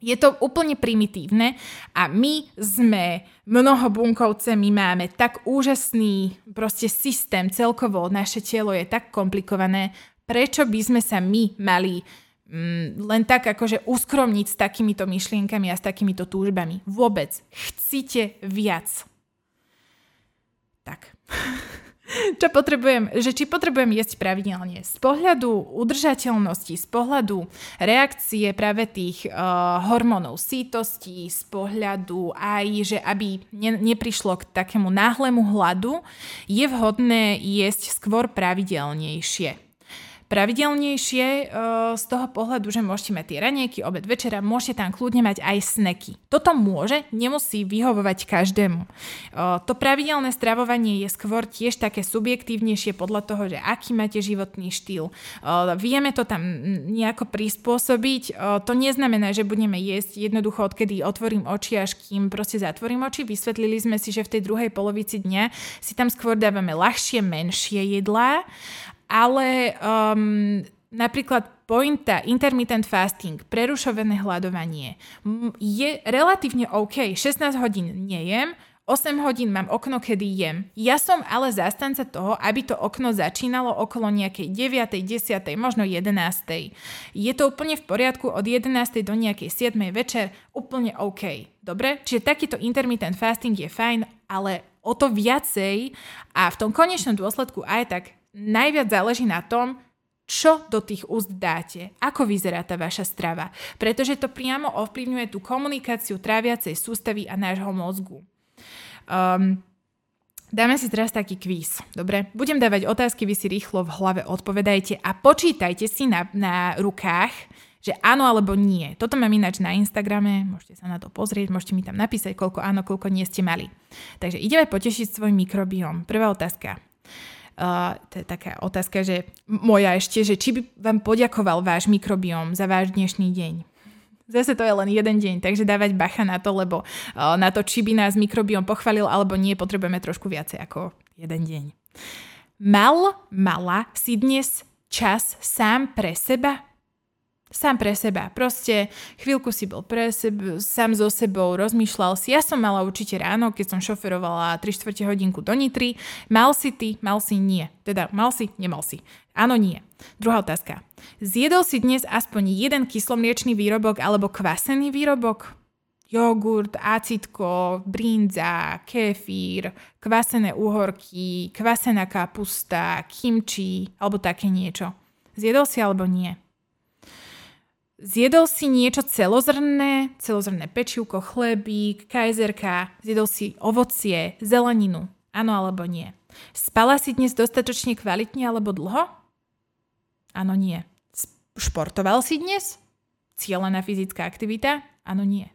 Je to úplne primitívne a my sme mnohobunkovce, my máme tak úžasný proste systém celkovo, naše telo je tak komplikované, prečo by sme sa my mali mm, len tak akože uskromniť s takýmito myšlienkami a s takýmito túžbami. Vôbec. Chcite viac. Tak. *laughs* čo potrebujem, že či potrebujem jesť pravidelne. Z pohľadu udržateľnosti, z pohľadu reakcie práve tých uh, hormónov sítosti, z pohľadu aj, že aby ne, neprišlo k takému náhlemu hladu, je vhodné jesť skôr pravidelnejšie pravidelnejšie uh, z toho pohľadu, že môžete mať tie ranejky, obed, večera, môžete tam kľudne mať aj sneky. Toto môže, nemusí vyhovovať každému. Uh, to pravidelné stravovanie je skôr tiež také subjektívnejšie podľa toho, že aký máte životný štýl. Uh, vieme to tam nejako prispôsobiť. To neznamená, že budeme jesť jednoducho, odkedy otvorím oči, až kým proste zatvorím oči. Vysvetlili sme si, že v tej druhej polovici dňa si tam skôr dávame ľahšie, menšie jedlá ale um, napríklad pointa intermittent fasting, prerušované hľadovanie, je relatívne OK. 16 hodín nejem, 8 hodín mám okno, kedy jem. Ja som ale zastanca toho, aby to okno začínalo okolo nejakej 9., 10., možno 11. Je to úplne v poriadku od 11. do nejakej 7. večer, úplne OK. Dobre? Čiže takýto intermittent fasting je fajn, ale o to viacej a v tom konečnom dôsledku aj tak najviac záleží na tom, čo do tých úst dáte, ako vyzerá tá vaša strava, pretože to priamo ovplyvňuje tú komunikáciu tráviacej sústavy a nášho mozgu. Um, dáme si teraz taký kvíz, dobre? Budem dávať otázky, vy si rýchlo v hlave odpovedajte a počítajte si na, na rukách, že áno alebo nie. Toto mám ináč na Instagrame, môžete sa na to pozrieť, môžete mi tam napísať, koľko áno, koľko nie ste mali. Takže ideme potešiť svoj mikrobióm. Prvá otázka. To je taká otázka, že moja ešte, že či by vám poďakoval váš mikrobióm za váš dnešný deň. Zase to je len jeden deň, takže dávať bacha na to, lebo na to, či by nás mikrobióm pochválil alebo nie, potrebujeme trošku viacej ako jeden deň. Mal, mala si dnes čas sám pre seba? Sám pre seba. Proste chvíľku si bol pre seba, sám so sebou, rozmýšľal si. Ja som mala určite ráno, keď som šoferovala 3 čtvrte hodinku do Nitry. Mal si ty, mal si nie. Teda mal si, nemal si. Áno, nie. Druhá otázka. Zjedol si dnes aspoň jeden kyslomliečný výrobok alebo kvasený výrobok? Jogurt, acitko, brinza, kefír, kvasené úhorky, kvasená kapusta, kimči alebo také niečo. Zjedol si alebo nie? Zjedol si niečo celozrné, celozrné pečivko, chlebík, kajzerka, zjedol si ovocie, zeleninu, áno alebo nie. Spala si dnes dostatočne kvalitne alebo dlho? Áno, nie. Športoval si dnes? Cielená fyzická aktivita? Áno, nie.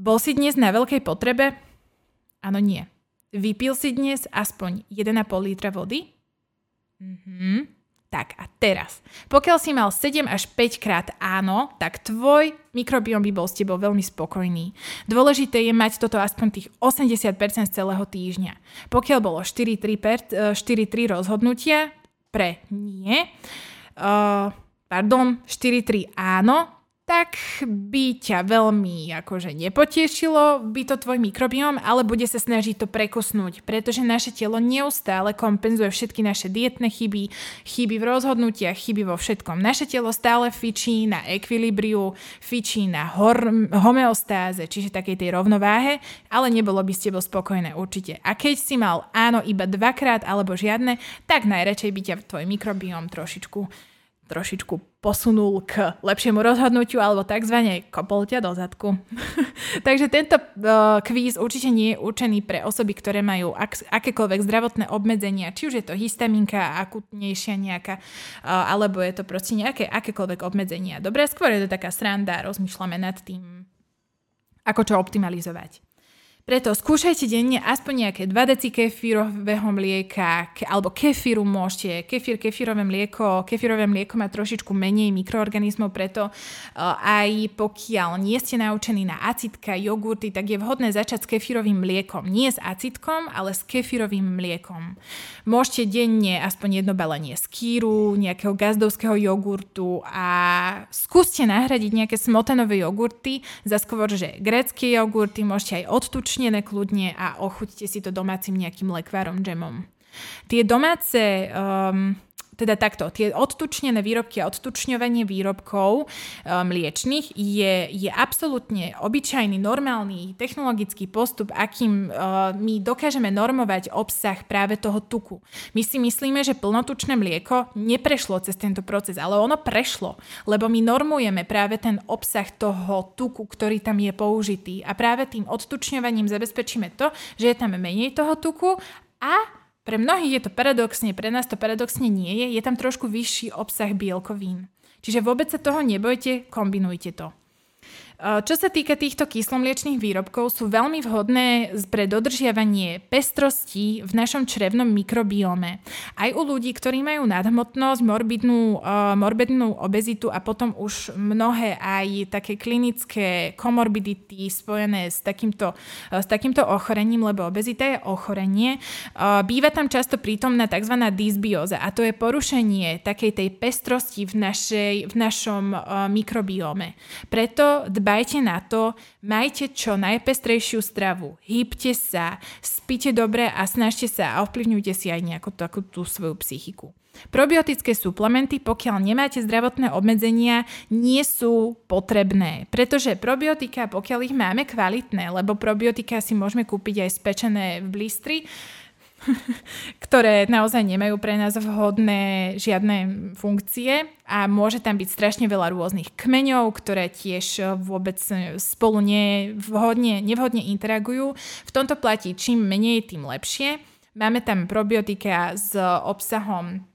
Bol si dnes na veľkej potrebe? Áno, nie. Vypil si dnes aspoň 1,5 litra vody? Mhm. Tak a teraz, pokiaľ si mal 7 až 5 krát áno, tak tvoj mikrobiom by bol s tebou veľmi spokojný. Dôležité je mať toto aspoň tých 80% z celého týždňa. Pokiaľ bolo 4-3 rozhodnutia pre nie, uh, pardon, 4-3 áno, tak by ťa veľmi akože nepotešilo by to tvoj mikrobióm, ale bude sa snažiť to prekusnúť, pretože naše telo neustále kompenzuje všetky naše dietné chyby, chyby v rozhodnutiach, chyby vo všetkom. Naše telo stále fičí na ekvilibriu, fičí na hor- homeostáze, čiže takej tej rovnováhe, ale nebolo by s tebou spokojné určite. A keď si mal áno iba dvakrát alebo žiadne, tak najradšej by ťa tvoj mikrobióm trošičku trošičku posunul k lepšiemu rozhodnutiu alebo tzv. kopol ťa do zadku. *laughs* Takže tento uh, kvíz určite nie je určený pre osoby, ktoré majú ak- akékoľvek zdravotné obmedzenia, či už je to histaminka, akutnejšia nejaká, uh, alebo je to proste nejaké akékoľvek obmedzenia. Dobre, skôr je to taká sranda, rozmýšľame nad tým, ako čo optimalizovať. Preto skúšajte denne aspoň nejaké 2 deci kefírového mlieka, ke, alebo kefíru môžete. Kefír, kefírové mlieko. Kefírové mlieko má trošičku menej mikroorganizmov, preto uh, aj pokiaľ nie ste naučení na acidka, jogurty, tak je vhodné začať s kefírovým mliekom. Nie s acidkom, ale s kefírovým mliekom. Môžete denne aspoň jedno balenie z kýru, nejakého gazdovského jogurtu a skúste nahradiť nejaké smotanové jogurty za skôr, že grécké jogurty môžete aj odtučiť tučnené kľudne a ochuťte si to domácim nejakým lekvárom, džemom. Tie domáce um, teda takto, tie odtučnené výrobky a odtučňovanie výrobkov mliečných je, je absolútne obyčajný, normálny technologický postup, akým uh, my dokážeme normovať obsah práve toho tuku. My si myslíme, že plnotučné mlieko neprešlo cez tento proces, ale ono prešlo, lebo my normujeme práve ten obsah toho tuku, ktorý tam je použitý a práve tým odtučňovaním zabezpečíme to, že je tam menej toho tuku a pre mnohých je to paradoxne, pre nás to paradoxne nie je, je tam trošku vyšší obsah bielkovín. Čiže vôbec sa toho nebojte, kombinujte to. Čo sa týka týchto kyslomliečných výrobkov, sú veľmi vhodné pre dodržiavanie pestrosti v našom črevnom mikrobiome. Aj u ľudí, ktorí majú nadhmotnosť, morbidnú, morbidnú obezitu a potom už mnohé aj také klinické komorbidity spojené s takýmto, s takýmto ochorením, lebo obezita je ochorenie. Býva tam často prítomná tzv. dysbióza a to je porušenie takej tej pestrosti v, našej, v našom mikrobiome. Preto dba dbajte na to, majte čo najpestrejšiu stravu, hýbte sa, spíte dobre a snažte sa a ovplyvňujte si aj nejakú takú tú svoju psychiku. Probiotické suplementy, pokiaľ nemáte zdravotné obmedzenia, nie sú potrebné, pretože probiotika, pokiaľ ich máme kvalitné, lebo probiotika si môžeme kúpiť aj spečené v blistri, *laughs* ktoré naozaj nemajú pre nás vhodné žiadne funkcie a môže tam byť strašne veľa rôznych kmeňov, ktoré tiež vôbec spolu nevhodne, nevhodne interagujú. V tomto platí čím menej, tým lepšie. Máme tam probiotika s obsahom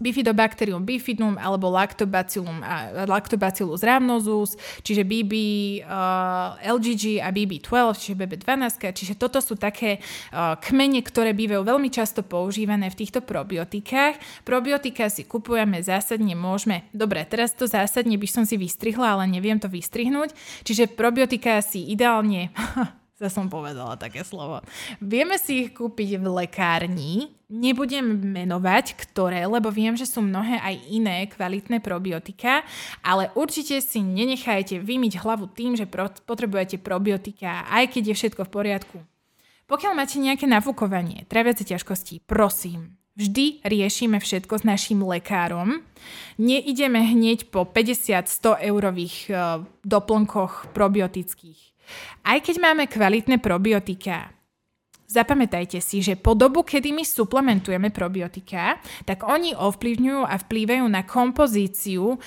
Bifidobacterium bifidum alebo Lactobacillum, Lactobacillus rhamnosus, čiže BB, uh, LGG a BB12, čiže BB12, čiže toto sú také uh, kmene, ktoré bývajú veľmi často používané v týchto probiotikách. Probiotika si kupujeme zásadne, môžeme, dobre, teraz to zásadne by som si vystrihla, ale neviem to vystrihnúť, čiže probiotika si ideálne *laughs* to som povedala také slovo. Vieme si ich kúpiť v lekárni, nebudem menovať ktoré, lebo viem, že sú mnohé aj iné kvalitné probiotika, ale určite si nenechajte vymyť hlavu tým, že potrebujete probiotika, aj keď je všetko v poriadku. Pokiaľ máte nejaké nafúkovanie, traviace ťažkosti, prosím, Vždy riešime všetko s našim lekárom. Neideme hneď po 50-100 eurových uh, doplnkoch probiotických. Aj keď máme kvalitné probiotika, Zapamätajte si, že po dobu, kedy my suplementujeme probiotika, tak oni ovplyvňujú a vplývajú na kompozíciu o,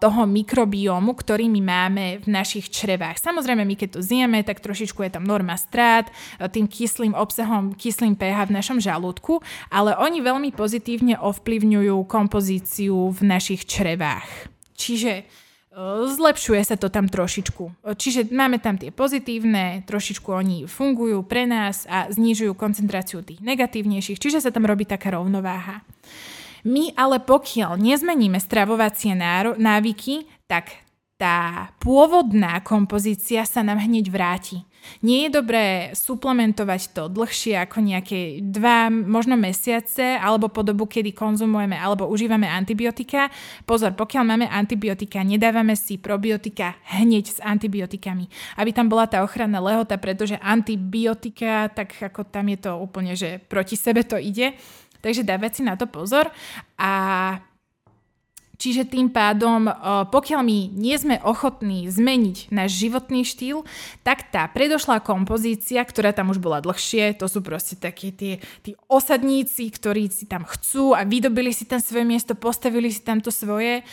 toho mikrobiomu, ktorý my máme v našich črevách. Samozrejme, my keď to zjeme, tak trošičku je tam norma strát tým kyslým obsahom, kyslým pH v našom žalúdku, ale oni veľmi pozitívne ovplyvňujú kompozíciu v našich črevách. Čiže zlepšuje sa to tam trošičku. Čiže máme tam tie pozitívne, trošičku oni fungujú pre nás a znižujú koncentráciu tých negatívnejších, čiže sa tam robí taká rovnováha. My ale pokiaľ nezmeníme stravovacie návyky, tak tá pôvodná kompozícia sa nám hneď vráti. Nie je dobré suplementovať to dlhšie ako nejaké dva, možno mesiace, alebo po dobu, kedy konzumujeme alebo užívame antibiotika. Pozor, pokiaľ máme antibiotika, nedávame si probiotika hneď s antibiotikami, aby tam bola tá ochranná lehota, pretože antibiotika, tak ako tam je to úplne, že proti sebe to ide. Takže dávať si na to pozor a Čiže tým pádom, pokiaľ my nie sme ochotní zmeniť náš životný štýl, tak tá predošlá kompozícia, ktorá tam už bola dlhšie, to sú proste takí tí, tí osadníci, ktorí si tam chcú a vydobili si tam svoje miesto, postavili si tam to svoje,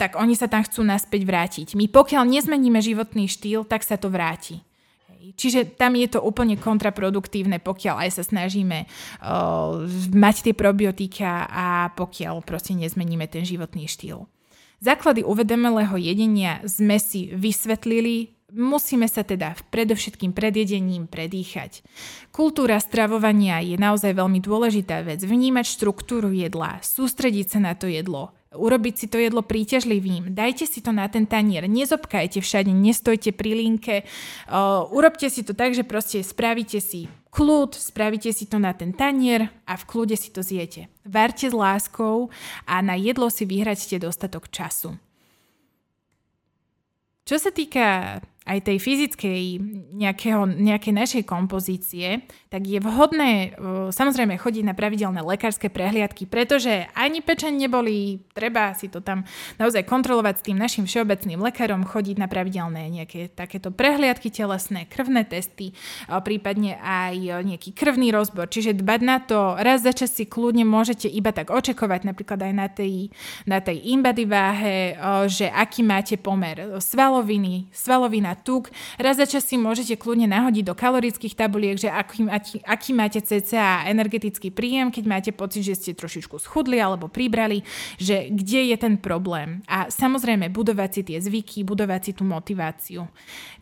tak oni sa tam chcú naspäť vrátiť. My pokiaľ nezmeníme životný štýl, tak sa to vráti. Čiže tam je to úplne kontraproduktívne, pokiaľ aj sa snažíme uh, mať tie probiotika a pokiaľ proste nezmeníme ten životný štýl. Základy uvedomelého jedenia sme si vysvetlili, musíme sa teda predovšetkým pred jedením predýchať. Kultúra stravovania je naozaj veľmi dôležitá vec. Vnímať štruktúru jedla, sústrediť sa na to jedlo, urobiť si to jedlo príťažlivým. Dajte si to na ten tanier, nezobkajte všade, nestojte pri linke. Uh, urobte si to tak, že proste spravíte si kľud, spravíte si to na ten tanier a v kľude si to zjete. Varte s láskou a na jedlo si vyhraďte dostatok času. Čo sa týka aj tej fyzickej nejakého, nejakej našej kompozície, tak je vhodné samozrejme chodiť na pravidelné lekárske prehliadky, pretože ani pečen neboli, treba si to tam naozaj kontrolovať s tým našim všeobecným lekárom, chodiť na pravidelné nejaké takéto prehliadky telesné, krvné testy, prípadne aj nejaký krvný rozbor, čiže dbať na to, raz za čas si kľudne môžete iba tak očakovať, napríklad aj na tej, na tej imbady váhe, že aký máte pomer svaloviny, svalovina tuk. Raz za čas si môžete kľudne nahodiť do kalorických tabuliek, že aký, aký, máte cca energetický príjem, keď máte pocit, že ste trošičku schudli alebo pribrali, že kde je ten problém. A samozrejme budovať si tie zvyky, budovať si tú motiváciu.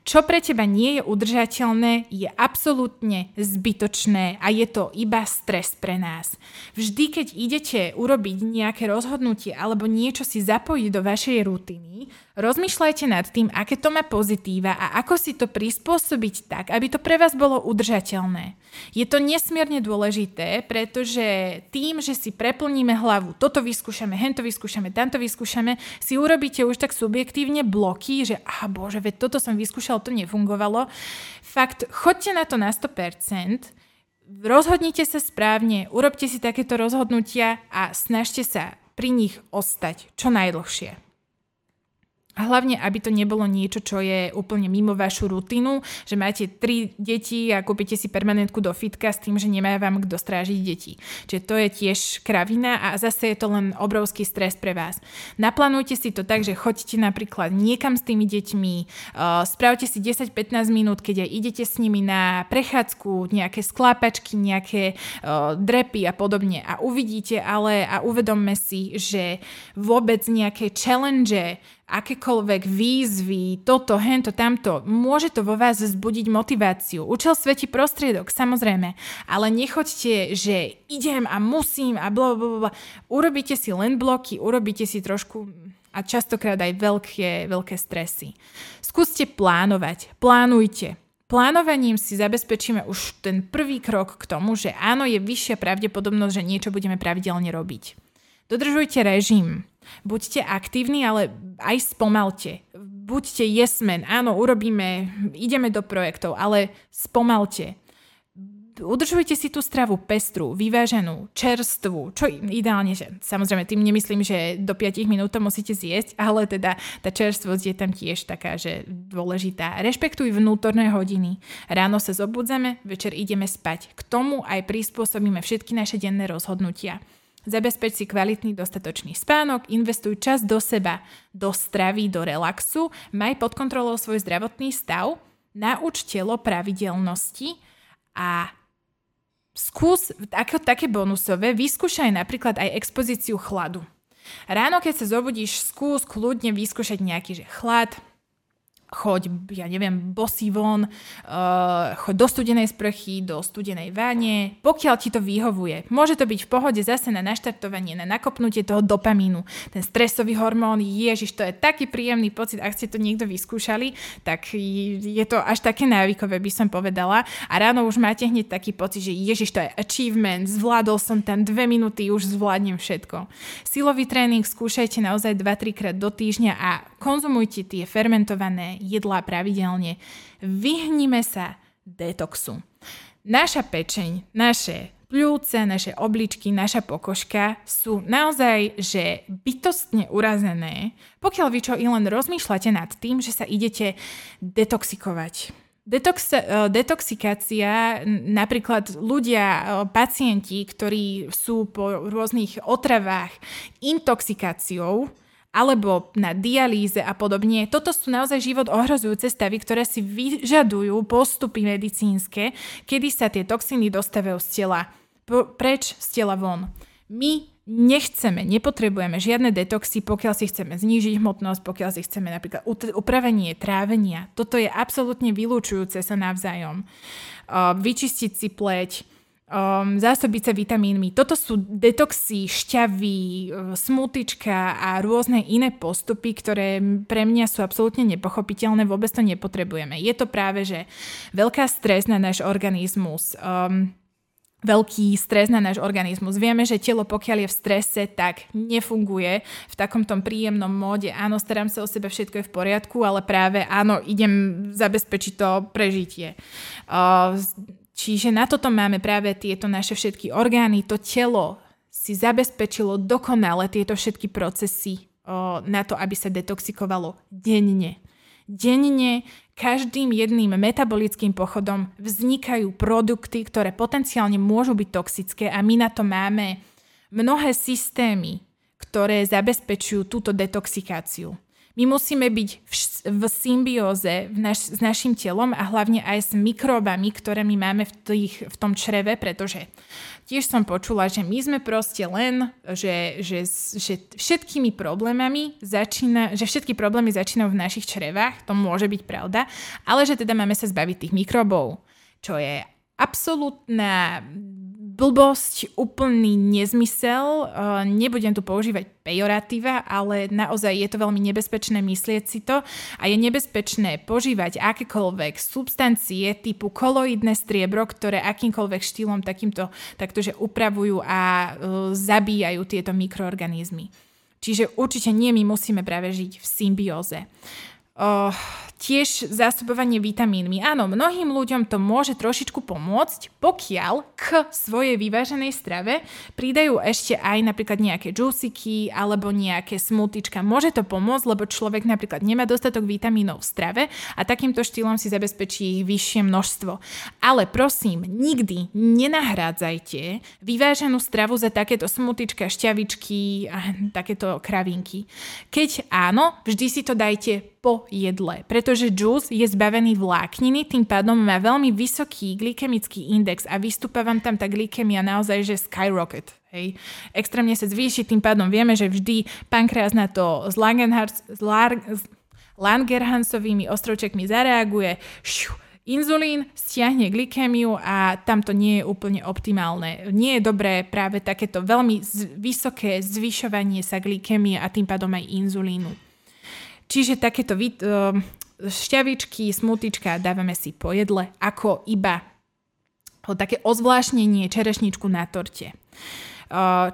Čo pre teba nie je udržateľné, je absolútne zbytočné a je to iba stres pre nás. Vždy, keď idete urobiť nejaké rozhodnutie alebo niečo si zapojiť do vašej rutiny, rozmýšľajte nad tým, aké to má pozitíva a ako si to prispôsobiť tak, aby to pre vás bolo udržateľné. Je to nesmierne dôležité, pretože tým, že si preplníme hlavu, toto vyskúšame, hento vyskúšame, tamto vyskúšame, si urobíte už tak subjektívne bloky, že aha bože, veď toto som vyskúšal to nefungovalo. Fakt, chodte na to na 100%, rozhodnite sa správne, urobte si takéto rozhodnutia a snažte sa pri nich ostať čo najdlhšie. A hlavne, aby to nebolo niečo, čo je úplne mimo vašu rutinu, že máte tri deti a kúpite si permanentku do fitka s tým, že nemá vám kto strážiť deti. Čiže to je tiež kravina a zase je to len obrovský stres pre vás. Naplánujte si to tak, že choďte napríklad niekam s tými deťmi, uh, spravte si 10-15 minút, keď aj idete s nimi na prechádzku, nejaké sklápačky, nejaké uh, drepy a podobne a uvidíte ale a uvedomme si, že vôbec nejaké challenge akékoľvek výzvy, toto, hento, tamto, môže to vo vás vzbudiť motiváciu. Učil svetí prostriedok, samozrejme, ale nechoďte, že idem a musím a bla, bla. Urobíte si len bloky, urobíte si trošku a častokrát aj veľké, veľké stresy. Skúste plánovať, plánujte. Plánovaním si zabezpečíme už ten prvý krok k tomu, že áno, je vyššia pravdepodobnosť, že niečo budeme pravidelne robiť. Dodržujte režim. Buďte aktívni, ale aj spomalte. Buďte jesmen. Áno, urobíme, ideme do projektov, ale spomalte. Udržujte si tú stravu pestrú, vyváženú, čerstvú, čo ideálne, že samozrejme tým nemyslím, že do 5 minút to musíte zjesť, *laughs* ale teda tá čerstvosť je tam tiež taká, že dôležitá. Rešpektuj vnútorné hodiny. Ráno sa zobudzame, večer ideme spať. K tomu aj prispôsobíme všetky naše denné rozhodnutia. Zabezpeč si kvalitný dostatočný spánok, investuj čas do seba, do stravy, do relaxu, maj pod kontrolou svoj zdravotný stav, nauč telo pravidelnosti a skús ako také bonusové, vyskúšaj napríklad aj expozíciu chladu. Ráno, keď sa zobudíš, skús kľudne vyskúšať nejaký že chlad, choď, ja neviem, bosý von, uh, choď do studenej sprchy, do studenej váne, pokiaľ ti to vyhovuje. Môže to byť v pohode zase na naštartovanie, na nakopnutie toho dopamínu. Ten stresový hormón, ježiš, to je taký príjemný pocit, ak ste to niekto vyskúšali, tak je to až také návykové, by som povedala. A ráno už máte hneď taký pocit, že ježiš, to je achievement, zvládol som tam dve minúty, už zvládnem všetko. Silový tréning skúšajte naozaj 2-3 krát do týždňa a konzumujte tie fermentované jedlá pravidelne. Vyhnime sa detoxu. Naša pečeň, naše pľúce, naše obličky, naša pokožka sú naozaj, že bytostne urazené, pokiaľ vy čo i len rozmýšľate nad tým, že sa idete detoxikovať. Detox, e, detoxikácia, napríklad ľudia, e, pacienti, ktorí sú po rôznych otravách intoxikáciou, alebo na dialýze a podobne. Toto sú naozaj život ohrozujúce stavy, ktoré si vyžadujú postupy medicínske, kedy sa tie toxíny dostávajú z tela preč z tela von. My nechceme, nepotrebujeme žiadne detoxy, pokiaľ si chceme znížiť hmotnosť, pokiaľ si chceme napríklad upravenie trávenia. Toto je absolútne vylúčujúce sa navzájom. vyčistiť si pleť, um, zásobiť sa vitamínmi. Toto sú detoxy, šťavy, uh, smutička a rôzne iné postupy, ktoré pre mňa sú absolútne nepochopiteľné, vôbec to nepotrebujeme. Je to práve, že veľká stres na náš organizmus. Um, veľký stres na náš organizmus. Vieme, že telo, pokiaľ je v strese, tak nefunguje v takomto príjemnom móde. Áno, starám sa o seba, všetko je v poriadku, ale práve áno, idem zabezpečiť to prežitie. Uh, Čiže na toto máme práve tieto naše všetky orgány, to telo si zabezpečilo dokonale tieto všetky procesy o, na to, aby sa detoxikovalo denne. Denne každým jedným metabolickým pochodom vznikajú produkty, ktoré potenciálne môžu byť toxické a my na to máme mnohé systémy, ktoré zabezpečujú túto detoxikáciu. My musíme byť v, v symbióze v naš, s našim telom a hlavne aj s mikróbami, ktoré my máme v, tých, v tom čreve, pretože tiež som počula, že my sme proste len, že, že, že všetkými problémami začína, že všetky problémy začínajú v našich črevách, to môže byť pravda, ale že teda máme sa zbaviť tých mikróbov, čo je absolútna blbosť, úplný nezmysel. Uh, nebudem tu používať pejoratíva, ale naozaj je to veľmi nebezpečné myslieť si to a je nebezpečné požívať akékoľvek substancie typu koloidné striebro, ktoré akýmkoľvek štýlom takýmto taktože upravujú a uh, zabíjajú tieto mikroorganizmy. Čiže určite nie my musíme práve žiť v symbióze. Uh, tiež zásobovanie vitamínmi. Áno, mnohým ľuďom to môže trošičku pomôcť, pokiaľ k svojej vyváženej strave pridajú ešte aj napríklad nejaké džúsiky alebo nejaké smutička. Môže to pomôcť, lebo človek napríklad nemá dostatok vitamínov v strave a takýmto štýlom si zabezpečí ich vyššie množstvo. Ale prosím, nikdy nenahrádzajte vyváženú stravu za takéto smutička, šťavičky a takéto kravinky. Keď áno, vždy si to dajte po jedle, pretože džús je zbavený vlákniny, tým pádom má veľmi vysoký glykemický index a vystúpa vám tam tá glykemia naozaj, že skyrocket. Hej. Extrémne sa zvýši, tým pádom vieme, že vždy pankreas na to s, s, s Langerhansovými ostrovčekmi zareaguje, šiu, Inzulín stiahne glykemiu a tam to nie je úplne optimálne. Nie je dobré práve takéto veľmi z- vysoké zvyšovanie sa glykemie a tým pádom aj inzulínu. Čiže takéto uh, šťavičky, smutička dávame si po jedle ako iba také ozvláštnenie čerešničku na torte.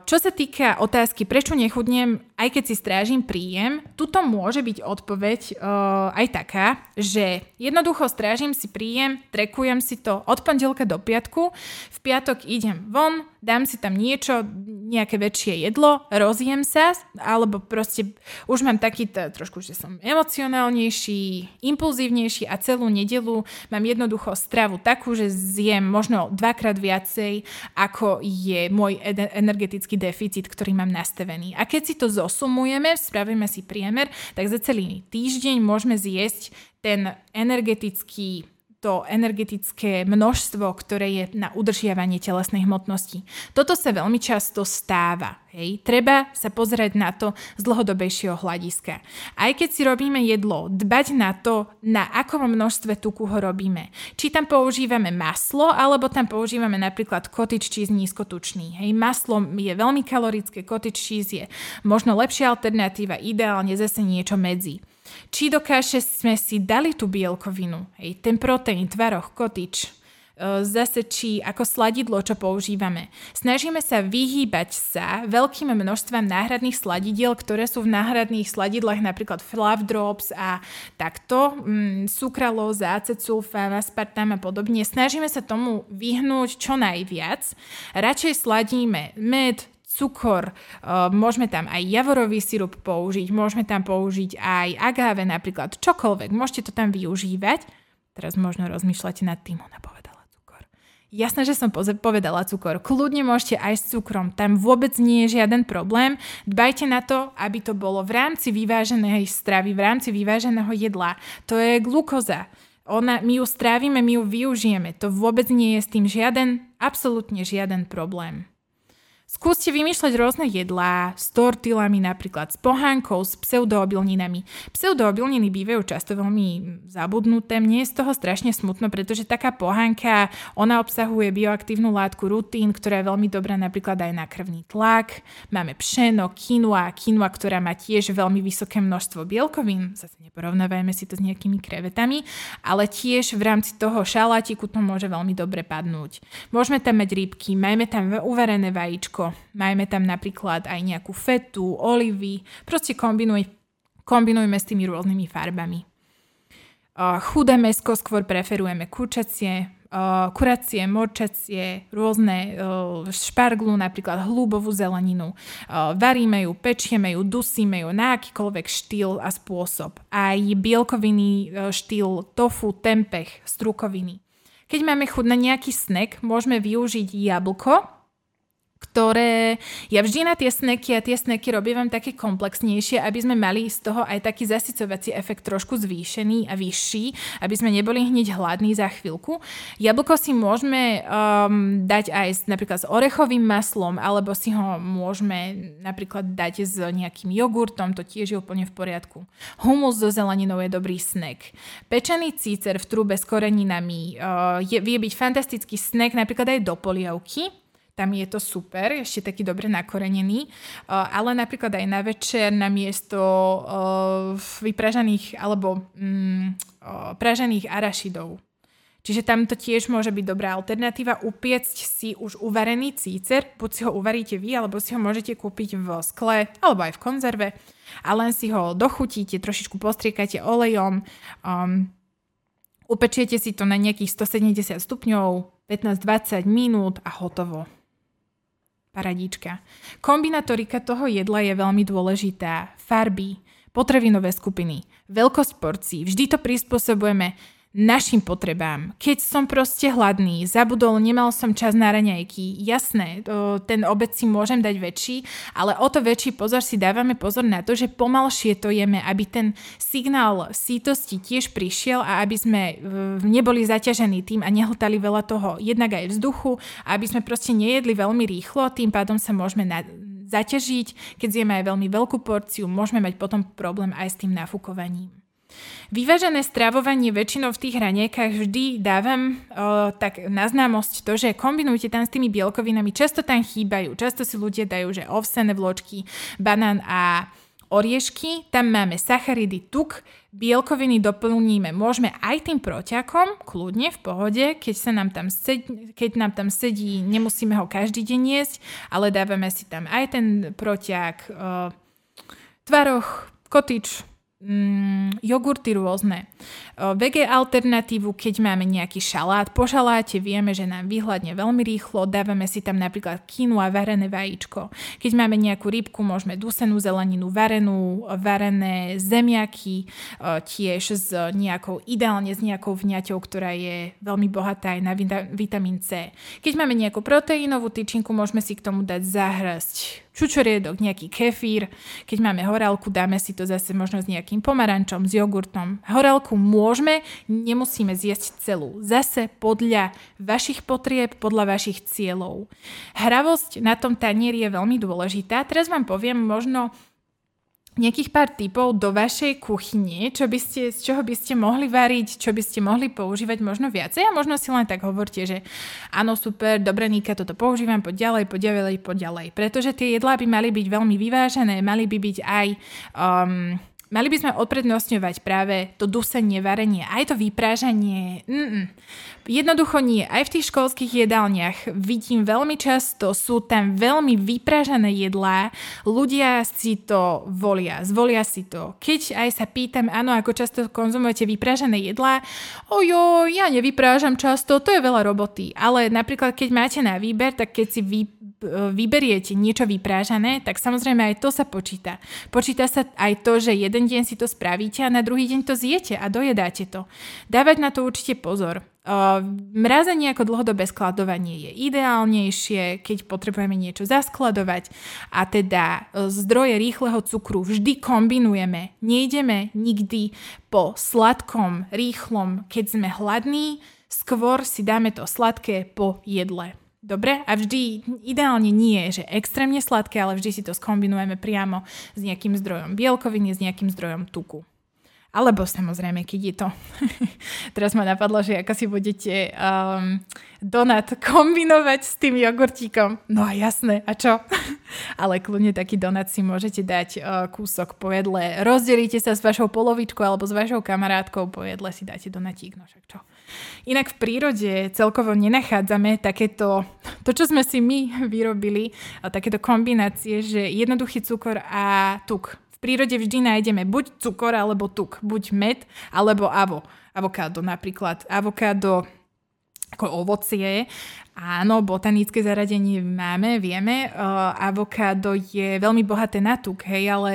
Čo sa týka otázky, prečo nechudnem, aj keď si strážim príjem, tuto môže byť odpoveď uh, aj taká, že jednoducho strážim si príjem, trekujem si to od pondelka do piatku, v piatok idem von, dám si tam niečo, nejaké väčšie jedlo, rozjem sa, alebo proste už mám taký t- trošku, že som emocionálnejší, impulzívnejší a celú nedelu mám jednoducho stravu takú, že zjem možno dvakrát viacej, ako je môj ed- energetický deficit, ktorý mám nastavený. A keď si to zosumujeme, spravíme si priemer, tak za celý týždeň môžeme zjesť ten energetický to energetické množstvo, ktoré je na udržiavanie telesnej hmotnosti. Toto sa veľmi často stáva. Hej. Treba sa pozerať na to z dlhodobejšieho hľadiska. Aj keď si robíme jedlo, dbať na to, na akom množstve tuku ho robíme. Či tam používame maslo, alebo tam používame napríklad cottage cheese nízkotučný. Hej. Maslo je veľmi kalorické, cottage je možno lepšia alternatíva, ideálne zase niečo medzi. Či do kaše sme si dali tú bielkovinu, hej, ten proteín, tvaroch, kotič, e, zase či ako sladidlo, čo používame. Snažíme sa vyhýbať sa veľkým množstvom náhradných sladidiel, ktoré sú v náhradných sladidlách, napríklad flav drops a takto, mm, sukralóza, acesulfám, aspartám a podobne. Snažíme sa tomu vyhnúť čo najviac. Radšej sladíme med, cukor, uh, môžeme tam aj javorový sirup použiť, môžeme tam použiť aj agáve napríklad, čokoľvek, môžete to tam využívať. Teraz možno rozmýšľate nad tým, ona povedala cukor. Jasné, že som povedala cukor. Kľudne môžete aj s cukrom, tam vôbec nie je žiaden problém. Dbajte na to, aby to bolo v rámci vyváženej stravy, v rámci vyváženého jedla. To je glukoza. Ona, my ju strávime, my ju využijeme. To vôbec nie je s tým žiaden, absolútne žiaden problém. Skúste vymýšľať rôzne jedlá s tortilami napríklad, s pohánkou, s pseudoobilninami. Pseudoobilniny bývajú často veľmi zabudnuté. Mne je z toho strašne smutno, pretože taká pohánka, ona obsahuje bioaktívnu látku rutín, ktorá je veľmi dobrá napríklad aj na krvný tlak. Máme pšeno, quinoa, quinoa, ktorá má tiež veľmi vysoké množstvo bielkovín. Zase neporovnávajme si to s nejakými krevetami, ale tiež v rámci toho šalátiku to môže veľmi dobre padnúť. Môžeme tam mať rybky, majme tam uvarené vajíčko, mesko. Majme tam napríklad aj nejakú fetu, olivy. Proste kombinuj, kombinujme s tými rôznymi farbami. Chudé mesko skôr preferujeme kurčacie, kuracie, morčacie, rôzne šparglu, napríklad hlúbovú zeleninu. Varíme ju, pečieme ju, dusíme ju na akýkoľvek štýl a spôsob. Aj bielkoviny štýl tofu, tempeh, strukoviny. Keď máme chuť na nejaký snack, môžeme využiť jablko, ktoré ja vždy na tie sneky a tie sneky robím také komplexnejšie, aby sme mali z toho aj taký zasycovací efekt trošku zvýšený a vyšší, aby sme neboli hneď hladní za chvíľku. Jablko si môžeme um, dať aj s, napríklad s orechovým maslom, alebo si ho môžeme napríklad dať s nejakým jogurtom, to tiež je úplne v poriadku. Humus so zeleninou je dobrý snack. Pečený cícer v trube s koreninami uh, je, vie byť fantastický snack napríklad aj do polievky tam je to super, ešte taký dobre nakorenený, ale napríklad aj na večer na miesto vypražaných alebo mm, pražených arašidov. Čiže tam to tiež môže byť dobrá alternatíva upiecť si už uvarený cícer, buď si ho uvaríte vy, alebo si ho môžete kúpiť v skle, alebo aj v konzerve a len si ho dochutíte, trošičku postriekate olejom, um, upečiete si to na nejakých 170 stupňov, 15-20 minút a hotovo. Paradíčka. Kombinatorika toho jedla je veľmi dôležitá. Farby, potravinové skupiny, veľkosť porcií, vždy to prispôsobujeme našim potrebám. Keď som proste hladný, zabudol, nemal som čas na raňajky, jasné, ten obec si môžem dať väčší, ale o to väčší pozor si dávame pozor na to, že pomalšie to jeme, aby ten signál sítosti tiež prišiel a aby sme neboli zaťažení tým a nehltali veľa toho jednak aj vzduchu aby sme proste nejedli veľmi rýchlo, tým pádom sa môžeme na, zaťažiť, keď zjeme aj veľmi veľkú porciu, môžeme mať potom problém aj s tým nafúkovaním. Vyvážené stravovanie väčšinou v tých hranejkách vždy dávam o, tak na známosť to, že kombinujte tam s tými bielkovinami, často tam chýbajú, často si ľudia dajú, že ovsené vločky, banán a oriešky, tam máme sacharidy, tuk, bielkoviny doplníme. Môžeme aj tým proťakom, kľudne, v pohode, keď, sa nám tam sedí, keď nám tam sedí, nemusíme ho každý deň jesť, ale dávame si tam aj ten proťak, tvaroch, kotič, mm, jogurty rôzne. Vege alternatívu, keď máme nejaký šalát. Po šaláte vieme, že nám vyhľadne veľmi rýchlo, dávame si tam napríklad a varené vajíčko. Keď máme nejakú rybku, môžeme dusenú zeleninu, varenú, varené zemiaky, tiež s nejakou, ideálne s nejakou vňaťou, ktorá je veľmi bohatá aj na vitamín C. Keď máme nejakú proteínovú tyčinku, môžeme si k tomu dať zahrsť čučoriedok, nejaký kefír. Keď máme horálku, dáme si to zase možno s nejakým pomarančom, s jogurtom. Horálku môžeme, nemusíme zjesť celú. Zase podľa vašich potrieb, podľa vašich cieľov. Hravosť na tom tanieri je veľmi dôležitá. Teraz vám poviem možno nejakých pár tipov do vašej kuchyne, čo by ste, z čoho by ste mohli variť, čo by ste mohli používať možno viacej a možno si len tak hovorte, že áno, super, dobre, Nika, toto používam, poď ďalej, poď ďalej, poď ďalej. Pretože tie jedlá by mali byť veľmi vyvážené, mali by byť aj um, Mali by sme odprednostňovať práve to dusenie, varenie, aj to vyprážanie. Mm-mm. Jednoducho nie. Aj v tých školských jedálniach vidím veľmi často, sú tam veľmi vypražané jedlá, ľudia si to volia, zvolia si to. Keď aj sa pýtam, áno, ako často konzumujete vypražené jedlá, ojo, ja nevyprážam často, to je veľa roboty. Ale napríklad, keď máte na výber, tak keď si vy, vyberiete niečo vyprážané, tak samozrejme aj to sa počíta. Počíta sa aj to, že jeden deň si to spravíte a na druhý deň to zjete a dojedáte to. Dávať na to určite pozor. Mrazenie ako dlhodobé skladovanie je ideálnejšie, keď potrebujeme niečo zaskladovať a teda zdroje rýchleho cukru vždy kombinujeme. Nejdeme nikdy po sladkom, rýchlom, keď sme hladní, skôr si dáme to sladké po jedle. Dobre? A vždy, ideálne nie, že extrémne sladké, ale vždy si to skombinujeme priamo s nejakým zdrojom bielkoviny, s nejakým zdrojom tuku. Alebo samozrejme, keď je to... *laughs* Teraz ma napadlo, že ako si budete um, donat kombinovať s tým jogurtíkom. No a jasné, a čo? *laughs* Ale kľudne taký donat si môžete dať uh, kúsok po jedle. Rozdelíte sa s vašou polovičkou alebo s vašou kamarátkou po jedle si dáte donatík. No však čo? Inak v prírode celkovo nenachádzame takéto, to čo sme si my vyrobili, takéto kombinácie, že jednoduchý cukor a tuk prírode vždy nájdeme buď cukor alebo tuk, buď med alebo avo. Avokádo napríklad. Avokádo ako ovocie. Áno, botanické zaradenie máme, vieme. Uh, avokádo je veľmi bohaté na tuk, hej, ale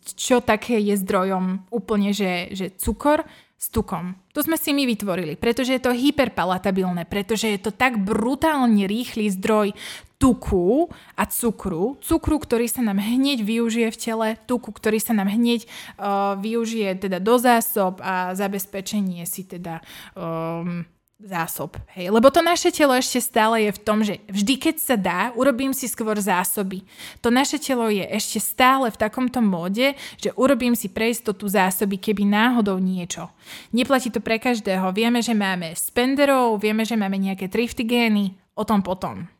čo také je zdrojom úplne, že, že cukor s tukom. To sme si my vytvorili, pretože je to hyperpalatabilné, pretože je to tak brutálne rýchly zdroj tuku a cukru. Cukru, ktorý sa nám hneď využije v tele, tuku, ktorý sa nám hneď uh, využije teda do zásob a zabezpečenie si teda um, zásob. Hej. Lebo to naše telo ešte stále je v tom, že vždy, keď sa dá, urobím si skôr zásoby. To naše telo je ešte stále v takomto móde, že urobím si pre istotu zásoby, keby náhodou niečo. Neplatí to pre každého. Vieme, že máme spenderov, vieme, že máme nejaké triftigény, o tom potom.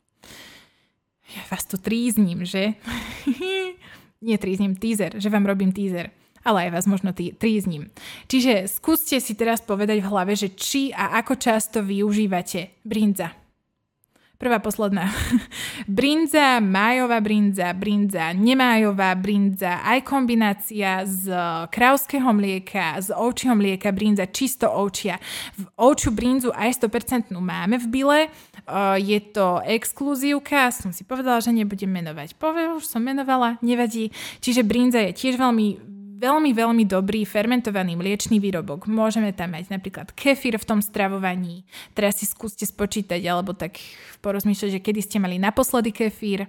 Ja vás tu trízním, že? *laughs* Nie trízním, teaser, že vám robím teaser ale aj vás možno tý, trízním. Čiže skúste si teraz povedať v hlave, že či a ako často využívate brinza. Prvá, posledná. *laughs* brinza, májová brinza, brinza, nemájová brinza, aj kombinácia z krauského mlieka, z ovčieho mlieka, brinza čisto ovčia. V ovčiu brinzu aj 100% máme v bile. Je to exkluzívka, som si povedala, že nebudem menovať. Poviem, už som menovala, nevadí. Čiže brinza je tiež veľmi veľmi, veľmi dobrý fermentovaný mliečný výrobok. Môžeme tam mať napríklad kefír v tom stravovaní. Teraz si skúste spočítať, alebo tak porozmýšľať, že kedy ste mali naposledy kefír.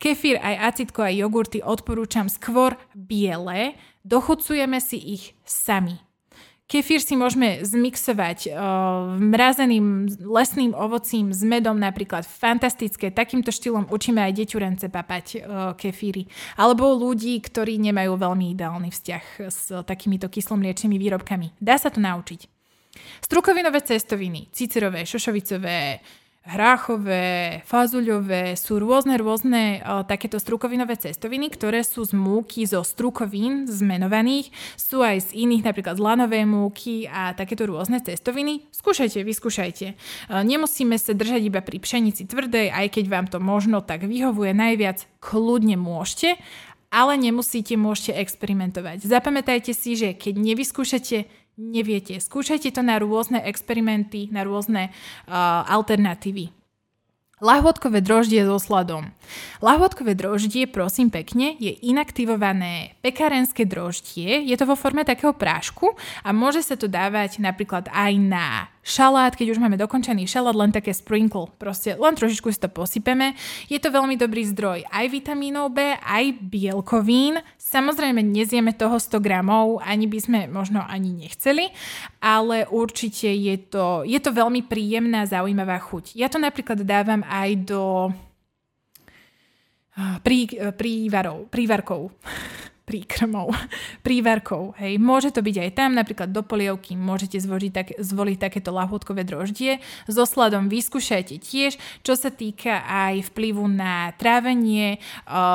Kefír, aj acitko, aj jogurty odporúčam skôr biele. Dochucujeme si ich sami. Kefír si môžeme zmixovať uh, mrazeným lesným ovocím s medom napríklad. Fantastické. Takýmto štýlom učíme aj deťurence papať uh, kefíry. Alebo ľudí, ktorí nemajú veľmi ideálny vzťah s takýmito kyslomliečnými výrobkami. Dá sa to naučiť. Strukovinové cestoviny, cicerové, šošovicové, hráchové, fazuľové, sú rôzne, rôzne o, takéto strukovinové cestoviny, ktoré sú z múky zo strukovín zmenovaných, sú aj z iných, napríklad z lanovej múky a takéto rôzne cestoviny. Skúšajte, vyskúšajte. O, nemusíme sa držať iba pri pšenici tvrdej, aj keď vám to možno tak vyhovuje najviac, kľudne môžete, ale nemusíte, môžete experimentovať. Zapamätajte si, že keď nevyskúšate neviete. Skúšajte to na rôzne experimenty, na rôzne uh, alternatívy. Lahôdkové droždie so sladom. Lahôdkové droždie, prosím pekne, je inaktivované pekárenské droždie. Je to vo forme takého prášku a môže sa to dávať napríklad aj na šalát, keď už máme dokončený šalát, len také sprinkle, proste len trošičku si to posypeme. Je to veľmi dobrý zdroj aj vitamínov B, aj bielkovín. Samozrejme, nezieme toho 100 gramov, ani by sme možno ani nechceli, ale určite je to, je to veľmi príjemná, zaujímavá chuť. Ja to napríklad dávam aj do prí, prívarov, prívarkov príkrmov, *laughs* prívarkov. Hej. Môže to byť aj tam, napríklad do polievky môžete zvoliť, tak, zvoliť takéto lahôdkové droždie. So sladom vyskúšajte tiež, čo sa týka aj vplyvu na trávenie.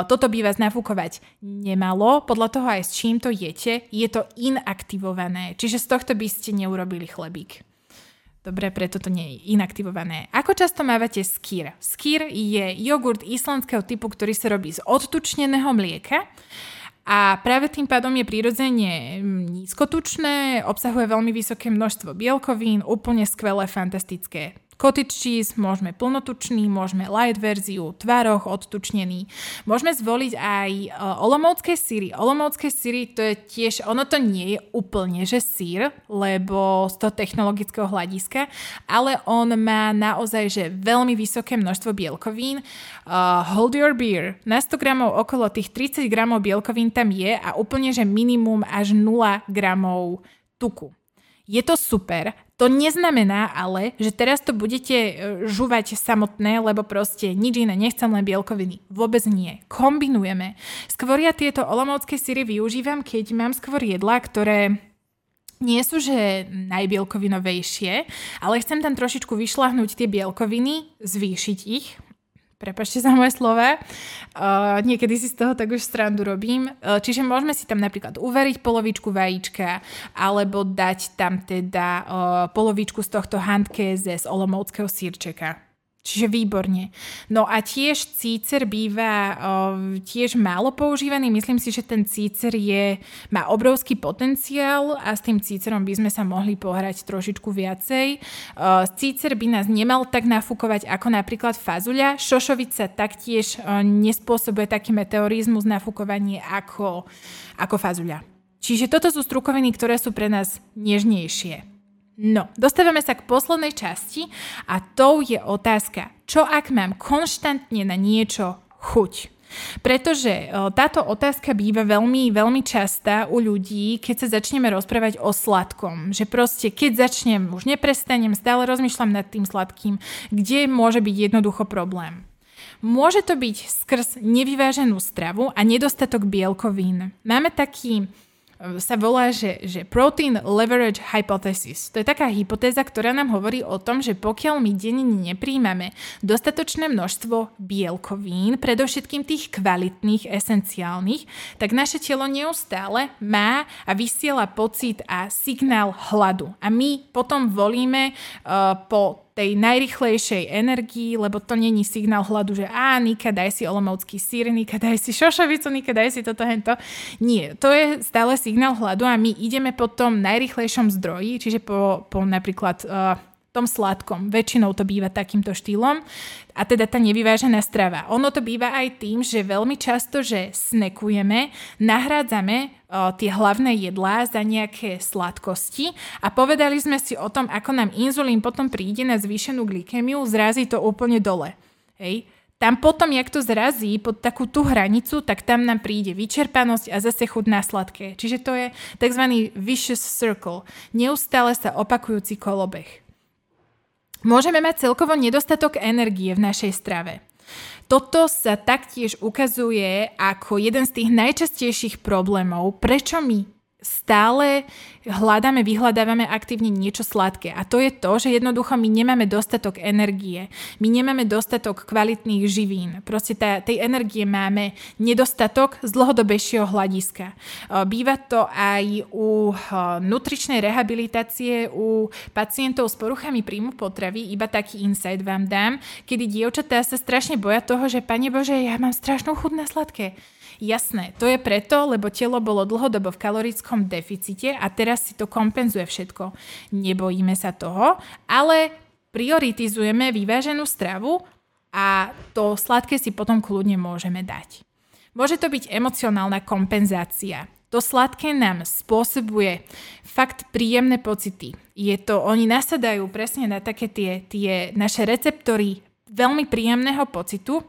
Toto by vás nafúkovať nemalo, podľa toho aj s čím to jete, je to inaktivované, čiže z tohto by ste neurobili chlebík. Dobre, preto to nie je inaktivované. Ako často mávate skýr? Skýr je jogurt islandského typu, ktorý sa robí z odtučneného mlieka a práve tým pádom je prirodzene nízkotučné, obsahuje veľmi vysoké množstvo bielkovín, úplne skvelé, fantastické. Cottage cheese, môžeme plnotučný, môžeme light verziu, tvároch odtučnený. Môžeme zvoliť aj uh, olomovské síry. Olomovské síry to je tiež, ono to nie je úplne, že sír, lebo z toho technologického hľadiska, ale on má naozaj, že veľmi vysoké množstvo bielkovín. Uh, hold your beer. Na 100 gramov okolo tých 30 gramov bielkovín tam je a úplne, že minimum až 0 gramov tuku. Je to super, to neznamená ale, že teraz to budete e, žúvať samotné, lebo proste nič iné, nechcem len bielkoviny. Vôbec nie. Kombinujeme. Skôr ja tieto olomovské syry využívam, keď mám skôr jedla, ktoré nie sú že najbielkovinovejšie, ale chcem tam trošičku vyšľahnúť tie bielkoviny, zvýšiť ich, prepašte za moje slova, uh, niekedy si z toho tak už strandu robím. Uh, čiže môžeme si tam napríklad uvariť polovičku vajíčka alebo dať tam teda uh, polovičku z tohto handkéze z olomovského sírčeka. Čiže výborne. No a tiež cícer býva o, tiež málo používaný. Myslím si, že ten cícer je, má obrovský potenciál a s tým cícerom by sme sa mohli pohrať trošičku viacej. O, cícer by nás nemal tak nafúkovať ako napríklad fazuľa. Šošovica taktiež o, nespôsobuje taký meteorizmus nafúkovanie ako, ako fazuľa. Čiže toto sú strukoviny, ktoré sú pre nás nežnejšie. No, dostávame sa k poslednej časti a to je otázka, čo ak mám konštantne na niečo chuť? Pretože táto otázka býva veľmi, veľmi častá u ľudí, keď sa začneme rozprávať o sladkom. Že proste, keď začnem, už neprestanem, stále rozmýšľam nad tým sladkým, kde môže byť jednoducho problém. Môže to byť skrz nevyváženú stravu a nedostatok bielkovín. Máme taký sa volá, že, že Protein Leverage Hypothesis. To je taká hypotéza, ktorá nám hovorí o tom, že pokiaľ my denne nepríjmame dostatočné množstvo bielkovín, predovšetkým tých kvalitných, esenciálnych, tak naše telo neustále má a vysiela pocit a signál hladu. A my potom volíme uh, po tej najrychlejšej energii, lebo to není signál hladu, že á, Nika, daj si olomovský sír, Nika, daj si šošovicu, Nika, daj si toto, hento. Nie, to je stále signál hladu a my ideme po tom najrychlejšom zdroji, čiže po, po napríklad uh, tom sladkom. Väčšinou to býva takýmto štýlom a teda tá nevyvážená strava. Ono to býva aj tým, že veľmi často, že snekujeme, nahrádzame o, tie hlavné jedlá za nejaké sladkosti a povedali sme si o tom, ako nám inzulín potom príde na zvýšenú glykemiu, zrazí to úplne dole. Hej. Tam potom, jak to zrazí pod takú tú hranicu, tak tam nám príde vyčerpanosť a zase chud na sladké. Čiže to je tzv. vicious circle, neustále sa opakujúci kolobeh. Môžeme mať celkovo nedostatok energie v našej strave. Toto sa taktiež ukazuje ako jeden z tých najčastejších problémov, prečo my stále hľadáme, vyhľadávame aktívne niečo sladké. A to je to, že jednoducho my nemáme dostatok energie. My nemáme dostatok kvalitných živín. Proste tá, tej energie máme nedostatok z dlhodobejšieho hľadiska. Býva to aj u nutričnej rehabilitácie u pacientov s poruchami príjmu potravy, iba taký insight vám dám, kedy dievčatá sa strašne boja toho, že Pane Bože, ja mám strašnú chuť na sladké. Jasné, to je preto, lebo telo bolo dlhodobo v kalorickom deficite a teraz si to kompenzuje všetko. Nebojíme sa toho, ale prioritizujeme vyváženú stravu a to sladké si potom kľudne môžeme dať. Môže to byť emocionálna kompenzácia. To sladké nám spôsobuje fakt príjemné pocity. Je to, oni nasadajú presne na také tie, tie naše receptory veľmi príjemného pocitu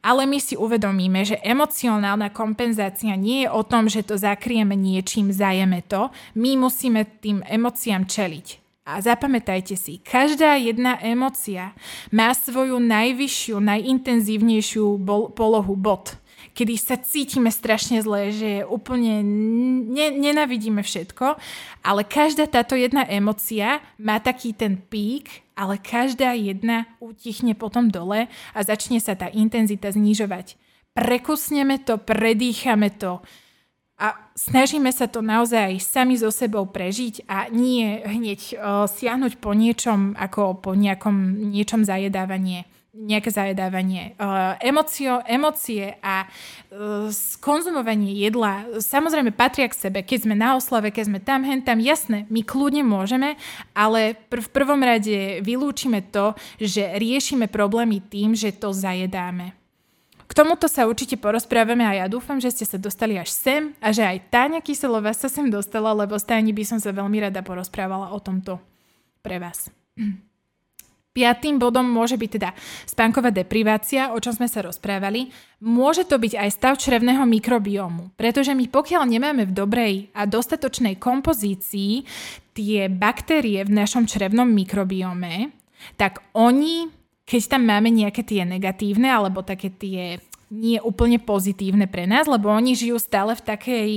ale my si uvedomíme, že emocionálna kompenzácia nie je o tom, že to zakrieme niečím, zajeme to. My musíme tým emóciám čeliť. A zapamätajte si, každá jedna emocia má svoju najvyššiu, najintenzívnejšiu bol- polohu bod kedy sa cítime strašne zle, že úplne ne- nenavidíme všetko, ale každá táto jedna emocia má taký ten pík ale každá jedna utichne potom dole a začne sa tá intenzita znižovať. Prekusneme to, predýchame to a snažíme sa to naozaj sami so sebou prežiť a nie hneď uh, siahnuť po niečom ako po nejakom niečom zajedávanie nejaké zajedávanie. Emocio, emócie a skonzumovanie jedla samozrejme patria k sebe. Keď sme na oslave, keď sme tam, hen tam, jasné, my kľudne môžeme, ale pr- v prvom rade vylúčime to, že riešime problémy tým, že to zajedáme. K tomuto sa určite porozprávame a ja dúfam, že ste sa dostali až sem a že aj Táňa Kyselová sa sem dostala, lebo s by som sa veľmi rada porozprávala o tomto pre vás. *clears throat* Piatým bodom môže byť teda spánková deprivácia, o čom sme sa rozprávali. Môže to byť aj stav črevného mikrobiomu, pretože my pokiaľ nemáme v dobrej a dostatočnej kompozícii tie baktérie v našom črevnom mikrobiome, tak oni, keď tam máme nejaké tie negatívne alebo také tie nie úplne pozitívne pre nás, lebo oni žijú stále v takej,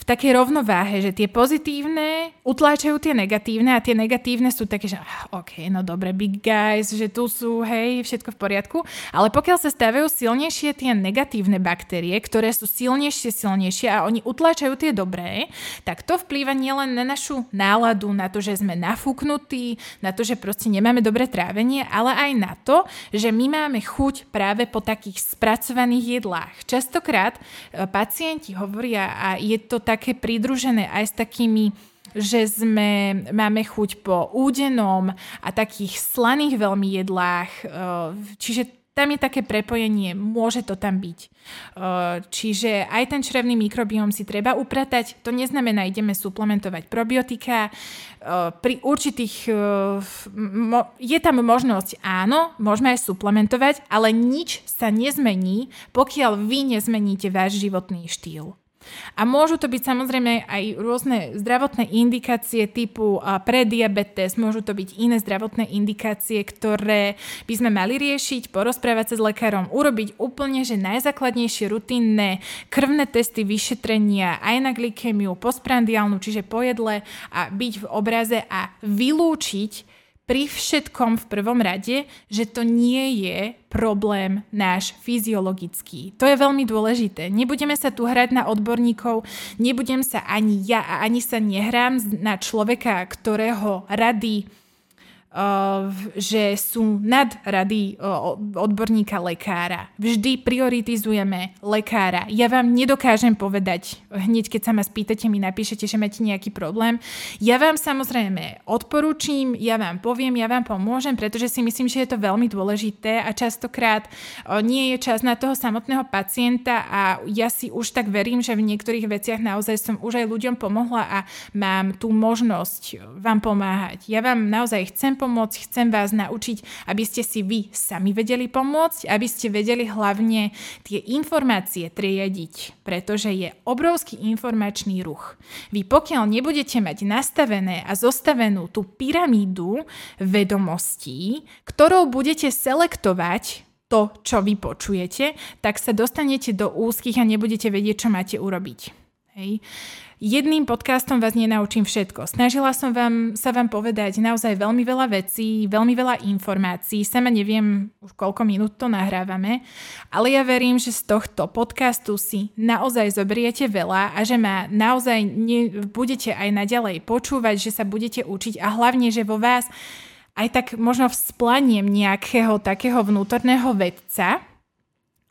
v takej rovnováhe, že tie pozitívne utláčajú tie negatívne a tie negatívne sú také, že ah, ok, no dobre, big guys, že tu sú, hej, všetko v poriadku, ale pokiaľ sa stávajú silnejšie tie negatívne baktérie, ktoré sú silnejšie, silnejšie a oni utláčajú tie dobré, tak to vplýva nielen na našu náladu, na to, že sme nafúknutí, na to, že proste nemáme dobré trávenie, ale aj na to, že my máme chuť práve po takých spracovaných daných jedlách. Častokrát e, pacienti hovoria, a je to také pridružené aj s takými že sme, máme chuť po údenom a takých slaných veľmi jedlách, e, čiže tam je také prepojenie, môže to tam byť. Čiže aj ten črevný mikrobióm si treba upratať. To neznamená, ideme suplementovať probiotika. Pri určitých... Je tam možnosť, áno, môžeme aj suplementovať, ale nič sa nezmení, pokiaľ vy nezmeníte váš životný štýl. A môžu to byť samozrejme aj rôzne zdravotné indikácie typu prediabetes, môžu to byť iné zdravotné indikácie, ktoré by sme mali riešiť, porozprávať sa s lekárom, urobiť úplne, že najzákladnejšie rutinné krvné testy, vyšetrenia aj na glykémiu, postprandiálnu, čiže pojedle a byť v obraze a vylúčiť pri všetkom v prvom rade, že to nie je problém náš fyziologický. To je veľmi dôležité. Nebudeme sa tu hrať na odborníkov, nebudem sa ani ja a ani sa nehrám na človeka, ktorého rady že sú nad rady odborníka lekára. Vždy prioritizujeme lekára. Ja vám nedokážem povedať, hneď keď sa ma spýtate, mi napíšete, že máte nejaký problém. Ja vám samozrejme odporúčim, ja vám poviem, ja vám pomôžem, pretože si myslím, že je to veľmi dôležité a častokrát nie je čas na toho samotného pacienta a ja si už tak verím, že v niektorých veciach naozaj som už aj ľuďom pomohla a mám tú možnosť vám pomáhať. Ja vám naozaj chcem pomôcť, chcem vás naučiť, aby ste si vy sami vedeli pomôcť, aby ste vedeli hlavne tie informácie triediť, pretože je obrovský informačný ruch. Vy pokiaľ nebudete mať nastavené a zostavenú tú pyramídu vedomostí, ktorou budete selektovať to, čo vy počujete, tak sa dostanete do úzkých a nebudete vedieť, čo máte urobiť. Hej. Jedným podcastom vás nenaučím všetko. Snažila som vám, sa vám povedať naozaj veľmi veľa vecí, veľmi veľa informácií. Sama neviem, už koľko minút to nahrávame, ale ja verím, že z tohto podcastu si naozaj zoberiete veľa a že ma naozaj ne, budete aj naďalej počúvať, že sa budete učiť a hlavne, že vo vás aj tak možno vzplaniem nejakého takého vnútorného vedca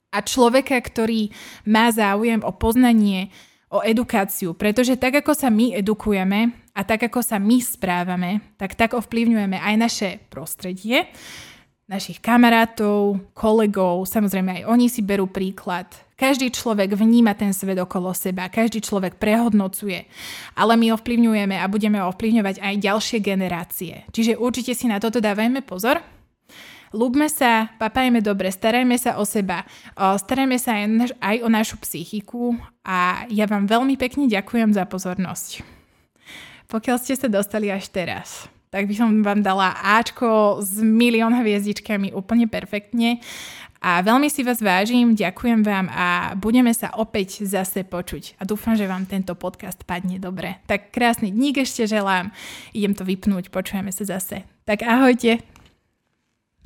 a človeka, ktorý má záujem o poznanie o edukáciu, pretože tak ako sa my edukujeme a tak ako sa my správame, tak tak ovplyvňujeme aj naše prostredie. našich kamarátov, kolegov, samozrejme aj oni si berú príklad. Každý človek vníma ten svet okolo seba, každý človek prehodnocuje, ale my ovplyvňujeme a budeme ovplyvňovať aj ďalšie generácie. Čiže určite si na toto dávajme pozor. Lúbme sa, papajme dobre, starajme sa o seba, starajme sa aj, o našu psychiku a ja vám veľmi pekne ďakujem za pozornosť. Pokiaľ ste sa dostali až teraz, tak by som vám dala Ačko s milión hviezdičkami úplne perfektne. A veľmi si vás vážim, ďakujem vám a budeme sa opäť zase počuť. A dúfam, že vám tento podcast padne dobre. Tak krásny dník ešte želám. Idem to vypnúť, počujeme sa zase. Tak ahojte.